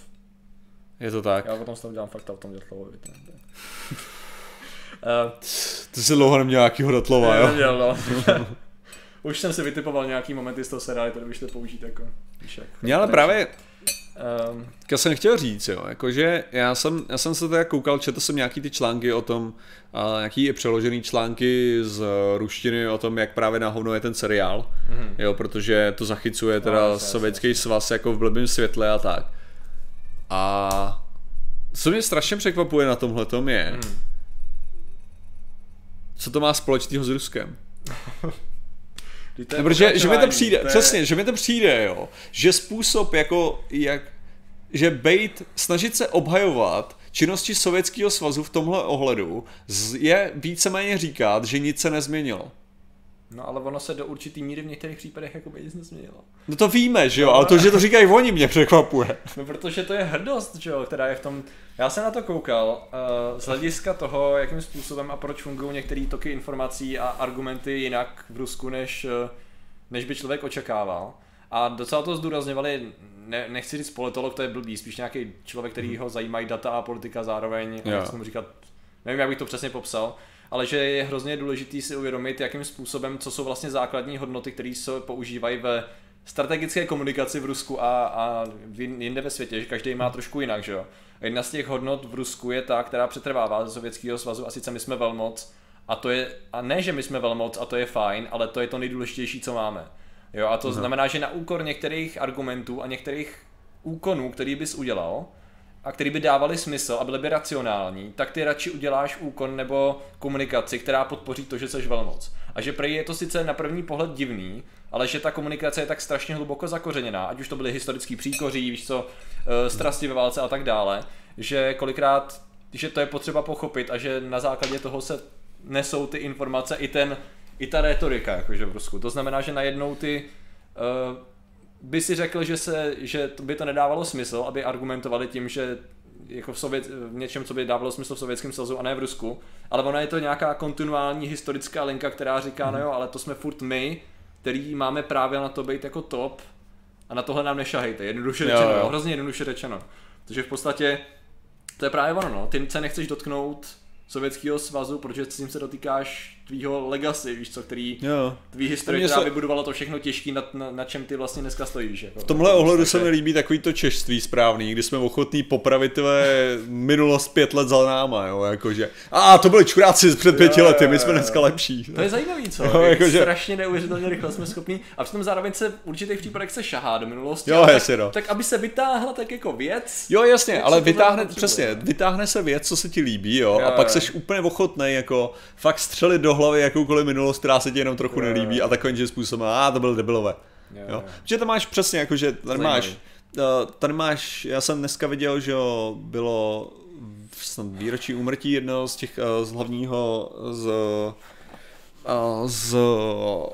Je to tak. Já o tom s toho dělám fakta o tom Ďatlovovi. to- to- Eh, Ty jsi dlouho neměl nějakýho datlova, jo? neměl, no. Už jsem si vytipoval nějaký momenty z toho seriálu, které byste použít jako. Víš jak. Mě ale právě, Um, já jsem chtěl říct, jo, jakože já jsem, já jsem se teda koukal, četl jsem nějaký ty články o tom, a nějaký je přeložený články z ruštiny o tom, jak právě na hovno je ten seriál, Mhm. jo, protože to zachycuje teda No, no, jasně, sovětský svaz jako v blbým světle a tak. A co mě strašně překvapuje na tomhle je, Mhm. co to má společného s Ruskem. To je Protože, že mi to přijde, to je- přesně, že mi to přijde, jo, že způsob jako, jak, že bejt, snažit se obhajovat činnosti Sovětského svazu v tomhle ohledu je víceméně říkat, že nic se nezměnilo. No ale ono se do určitý míry v některých případech jako nic nezměnilo. No to víme, že jo, ale to, že to říkají oni, mě překvapuje. No protože to je hrdost, že jo, která je v tom... Já jsem na to koukal uh, z hlediska toho, jakým způsobem a proč fungují některé toky informací a argumenty jinak v Rusku, než, eh, než by člověk očekával. A docela to zdůrazňovali, ne, nechci říct politolog, to je blbý, spíš nějaký člověk, který ho zajímají data a politika zároveň, Jo. jak říkat, nevím, jak bych to přesně popsal, ale že je hrozně důležitý si uvědomit, jakým způsobem, co jsou vlastně základní hodnoty, které se používají ve strategické komunikaci v Rusku a, a jinde ve světě, že každý má trošku jinak, že jo. Jedna z těch hodnot v Rusku je ta, která přetrvává ze Sovětského svazu a sice my jsme velmoc a to je, a ne, že my jsme velmoc a to je fajn, ale to je to nejdůležitější, co máme. Jo, a to no. znamená, že na úkor některých argumentů a některých úkonů, který bys udělal, a který by dávali smysl a byly by racionální, tak ty radši uděláš úkon nebo komunikaci, která podpoří to, že jsi velmoc. A že prej je to sice na první pohled divný, ale že ta komunikace je tak strašně hluboko zakořeněná, ať už to byly historický příkoří, víš co, eh, strasti ve válce a tak dále, že kolikrát, že to je potřeba pochopit a že na základě toho se nesou ty informace i ten, i ta retorika, jakože v Rusku. To znamená, že najednou ty uh, by si řekl, že, se, že to by to nedávalo smysl, aby argumentovali tím, že jako v, Sovět, v něčem, co by dávalo smysl v Sovětském svazu a ne v Rusku, ale ona je to nějaká kontinuální historická linka, která říká, no jo, ale to jsme furt my, který máme právě na to být jako top a na tohle nám nešahejte, jednoduše Jo, řečeno, jo. jo, hrozně jednoduše řečeno. Takže v podstatě to je právě ono, no. ty se nechceš dotknout Sovětského svazu, protože s tím se dotýkáš tvýho legacy, víš co, který Jo. tvý historie, která se- vybudovalo to všechno těžký, na, na, na čem ty vlastně dneska stojíš. Jako. V tomhle ohledu se mi líbí takový to češství správný, kdy jsme ochotní popravit tvé minulost pět let za náma, jo, jakože. A to byli čuráci před pěti Jo, lety, my jsme dneska lepší. To je zajímavý, co? Jo, Jo, Jak jakože- Strašně neuvěřitelně rychle jsme schopní. A přitom zároveň se v určitých případech se šahá do minulosti. Jo, jasně, tak, no. tak, aby se vytáhla tak jako věc. Jo, jasně, ale vytáhne, přesně, vytáhne se věc, co se ti líbí, jo, Jo, a pak seš úplně ochotnej, jako fakt střelit do hlavy jakoukoliv minulost, která se ti jenom trochu nelíbí a takovým že způsobem, a to byl debilové. Jo, Jo. jo. Že to máš přesně, jako že tady Zajímavý. máš, uh, tady máš, já jsem dneska viděl, že jo, bylo snad výročí úmrtí jednoho z těch, uh, z hlavního, z, uh, z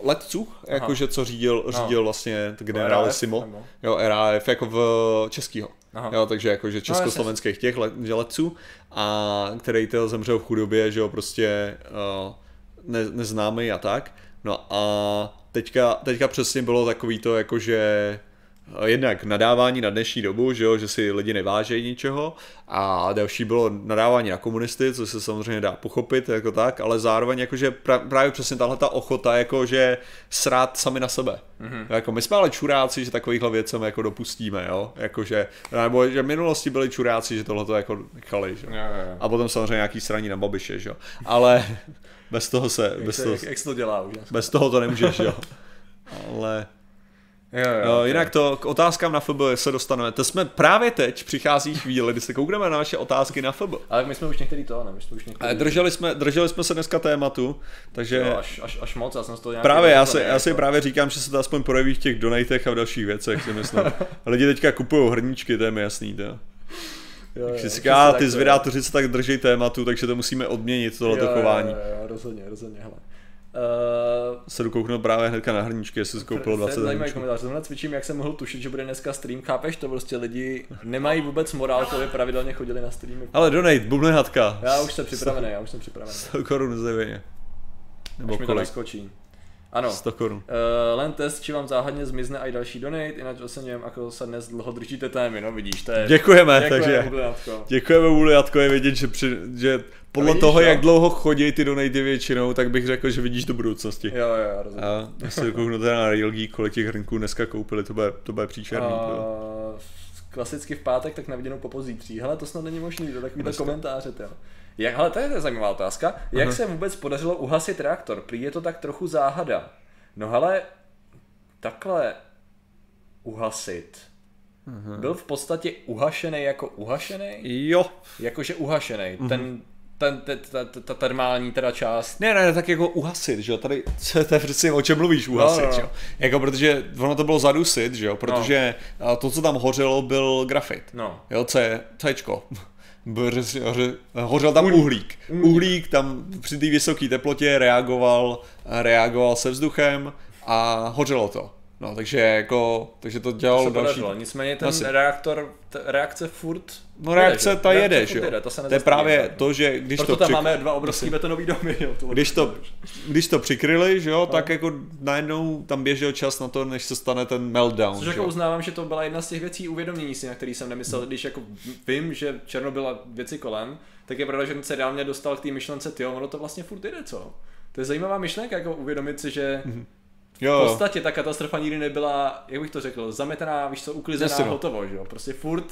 letců, jakože co řídil, řídil vlastně generálissimo, RAF, nebo? jo, RAF, jako v českýho. Aha. Jo, takže jakože československých těch let, letců, a který to zemřel v chudobě, že jo, prostě uh, ne, neznámý a tak. No a teďka, teďka přesně bylo takový to, jakože eh, jednak nadávání na dnešní dobu, že, jo, že si lidi nevážejí ničeho a další bylo nadávání na komunisty, co se samozřejmě dá pochopit jako tak, ale zároveň jakože pra, právě přesně tahle ta ochota jakože srát sami na sebe. Mm-hmm. Jako my jsme ale čuráci, že takovýchhle věcem jako dopustíme, jo, jakože, nebo že v minulosti byli čuráci, že tohle to jako nechali, že? jo. Jo, jo, jo. A potom samozřejmě nějaký straní na babiše, že jo. Ale bez toho se, Jak, bez se, toho, jak, jak to dělá už? bez toho to nemůžeš, jo. Ale Jo, jo, jo, jinak to k otázkám na FB se dostaneme. To jsme právě teď, přichází chvíle, kdy se koukneme na naše otázky na FB. Ale my jsme už některý to, ne? My jsme už některý... Drželi jsme, drželi jsme se dneska tématu, takže Jo, až, až, až moc, já jsem z toho právě já si, já si jako. právě říkám, že se to aspoň projeví v těch donatech a v dalších věcech, si myslím. Lidi teďka kupují hrníčky, to je mi jasný, to. Jo, jo, Takže si přesně říká, ty to je. zvědátoři se tak drží tématu, takže to musíme odměnit, tohleto Jo, jo, chování. Jo, jo, rozhodně, rozhodně, hele. Uh, Se jdu právě hnedka na hrníčky, jestli jsi koupil 20 zajímavý komentář. Zrovna cvičím, jak jsem mohl tušit, že bude dneska stream. Chápeš to? Prostě lidi nemají vůbec morálku, aby pravidelně chodili na streamy. Ale donate, hadka. Já už jsem připravený, já už jsem připravený. 100 korun zdevěně. Nebo Už mi to naskočí. Ano. 100 korun. Uh, len test, či vám záhadně zmizne i další donate, jinak oceňujem, ako se dnes dlouho držíte témy, no vidíš, to je... Děkujeme, Děkujeme, takže Bublinatko. děkujeme Uliatko, je vidět, že, při, že podle vidíš, toho, jo? jak dlouho chodí ty donaty většinou, tak bych řekl, že vidíš do budoucnosti. Jo, jo, rozumím. A já se kouknu teda na Real Geek, kolik těch hrnků dneska koupili, to bude, to bude příšerný. to. Uh, klasicky v pátek, tak na viděnou po pozítří. Hele, to snad není možný, to takovýhle Dneska. komentáře, jo. Jak, hele, to je zajímavá otázka. Jak se vůbec podařilo uhasit reaktor? Prý je to tak trochu záhada. No hele, takhle uhasit. Byl v podstatě uhašený jako uhašený? Jo, Jakože uhašený. Ten ten, te- ta, ta, ta termální teda část. Ne, ne, tak jako uhasit, že jo, tady, to je přesně o čem mluvíš, uhasit, No, no, no. že jo. Jako protože ono to bylo zadusit, že jo, protože no. to, co tam hořelo, byl grafit. No. Jo, C, Cčko. Hořel tam uhlík. Uhlík tam při té vysoké teplotě reagoval, reagoval se vzduchem a hořelo to. No, takže jako, takže to To dělalo se další... podařilo. Nicméně ten Asi. reaktor, t- reakce furt No reakce jede, ta že? jede, Reakce že jo. jede, to, se To je právě tak. to, že když Proto to tam přik- máme dva obrovský betonový domy, jo. když to, když to přikryli, že jo, tak jako najednou tam běžel čas na to, než se stane ten meltdown. Což jako jo. uznávám, že to byla jedna z těch věcí uvědomění si, na který jsem nemyslel, když jako vím, že Černobyl a věci kolem, tak je pravda, že ten seriál mě dostal k té myšlence, ty ono to vlastně furt jde, co? To je zajímavá myšlenka, jako uvědomit si, že Jo, v podstatě ta katastrofa nikdy nebyla, jak bych to řekl, zametená, víš co, uklizená, Jasně, no. hotovo, že jo? Prostě furt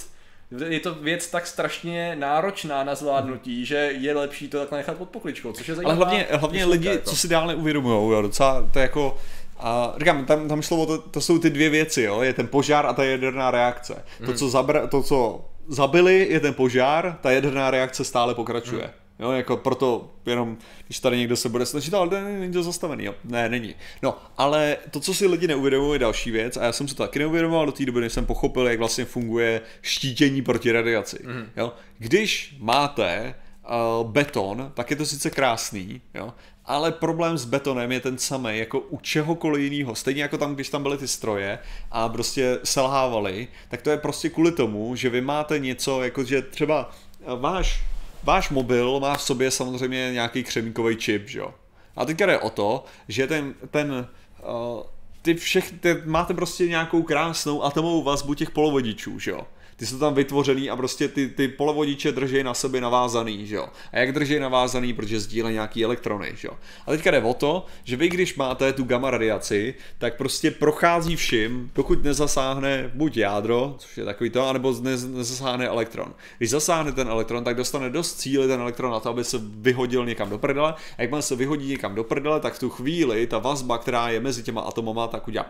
je to věc tak strašně náročná na zvládnutí, že je lepší to takhle nechat pod pokličkou, což je Ale hlavně, hlavně lidi, jako. co si dál neuvědomují, jo, docela, to je jako, a říkám, tam, tam šlo o to, to jsou ty dvě věci, jo, je ten požár a ta jaderná reakce. Mhm. To, co, zabra, to, co zabili, je ten požár, ta jaderná reakce stále pokračuje. Mhm. Jo, jako proto jenom, když tady někdo se bude snažit, ale ne, není to zastavený, jo. Ne, není. No, ale to, co si lidi neuvědomují, je další věc a já jsem se to taky neuvědomoval do té doby, než jsem pochopil, jak vlastně funguje štítění proti radiaci. Mhm. Jo. Když máte uh, beton, tak je to sice krásný, jo, ale problém s betonem je ten samý jako u čehokoliv jiného. Stejně jako tam, když tam byly ty stroje a prostě selhávaly, tak to je prostě kvůli tomu, že vy máte něco, jako že třeba uh, váš, váš mobil má v sobě samozřejmě nějaký křemíkový čip, že jo. A teďka jde o to, že ten, ten uh, ty všech, ty máte prostě nějakou krásnou atomovou vazbu těch polovodičů, že jo. Ty jsou tam vytvořený a prostě ty, ty polovodiče drží na sobě navázaný, že jo. A jak drží navázaný, protože sdílejí nějaký elektrony, že jo. A teďka jde o to, že vy když máte tu gamma radiaci, tak prostě prochází vším, pokud nezasáhne buď jádro, což je takový to, anebo ne, nezasáhne elektron. Když zasáhne ten elektron, tak dostane dost cíly ten elektron na to, aby se vyhodil někam do prdele. A jakmile se vyhodí někam do prdele, tak v tu chvíli ta vazba, která je mezi těma atomama, tak udělá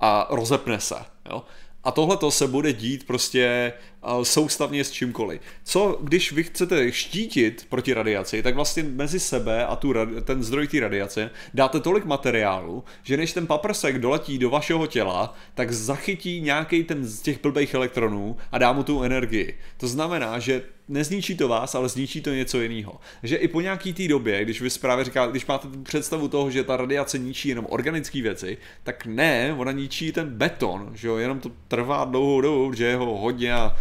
a rozepne se. Jo? A tohle to se bude dít prostě soustavně s čímkoliv. Co když vy chcete štítit proti radiaci, tak vlastně mezi sebe a tu, ten zdroj té radiace dáte tolik materiálu, že než ten paprsek doletí do vašeho těla, tak zachytí nějaký ten z těch blbých elektronů a dá mu tu energii. To znamená, že nezničí to vás, ale zničí to něco jiného. Že i po nějaký té době, když vy právě říkáte, když máte představu toho, že ta radiace ničí jenom organické věci, tak ne, ona ničí ten beton, že jo, jenom to trvá dlouhou dobu, že ho hodně a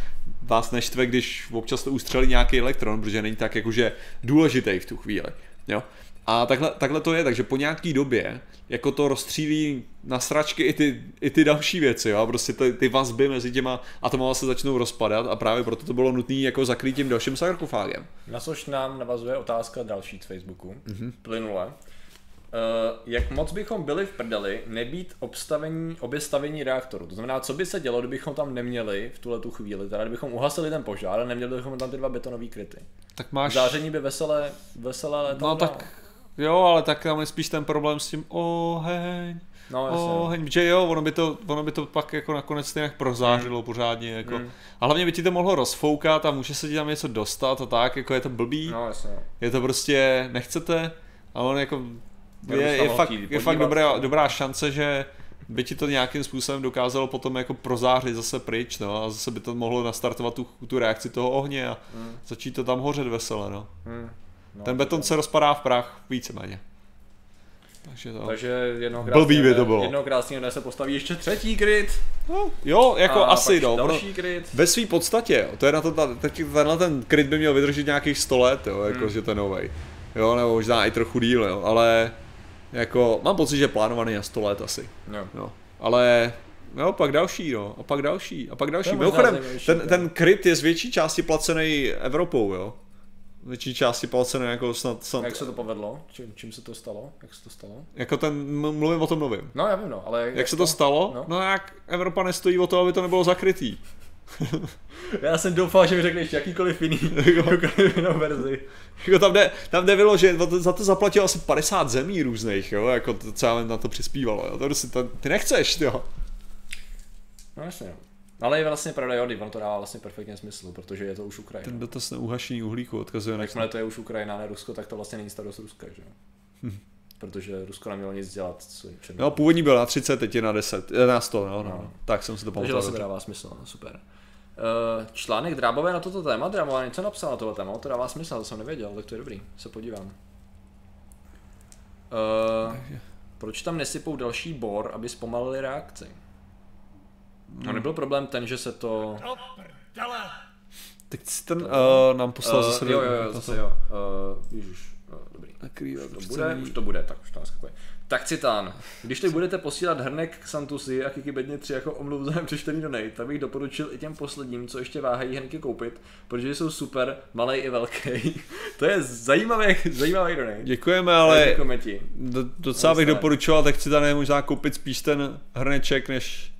vás neštve, když občas to ustřelí nějaký elektron, protože není tak jakože důležitý v tu chvíli, jo. A takhle, takhle to je, takže po nějaký době jako to rozstřílí na sračky i ty, i ty další věci, jo? a prostě ty, ty vazby mezi těma atomama se začnou rozpadat a právě proto to bylo nutné jako zakrýt tím dalším sarkofágem. Na což nám navazuje otázka další z Facebooku, mm-hmm. plynule. Uh, jak moc bychom byli v prdeli nebýt obstavení, oběstavení reaktoru? To znamená, co by se dělo, kdybychom tam neměli v tuhle tu chvíli, teda kdybychom uhasili ten požár a neměli bychom tam ty dva betonové kryty. Tak máš... Záření by veselé, veselé létalo No tak, jo, ale tak tam je spíš ten problém s tím oheň, No, jasně. oheň, že jo, ono by to, ono by to pak jako nakonec nějak prozářilo Hmm. pořádně, jako. A hlavně by ti to mohlo rozfoukat a může se ti tam něco dostat a tak, jako je to blbý. No, jasně. no. je to prostě, nechcete, a on jako je, je, fakt, je fakt dobrá, dobrá šance, že by ti to nějakým způsobem dokázalo potom jako prozářit zase pryč, no, a zase by to mohlo nastartovat tu, tu reakci toho ohně a Hmm. začít to tam hořet vesele, no. Hmm. No, Ten beton se rozpadá v prach, víceméně. Takže to... Takže jednoho Blbý by krásného to bylo. Jednoho krásného dne se postaví ještě třetí kryt. No, jo, jako a asi, no. Další kryt. Ve své podstatě, jo, to je na to, ta, teď tenhle ten kryt by měl vydržet nějakých 100 let, jo, jako, Hmm. že ten novej. Jo, nebo možná i trochu díl, jo, ale jako, mám pocit, že je plánovaný na 100 let asi, No. jo. Ale, jo, pak další, jo, a pak další, a pak další. Mimochodem, ten, ten kryt je z větší části placený Evropou, jo. Z větší části placený jako snad, snad Jak se to povedlo? Čím, čím se to stalo? Jak se to stalo? jako ten, mluvím o tom novém. No, já vím, no, ale... Jak se to stalo? No. No jak Evropa nestojí o to, aby to nebylo zakrytý. Já jsem doufal, že mi řekneš jakýkoliv jiný, jakýkoliv jinou verzi. Jako tam jde, tam jde bylo, že za to zaplatilo asi 50 zemí různých, jo, jako to, co vím, na to přispívalo, jo, to prostě, to, ty nechceš, jo. No jasně, no. Ale je vlastně pravda, jo, ono to dává vlastně perfektně smysl, protože je to už Ukrajina. Ten dotaz na uhašení uhlíku odkazuje na... Jakmile to je už Ukrajina, ne Rusko, tak to vlastně není starost Ruska, že jo? Hm. Protože Rusko nemělo nic dělat s černým. No, původní byl na 30, teď je na 10, eh, na 100, no, no. no. Tak jsem si to Takže pamatoval. vlastně dobře. dává smysl, no, super. Uh, článek Drábové na toto téma, Drábové něco napsal na tohle téma, to dává smysl, to jsem nevěděl, tak to je dobrý, se podívám. Uh, proč tam nesypou další bor, aby zpomalili reakci? No nebyl problém ten, že se to... Teď si ten uh, nám poslal Uh, zase jo, jo, jo, zase jo. Uh, ježiš, dobrý. Takový, To bude, už to bude, tak už to naskakuje. Tak citán. Když teď budete posílat hrnek k Santusi a Kiki Bedně 3 jako omluvu za přečtený donate, tak bych doporučil i těm posledním, co ještě váhají hrnky koupit, protože jsou super, malý i velký. to je zajímavý, zajímavý donate. Děkujeme, ale komenti. do, docela bych doporučoval, tak si tam možná koupit spíš ten hrneček, než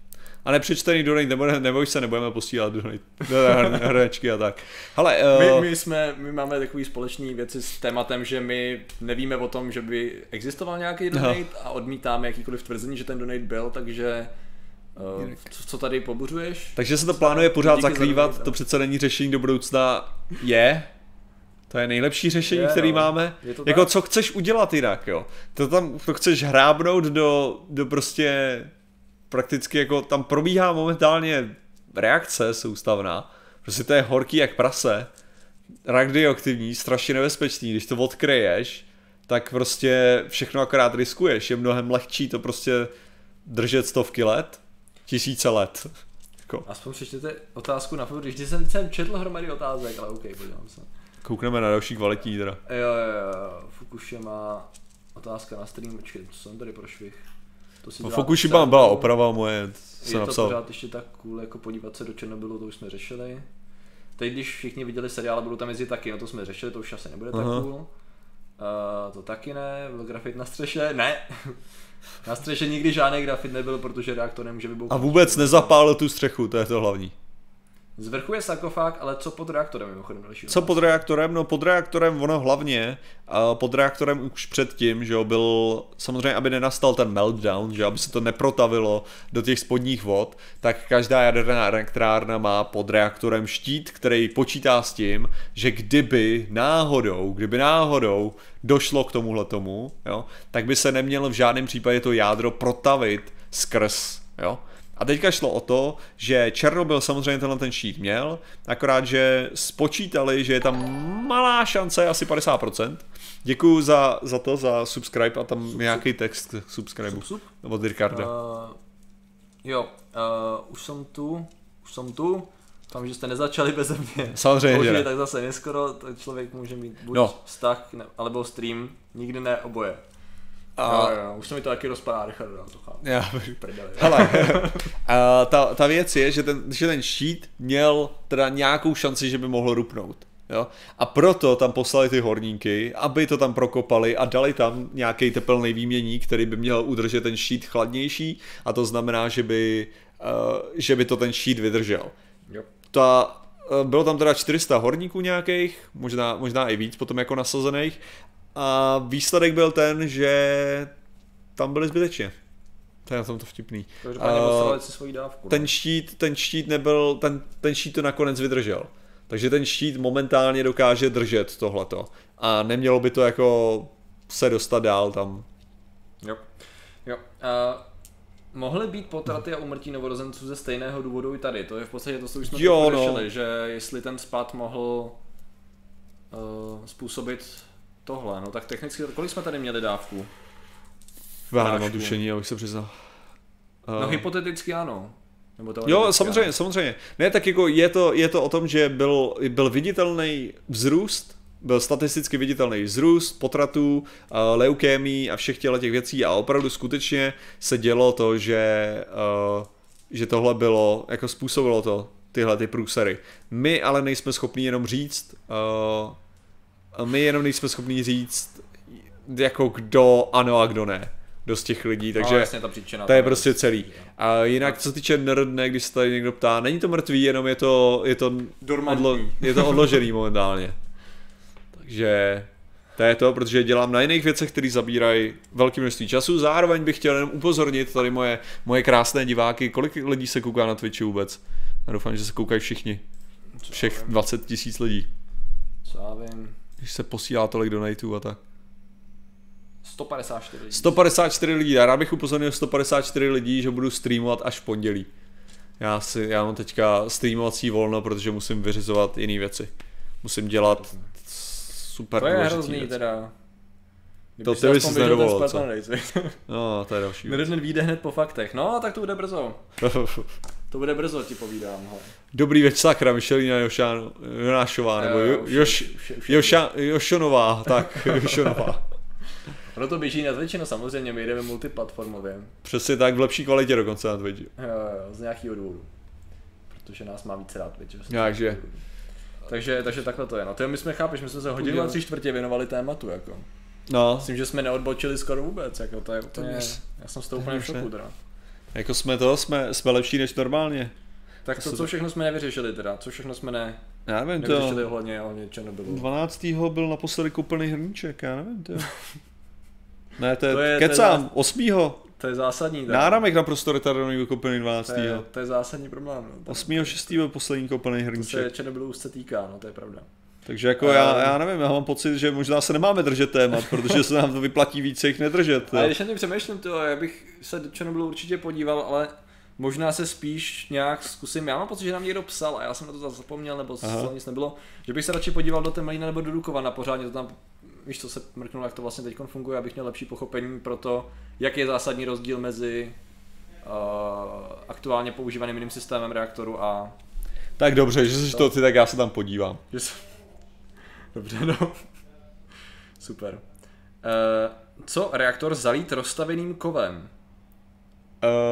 a nepřečtený donate, nebo, neboj se, nebudeme posílat donate, hrn- hrnečky a tak. Hele, My, uh, my, jsme, my máme takový společný věci s tématem, že my nevíme o tom, že by existoval nějaký donate a odmítáme jakýkoliv tvrzení, že ten donate byl, takže uh, co, co tady pobuřuješ? takže se to plánuje pořád Díky za zakrývat, donate. to přece není řešení do budoucna. Je, to je nejlepší řešení, Je, který no. máme. Je to Jako tak. co chceš udělat jinak, jo. To tam, to chceš hrábnout do, do prostě prakticky jako tam probíhá momentálně reakce soustavná. Prostě to je horký jak prase, radioaktivní, strašně nebezpečný, když to odkryješ, tak prostě všechno akorát riskuješ, je mnohem lehčí to prostě držet stovky let, tisíce let. Jako, Aspoň přečtěte otázku na fotku, když jsem, jsem četl hromady otázek, ale OK, podívám se. koukneme na další kvalitní teda. Jo, jo, jo, Fukushima, otázka na stream, počkej, co jsem tady pro švih? To si No, dělá Fukushima byla oprava moje, jsem Je to napsal. pořád ještě tak cool, jako podívat se do Černobylu, to už jsme řešili. Teď, když všichni viděli seriál, budou tam jezdit taky, no to jsme řešili, to už asi nebude tak Aha. cool. Uh, to taky ne, byl grafit na střeše, ne. na střeše nikdy žádný grafit nebyl, protože reaktor nemůže A vybouchat. vůbec nezapálil tu střechu, to je to hlavní. Z vrchu je sarkofág, ale co pod reaktorem mimochodem další Co pod reaktorem? No pod reaktorem ono hlavně, pod reaktorem už předtím, že jo, byl samozřejmě, aby nenastal ten meltdown, že aby se to neprotavilo do těch spodních vod, tak každá jaderná elektrárna má pod reaktorem štít, který počítá s tím, že kdyby náhodou, kdyby náhodou došlo k tomuhle tomu, jo, tak by se nemělo v žádném případě to jádro protavit skrz, jo. A teďka šlo o to, že Černobyl samozřejmě tenhle ten štít měl, akorát, že spočítali, že je tam malá šance, asi 50%. Děkuju za, za to, za subscribe a tam nějaký text k subscribeu Sup, sup. od Ricarda. Uh, jo, uh, už jsem tu, už jsem tu. Tam, že jste nezačali bez mě. Samozřejmě, Boží, že ne. tak zase neskoro, tak člověk může mít buď no. vztah, ne, alebo stream, nikdy ne oboje. A-. Jo, jo, už se mi to taky rozpadá, Richard, já to chápu. Já, Prdeli. hele, a ta, ta věc je, že ten, že ten štít měl teda nějakou šanci, že by mohl rupnout. Jo? A proto tam poslali ty horníky, aby to tam prokopali a dali tam nějaký tepelný výměník, který by měl udržet ten štít chladnější a to znamená, že by, uh, že by to ten štít vydržel. Jo. Ta, eh, bylo tam teda 400 horníků nějakých, možná, možná i víc potom jako nasazených a výsledek byl ten, že tam byli zbytečně. To je na tom to vtipný. Každopádně uh, si svoji dávku. ten štít, ten štít nebyl, ten, ten štít to nakonec vydržel. Takže ten štít momentálně dokáže držet tohleto. A nemělo by to jako se dostat dál tam. Jo. jo. Uh, mohly být potraty a umrtí novorozenců ze stejného důvodu i tady. To je v podstatě to, co už jsme Jo, no. řešili, že jestli ten spad mohl uh, způsobit tohle. No tak technicky, kolik jsme tady měli dávku? Já nemám Prášku. tušení, abych se přiznal. No Uh, hypoteticky ano. Nebo Jo, teoreticky samozřejmě, ano. samozřejmě. Ne, tak jako je to, je to o tom, že byl, byl viditelný vzrůst, byl statisticky viditelný vzrůst potratů, uh, leukémí a všech těchto těch věcí a opravdu skutečně se dělo to, že, uh, že tohle bylo, jako způsobilo to tyhle ty průsery. My ale nejsme schopni jenom říct, uh, my jenom nejsme schopni říct, jako kdo ano a kdo ne. Dost těch lidí, takže... No, jasně, ta příčina To je prostě celý. A jinak, co se týče nerdne, když se tady někdo ptá, není to mrtvý, jenom je to, je to, Dormantní. odlo, je to odložený momentálně. Takže to je to, protože dělám na jiných věcech, které zabírají velké množství času. Zároveň bych chtěl jenom upozornit tady moje, moje krásné diváky, kolik lidí se kouká na Twitchi vůbec. A doufám, že se koukají všichni. Všech 20 tisíc lidí. Co já vím. Když se posílá tolik donatů a tak. 154 lidí. 154 lidí, já rád bych upozornil 154 lidí, že budu streamovat až v pondělí. Já, si, já mám teďka streamovací volno, protože musím vyřizovat jiné věci. Musím dělat super To je hrozný věci. teda. To Kdyby ty bys nedovolil, co? Viď? No, to je další. věc. Management vyjde hned po faktech. No, tak to bude brzo. To bude brzo, ti povídám. Hele. Dobrý večer, sakra, Michelina Jošán, Jonášová, nebo Jo, Još, Joša, Jošonová, tak, Jošonová. Ono to běží na Twitchi, no samozřejmě, my jdeme multiplatformově. Přesně tak, v lepší kvalitě dokonce na Twitchi. Jo, jo, z nějakého důvodu. Protože nás má více rád Twitch. že? Takže. Takže, takže takhle to je. No to je, my jsme chápeš, my jsme se hodinu a tři čtvrtě věnovali tématu, jako. No, Myslím, že jsme neodbočili skoro vůbec, jako to je úplně, já jsem z toho úplně v šoku teda. Jako jsme to, jsme, jsme lepší než normálně. Tak to, co všechno jsme nevyřešili teda, co všechno jsme ne, Já nevím, nevyřešili to ohledně, ohledně Černobylu. 12. byl naposledy koupený hrníček, já nevím, to. Ne, to je, To je- to je kecám, zás- 8. To je zásadní. teda. Náramek na prostor retardovaný byl koupený 12. To je, to je zásadní problém. No. 8. 6. byl poslední koupený To se hrníček. Černobylu už se týká, no to je pravda. Takže jako já, Ehm. já nevím, já mám pocit, že možná se nemáme držet témat, protože se nám to vyplatí více jich nedržet. Ale jo. když na tím přemýšlím, to, já bych se do Černobylu určitě podíval, ale možná se spíš nějak zkusím, já mám pocit, že nám někdo psal a já jsem na to zase zapomněl, nebo Aha. nic nebylo, že bych se radši podíval do Temelína nebo do Dukovana pořádně, to tam, víš co se mrknul, jak to vlastně teď funguje, abych měl lepší pochopení pro to, jak je zásadní rozdíl mezi uh, aktuálně používaným jiným systémem reaktoru a Tak dobře, že jsi to ty, tak já se tam podívám. Dobře, no. Super. Uh, co reaktor zalít rozstaveným kovem?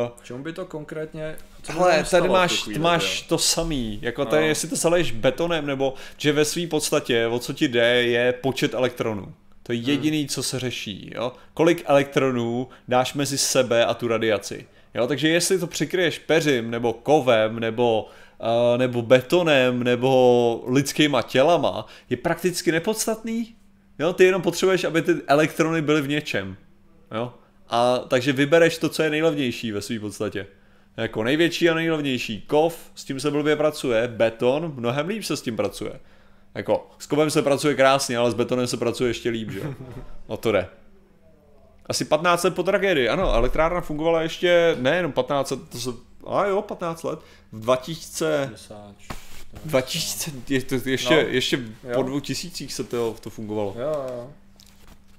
Uh, Čemu by to konkrétně... Co Hele, tady máš, chvíli, máš to samý, jako No. tady, jestli to zaleješ betonem, nebo že ve své podstatě, o co ti jde, je počet elektronů. To je Hmm. jediný, co se řeší, jo. Kolik elektronů dáš mezi sebe a tu radiaci. Jo, takže jestli to přikryješ peřím, nebo kovem, nebo, nebo betonem, nebo lidskýma tělama, je prakticky nepodstatný. Jo, ty jenom potřebuješ, aby ty elektrony byly v něčem. Jo. A takže vybereš to, co je nejlevnější ve své podstatě. Jako největší a nejlevnější. Kov, s tím se blbě pracuje, beton, mnohem líp se s tím pracuje. Jako, s kovem se pracuje krásně, ale s betonem se pracuje ještě líp, že jo. O to jde. Asi 15 let po tragédii, ano, elektrárna fungovala ještě, nejenom 15 let, to se, a jo, 15 let, v 2000, 50. 2000, je to, ještě, No. ještě po Jo. dvou tisících se to, to fungovalo. Jo, jo.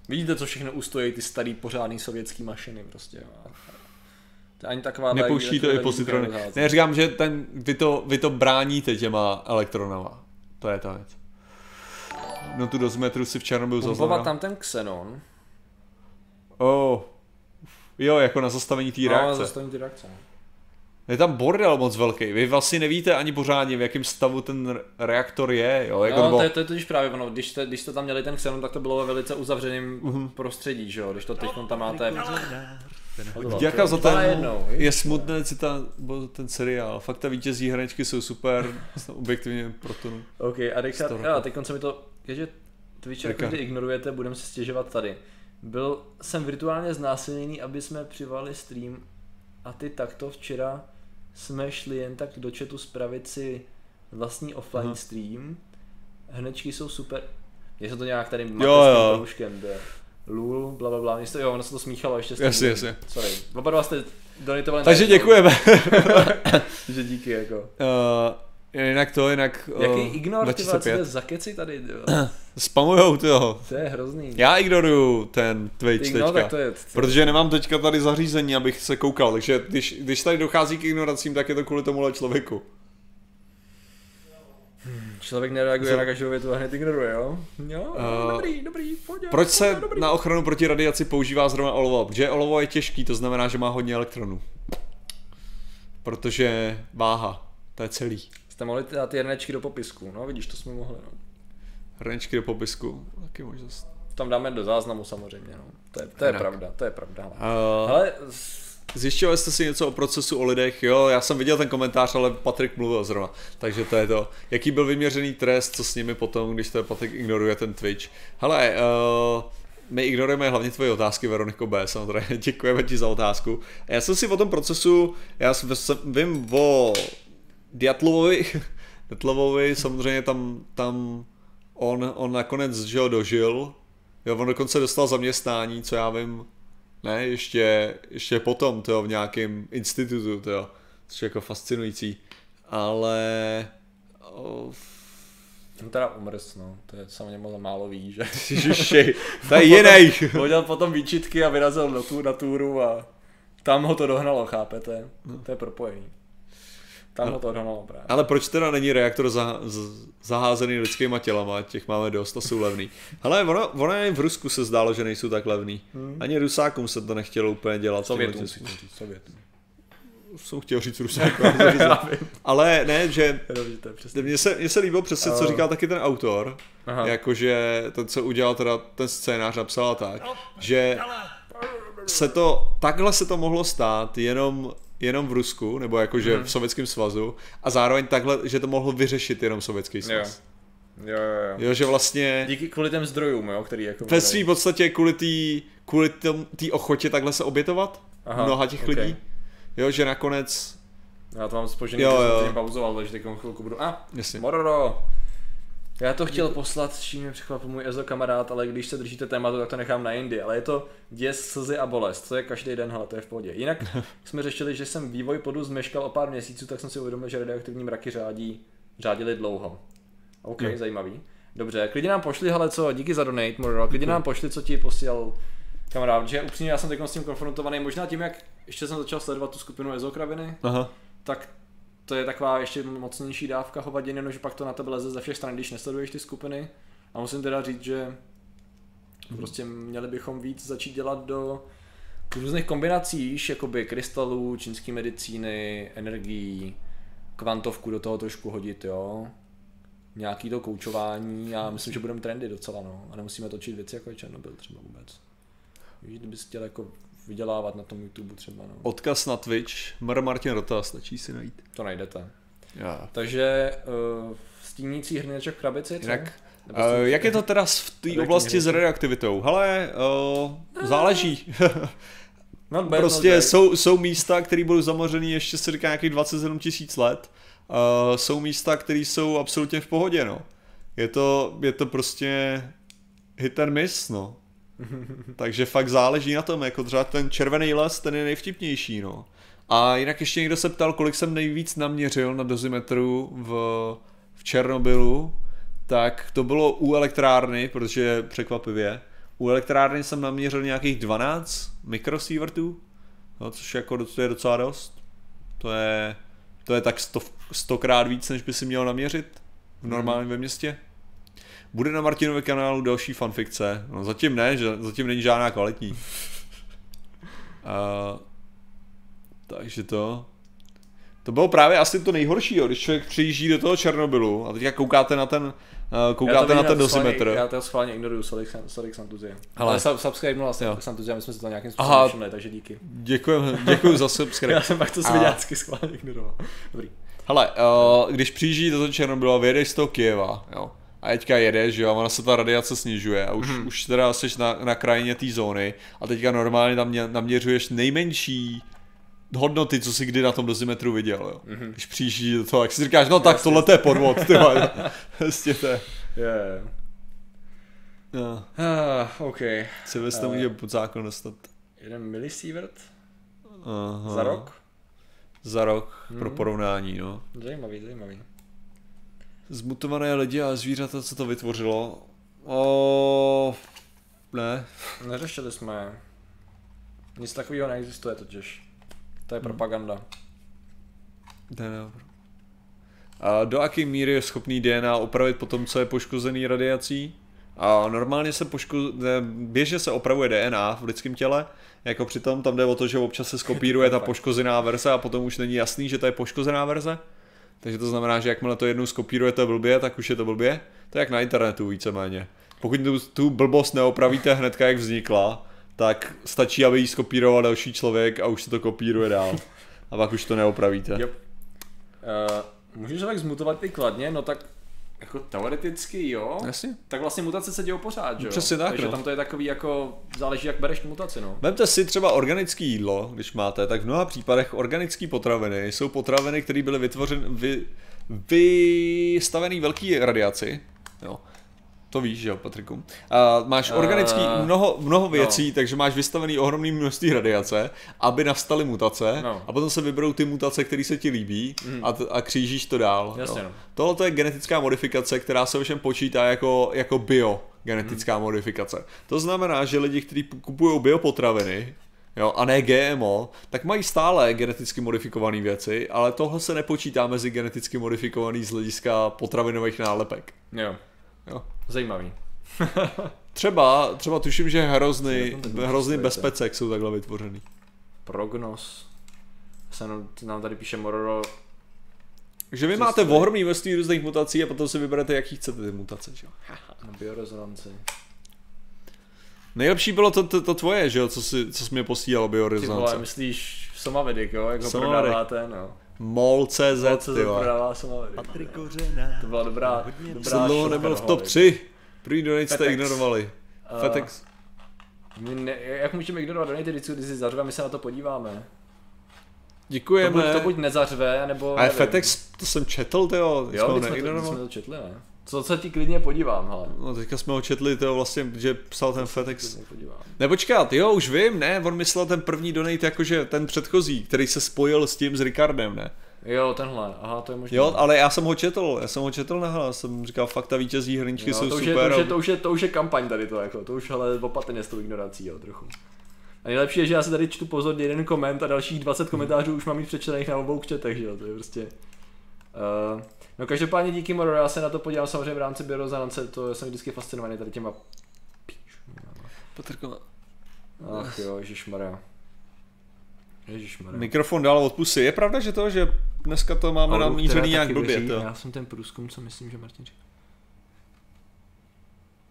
Vidíte, co všechno ustojí ty starý pořádný sovětský mašiny prostě. Jo. Ani taková Nepouští to i pozitrony. Ne, říkám, že ten, vy, to, vy to bráníte těma elektronama. To je ta věc. No tu dozimetru si v Černobylu Pumpovat zaznamenal. tam ten xenon. Oh. Jo, jako na zastavení té No, reakce. zastavím ty reakce. Je tam bordel moc velký. Vy vlastně nevíte ani pořádně, v jakém stavu ten re- reaktor je. Jo? Jako no, nebo... to, je, to je totiž právě ono, když jste, když jste tam měli ten xenon, tak to bylo ve velice uzavřeném Mhm. prostředí, že jo, když to teď tam máte... Děka za ten, je smutné si ta, bo ten seriál. Fakt ta vítězí hraničky jsou super, objektivně proto. no. OK, a Richard, Sto jo, teď se mi to, že Twitch jako Richard. vždy ignorujete, budeme si stěžovat tady. Byl jsem virtuálně znásilněný, aby jsme přivali stream a ty takto včera jsme šli jen tak do chatu spravit si vlastní offline Aha. stream. Hnečky jsou super. Mně se to nějak tady Jo, jo, to je lul, bla bla bla, to, jo, ono se to smíchalo ještě s tím. Jasně, jasně. Sorry, oba dva jste donatovali. Takže děkujeme. Že díky jako. Uh, jinak to, jinak... Uh, Jaký ignor, ty co to je 2005. za keci tady, ty vole? Spamujou to. To je hrozný. Já ignoruju ten Twitch Ty, teďka. no, tak to je. Protože nemám teďka tady zařízení, abych se koukal, takže když, když tady dochází k ignoracím, tak je to kvůli tomuhle člověku. Člověk nereaguje Co? na každou větu a hned ignoruje, jo? Jo, Uh, dobrý, dobrý, pojď. Proč se na ochranu proti radiaci používá zrovna olovo? Protože olovo je těžký, to znamená, že má hodně elektronů. Protože váha, to je celý. Jste mohli dát ty jednečky do popisku, no vidíš, to jsme mohli, no. Hrnečky do popisku, taky možnost. Tam dáme do záznamu samozřejmě, no. To je, to je pravda, to je pravda. Uh, Ale Zjišťovali jste si něco o procesu o lidech? Jo, já jsem viděl ten komentář, ale Patrik mluvil zrovna. Takže to je to. Jaký byl vyměřený trest, co s nimi potom, když to Patrik ignoruje ten Twitch? Hele, uh, my ignorujeme hlavně tvoje otázky, Veroniko B. Samozřejmě děkujeme ti za otázku. Já jsem si o tom procesu, já jsem- jsem- vím o Diatlovovi, Diatlovovi samozřejmě tam, tam on, on nakonec, že ho dožil, jo, on dokonce dostal zaměstnání, co já vím, ne, ještě, ještě potom, to v nějakém institutu, to což je jako fascinující, ale On teda umrz, no, to je samozřejmě moc málo ví, že? Ježiši, to je jiný. Hodil potom výčitky a vyrazil do tu, na túru a tam ho to dohnalo, chápete? To je propojení. Tam ho to dohnalo právě. Ale proč teda není reaktor za, z, zaházený lidskýma tělama, těch máme dost a jsou levný. Ale ono, ono i v Rusku se zdálo, že nejsou tak levný. Hmm. Ani Rusákům se to nechtělo úplně dělat. Sovětům si říct, Sovětům. Jsem chtěl říct Rusákům. ale ne, že mně se, mně se líbilo přesně, co Eh. říkal taky ten autor, Aha. jakože ten, co udělal teda ten scénář, napsal tak, že se to, takhle se to mohlo stát jenom, jenom v Rusku, nebo jakože Mhm. v Sovětském svazu, a zároveň takhle, že to mohlo vyřešit jenom Sovětský Jo. svaz. Jo, jo, jo. Jo, že vlastně Díky kvůli těm zdrojům, jo, který jako... ve svým podstatě kvůli té kvůli té ochotě takhle se obětovat Aha, mnoha těch ok. lidí, jo, že nakonec, Já to mám spožený, Jo, jo, jo. jsem pauzoval, takže teď chvilku budu... A, jasně, Mororo! Já to chtěl poslat, s čím mě překvapil můj Ezo kamarád, ale když se držíte tématu, tak to nechám na jindy. Ale je to děs, slzy a bolest, to je každý den, hele, to je v pohodě. Jinak jsme řešili, že jsem vývoj podu zmeškal o pár měsíců, tak jsem si uvědomil, že radioaktivní mraky řádí, řádili dlouho. OK, Jo. zajímavý. Dobře, klidně nám pošli, hele co, díky za donate, Mororo, klidně nám pošli, co ti posílal kamarád, že upřímně já jsem teď s tím konfrontovaný, možná tím, jak ještě jsem začal sledovat tu skupinu Ezokraviny, aha, tak to je taková ještě mocnější dávka hovadiny, no, že pak to na tebe leze ze všech stran, když nesleduješ ty skupiny. A musím teda říct, že prostě měli bychom víc začít dělat do různých kombinací, jakoby krystalů, čínské medicíny, energií, kvantovku do toho trošku hodit, jo. Nějaký to koučování a myslím, že budeme trendy docela, no. A nemusíme točit věci jako je Černobyl třeba vůbec. Víš, kdybys chtěl jako vydělávat na tom YouTube třeba, no. odkaz na Twitch, Mr. Martin Rota, stačí si najít. To najdete. Já. Takže uh, stínící hrneček v krabici, co? Jinak, Uh, jak je to teda v té oblasti s radioaktivitou? Hele, uh, záleží. Bad, prostě not bad. jsou, jsou místa, které budou zamořený ještě se říká nějakých 27 tisíc let. Uh, jsou místa, které jsou absolutně v pohodě, no. Je to, je to prostě hit and miss, no. Takže fakt záleží na tom, jako třeba ten červený les, ten je nejvtipnější, no. A jinak ještě někdo se ptal, kolik jsem nejvíc naměřil na dozimetru v, v Černobylu, tak to bylo u elektrárny, protože překvapivě, u elektrárny jsem naměřil nějakých 12 mikrosievertů, no, což jako to je docela dost. To je, to je tak sto, stokrát víc, než by si měl naměřit v normálním ve městě. Bude na Martinově kanálu další fanfikce. No zatím ne, že zatím není žádná kvalitní. A, takže to. To bylo právě asi to nejhorší, jo, když člověk přijíždí do toho Černobylu a teďka koukáte na ten, uh, koukáte na ten schválně- dozimetr. Já to schválně ignoruju, sorry, sorry Santuzie. Ale sub, subscribe vlastně Jo. Santuzie, my jsme si to nějakým způsobem Aha. všimli, takže díky. Děkuji, děkuji za subscribe. Já jsem pak to A- sviděácky schválně ignoroval. Dobrý. Hele, uh, když přijíždí do toho Černobyla, vyjedeš z toho Kijeva, jo, a teďka jedeš, že jo, a ona se ta radiace snižuje a už, Mhm. už teda jsi na, na krajině té zóny a teďka normálně tam mě, naměřuješ nejmenší hodnoty, co jsi kdy na tom dozimetru viděl, jo. Mhm. Když přijíždí do toho, jak si říkáš, no tak tohle to je podvod, ty vole. Prostě to je. Je. No, Ah, OK. to Eh. může pod zákon dostat. Jeden milisievert Aha. za rok? Za rok, pro Mhm. porovnání, no. Zajímavý, zajímavý. Zmutované lidi a zvířata, co to vytvořilo? O, ne, Neřešili jsme. Nic takového neexistuje totiž. To je Hmm. propaganda. Ne. A do jaké míry je schopný DNA opravit po tom, co je poškozený radiací? A normálně se poško... ne, běžně se opravuje DNA v lidském těle, jako přitom tam jde o to, že občas se skopíruje ta poškozená verze a potom už není jasný, že to je poškozená verze. Takže to znamená, že jakmile to jednou skopírujete blbě, tak už je to blbě. To je jak na internetu víceméně. Pokud tu, tu blbost neopravíte hnedka, jak vznikla, tak stačí, aby ji skopíroval další člověk a už se to kopíruje dál. A pak už to neopravíte. Yep. Uh, můžeš tak zmutovat i kladně, no tak Jako teoreticky jo. Jasně. Tak vlastně mutace se dějou pořád, že jo? Přesně tak, Takže no. tam to je takový jako, záleží jak bereš mutaci, no. Vemte si třeba organické jídlo, když máte, tak v mnoha případech organické potraviny jsou potraviny, které byly vytvořeny, vy, vystavený velký radiaci. Jo. To víš, že jo, Patriku? A máš Eh, organický mnoho, mnoho no. věcí, takže máš vystavený ohromný množství radiace, aby nastaly mutace No. a potom se vyberou ty mutace, které se ti líbí a, t- a křížíš to dál. Jasně, jo. no. Tohle to je genetická modifikace, která se ovšem počítá jako, jako bio genetická Hmm. modifikace. To znamená, že lidi, kteří kupují biopotraviny, jo, a ne GMO, tak mají stále geneticky modifikované věci, ale tohle se nepočítá mezi geneticky modifikovaný z hlediska potravinových nálepek. Jo. Jo. Zajímavý. Třeba, třeba tuším, že hrozný, hrozný bezpecek jsou takhle vytvořený. Prognos. Se nám, nám tady píše Mororo. Takže vy máte ohromný množství různých mutací a potom si vyberete, jaký chcete ty mutace. Že? jo. na biorezonanci. Nejlepší bylo to, to, to tvoje, že jo, co jsi, co jsi mě posílal Ty vole, myslíš Somavidik, jo? Jak ho Somavidik. prodáváte, no. Mol.cz, vole. prodává Somavidik. To byla dobrá, dobrá Jsem dlouho nebyl v top hlavy. 3. První donate jste ignorovali. Uh, Fetex. My ne, jak můžeme ignorovat vždycky, když si zařve, my se na to podíváme. To buď, Děkujeme. to buď nezařve, nebo... Ale. Fetex, to jsem četl, ty jo. Jsme, to, jsme to četli, ne? Co se ti klidně podívám, hele. No teďka jsme ho četli, to vlastně, že psal ten Se Fetex. klidně podívám. Ne, počkat, jo, už vím, ne, on myslel ten první donate jakože ten předchozí, který se spojil s tím s Ricardem, ne? Jo, tenhle, aha, to je možné. Jo, ale já jsem ho četl, já jsem ho četl na jsem říkal, fakt ta vítězí hrničky jo, jsou to, už super. je, to, už je, to, už je, to už je kampaň tady to, jako, to už ale opatrně s tou ignorací, jo, trochu. A nejlepší je, že já si tady čtu pozorně jeden koment a dalších 20 komentářů už mám mít přečtených na obou kčetech, že jo, to je prostě... Uh, no každopádně díky Moro, já se na to podívám samozřejmě v rámci biorezonance, to jsem vždycky fascinovaný tady těma... Patrko, Ach jo, ježišmarja. Ježišmarja. Mikrofon dál od pusy. Je pravda, že to, že dneska to máme namířený která nějak blbě, věří. to. Já jsem ten průzkum, co myslím, že Martin říká.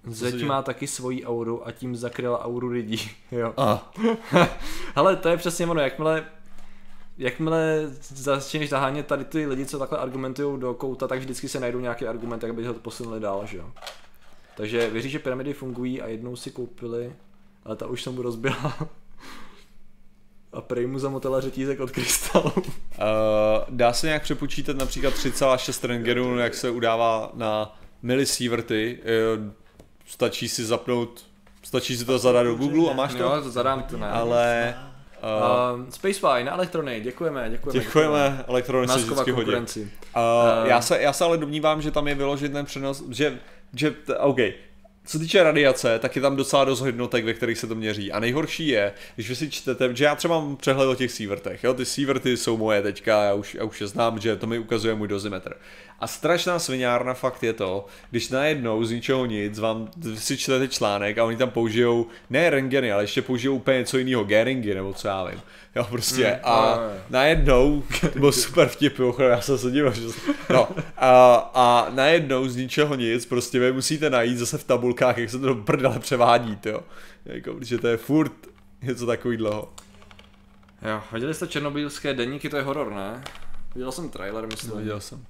Zeď má taky svoji auru a tím zakryla auru lidí. jo. A, Ale to je přesně ono, jakmile jakmile začneš zahánět tady ty lidi, co takhle argumentují do kouta, tak vždycky se najdou nějaký argument, jak by ho posunuli dál, že jo. Takže věří, že pyramidy fungují a jednou si koupili, ale ta už se mu rozbila. A prej mu zamotala řetízek od krystalu. uh, dá se nějak přepočítat například 3,6 rentgenů, jak se udává na milisieverty. Uh, stačí si zapnout, stačí si to zadat do Google a máš to. Jo, to zadám to ne. Ale uh, Uh, Spacefy na elektrony, děkujeme, děkujeme. děkujeme, elektrony se vždycky hodí. Uh, Eh. já, se, já se ale domnívám, že tam je vyložen ten přenos, že, že OK, co týče radiace, tak je tam docela dost hodnotek, ve kterých se to měří. A nejhorší je, když vy si čtete, že já třeba mám přehled o těch sievertech, jo, ty sieverty jsou moje teďka, já už, já už je znám, že to mi ukazuje můj dozimetr. A strašná sviňárna fakt je to, když najednou z ničeho nic vám si čtete článek a oni tam použijou ne rengeny, ale ještě použijou úplně něco jiného, geringy nebo co já vím. Jo, prostě. Mm, a jo. najednou, to byl super vtip, já jsem se díval, že no, a, a najednou z ničeho nic, prostě vy musíte najít zase v tabulkách, jak se to do prdele převádí, jo. Jako, protože to je furt něco takový dlouho. Jo, viděli jste černobylské denníky, to je horor, ne? Viděl jsem trailer, myslím. Viděl jsem.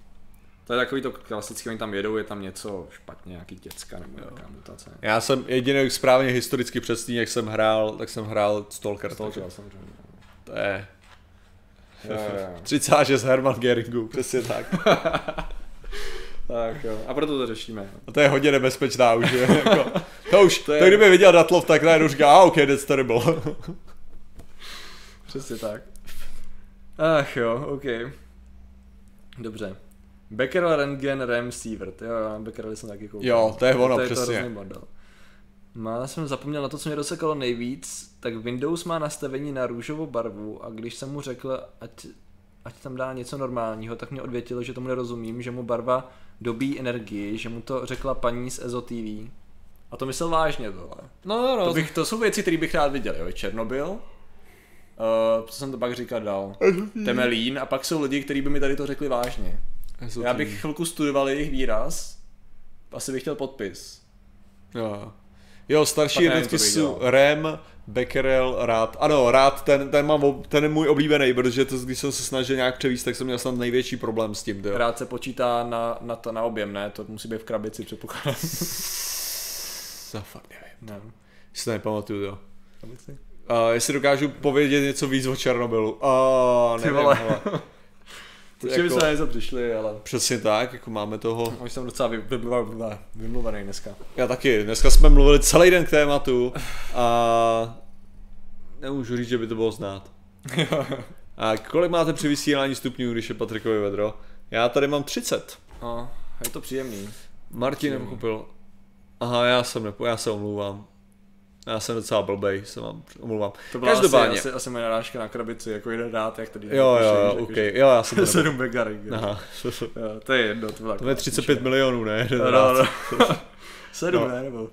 To je takový to klasický, oni tam jedou, je tam něco špatně, nějaký děcka nebo nějaká mutace. Já jsem jediný správně historicky přesný, jak jsem hrál, tak jsem hrál Stalker. To takže samozřejmě. To je Jo, jo, jo. 36 Herman Geringu, přesně tak. Tak jo, a proto to řešíme. A to je hodně nebezpečná už, je, jako, to už, to, To je- to kdyby viděl Datlov, tak najednou říká, ah, ok, that's terrible. Přesně tak. Ach jo, ok. Dobře. Becquerel, Rentgen, Rem, Sievert. Jo, jo, Becquerel jsem taky koukal. Jo, to je ono, to je To přesně. hrozný bordel. Má, já jsem zapomněl na to, co mě dosekalo nejvíc, tak Windows má nastavení na růžovou barvu a když jsem mu řekl, ať, ať tam dá něco normálního, tak mě odvětilo, že tomu nerozumím, že mu barva dobí energii, že mu to řekla paní z EZO TV. A to myslel vážně tohle. No, no, To, bych, to jsou věci, které bych rád viděl, jo. Černobyl, uh, co jsem to pak říkal dál, Temelín a pak jsou lidi, kteří by mi tady to řekli vážně. Já bych chvilku studoval jejich výraz, asi bych chtěl podpis. Jo. Jo, starší jednotky jsou. Rem, Becquerel, Rád. Ano, Rád, ten, ten, mám, ten je můj oblíbený, protože to, když jsem se snažil nějak převíst, tak jsem měl snad největší problém s tím. Jo. Rád se počítá na, na, to, na objem, ne? To musí být v krabici, předpokládám. Já fakt nevím. ne, Si to nepamatuju, jo. krabici. Uh, jestli dokážu povědět něco víc o Černobylu. Uh, Ty nevím, vole. ale Určitě Jako- bychom na něco přišli, ale... přesně tak, jako máme toho. Už jsem docela vy- vymluva- vymluvený dneska. Já taky, dneska jsme mluvili celý den k tématu a nemůžu říct, že by to bylo znát. A kolik máte při vysílání stupňů, když je Patrikovi vedro? Já tady mám 30. No, je to příjemný. Martin nepochopil. Aha, já jsem nepo, já se omlouvám. Já jsem docela blbej, se vám omlouvám. To byla Každopádně. asi, asi, asi moje narážka na krabici, jako jeden rád, jak tady. Jo, jo, jo, ok, jo, já jsem to nepo- Sedm begarek. jo. Aha, Jo, to je jedno, to byla to je 35 milionů, ne? No, no, no. Sedm, No. ne, nebo?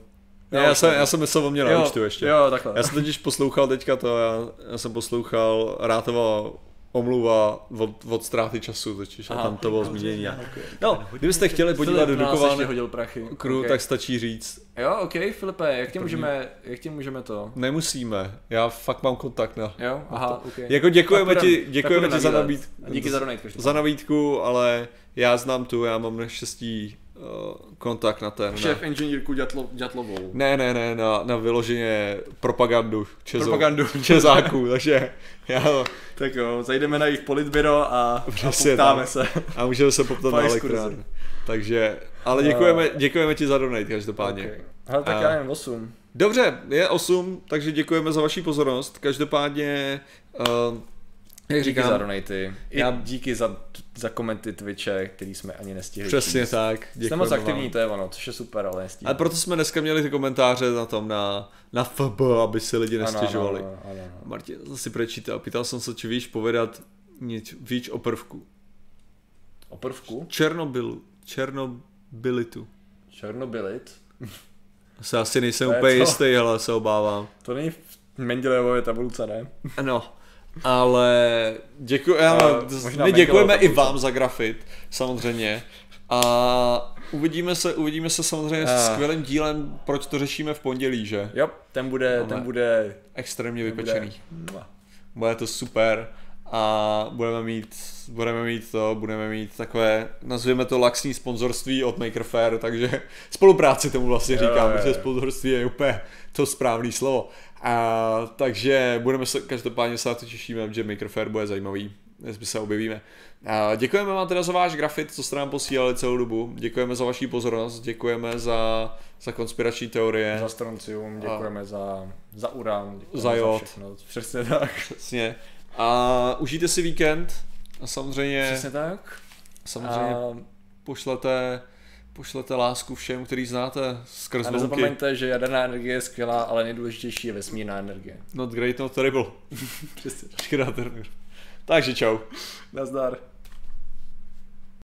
Ne, já, jsem, já jsem myslel o mě na jo, účtu ještě. Jo, takhle. Já jsem totiž poslouchal teďka to, já, já jsem poslouchal Rátova omluva od, od ztráty času, totiž a Aha. tam to bylo zmínění. No, kdybyste chtěli podívat do Filip ještě Dukovan hodil prachy. crew, Ok. tak stačí říct, Jo, ok, Filipe, jak tě můžeme, jak tě můžeme to? nemusíme, já fakt mám kontakt na... Jo, aha, ok. Jako děkujeme Tak ti, děkujeme ti za nabídku. A díky za donate, za nabídku, ale já znám tu, já mám naštěstí kontakt na ten. Šéf Na, inženýrku Ďatlo, Ďatlovou. ne, ne, ne, na, na vyloženě propagandu Čezo, Propagandu. Čezáků, takže já, Tak jo, zajdeme na jejich politbyro a, a Přesně poptáme tak. se. a můžeme se poptat na elektrárnu. Takže, ale děkujeme, děkujeme ti za donate každopádně. Okay. Hele, tak A- já nevím, 8. Dobře, je 8, takže děkujeme za vaši pozornost. Každopádně, uh, jak Díky říkám, za donaty. I já- díky za, za komenty Twitche, který jsme ani nestihli. přesně číst. tak. Děkujeme moc vám. aktivní, to je ono, což je super, ale nestíhám. Ale proto jsme dneska měli ty komentáře na tom, na, na FB, aby si lidi nestěžovali. Ano, ano, ano, ano. Martin zase prečítal, pýtal jsem se, či víš povedat nič, víc o prvku. O prvku? Černobylu, Černobylitu. Černobylit. Se asi nejsem úplně to. jistý, ale se obávám. To není v Mendelejevově tabulce, ne? No, ale děkuji, možná my děkujeme i vám za grafit, samozřejmě. A uvidíme se, uvidíme se samozřejmě s A. skvělým dílem, proč to řešíme v pondělí, že? Jo, ten bude, Máme ten bude... Extrémně ten vypečený. Bude... Bude to super a budeme mít, budeme mít to, budeme mít takové, nazvěme to laxní sponzorství od Maker Faire, takže spolupráci tomu vlastně Jo, říkám, jo, protože jo. sponzorství je úplně to správné slovo. A, takže budeme se, každopádně se na to těšíme, že Maker Faire bude zajímavý, jestli se objevíme. A děkujeme vám teda za váš grafit, co jste nám posílali celou dobu, děkujeme za vaši pozornost, děkujeme za, za konspirační teorie. Za stroncium, děkujeme za, za uran, děkujeme Za jod. všechno. Přesně tak. Přesně. A užijte si víkend a samozřejmě, Přesně tak. samozřejmě A, pošlete, pošlete lásku všem, který znáte skrz a nezapomeňte, že jaderná energie je skvělá, ale nejdůležitější je vesmírná energie. Not great, not terrible. Přesně. Takže čau. Nazdar.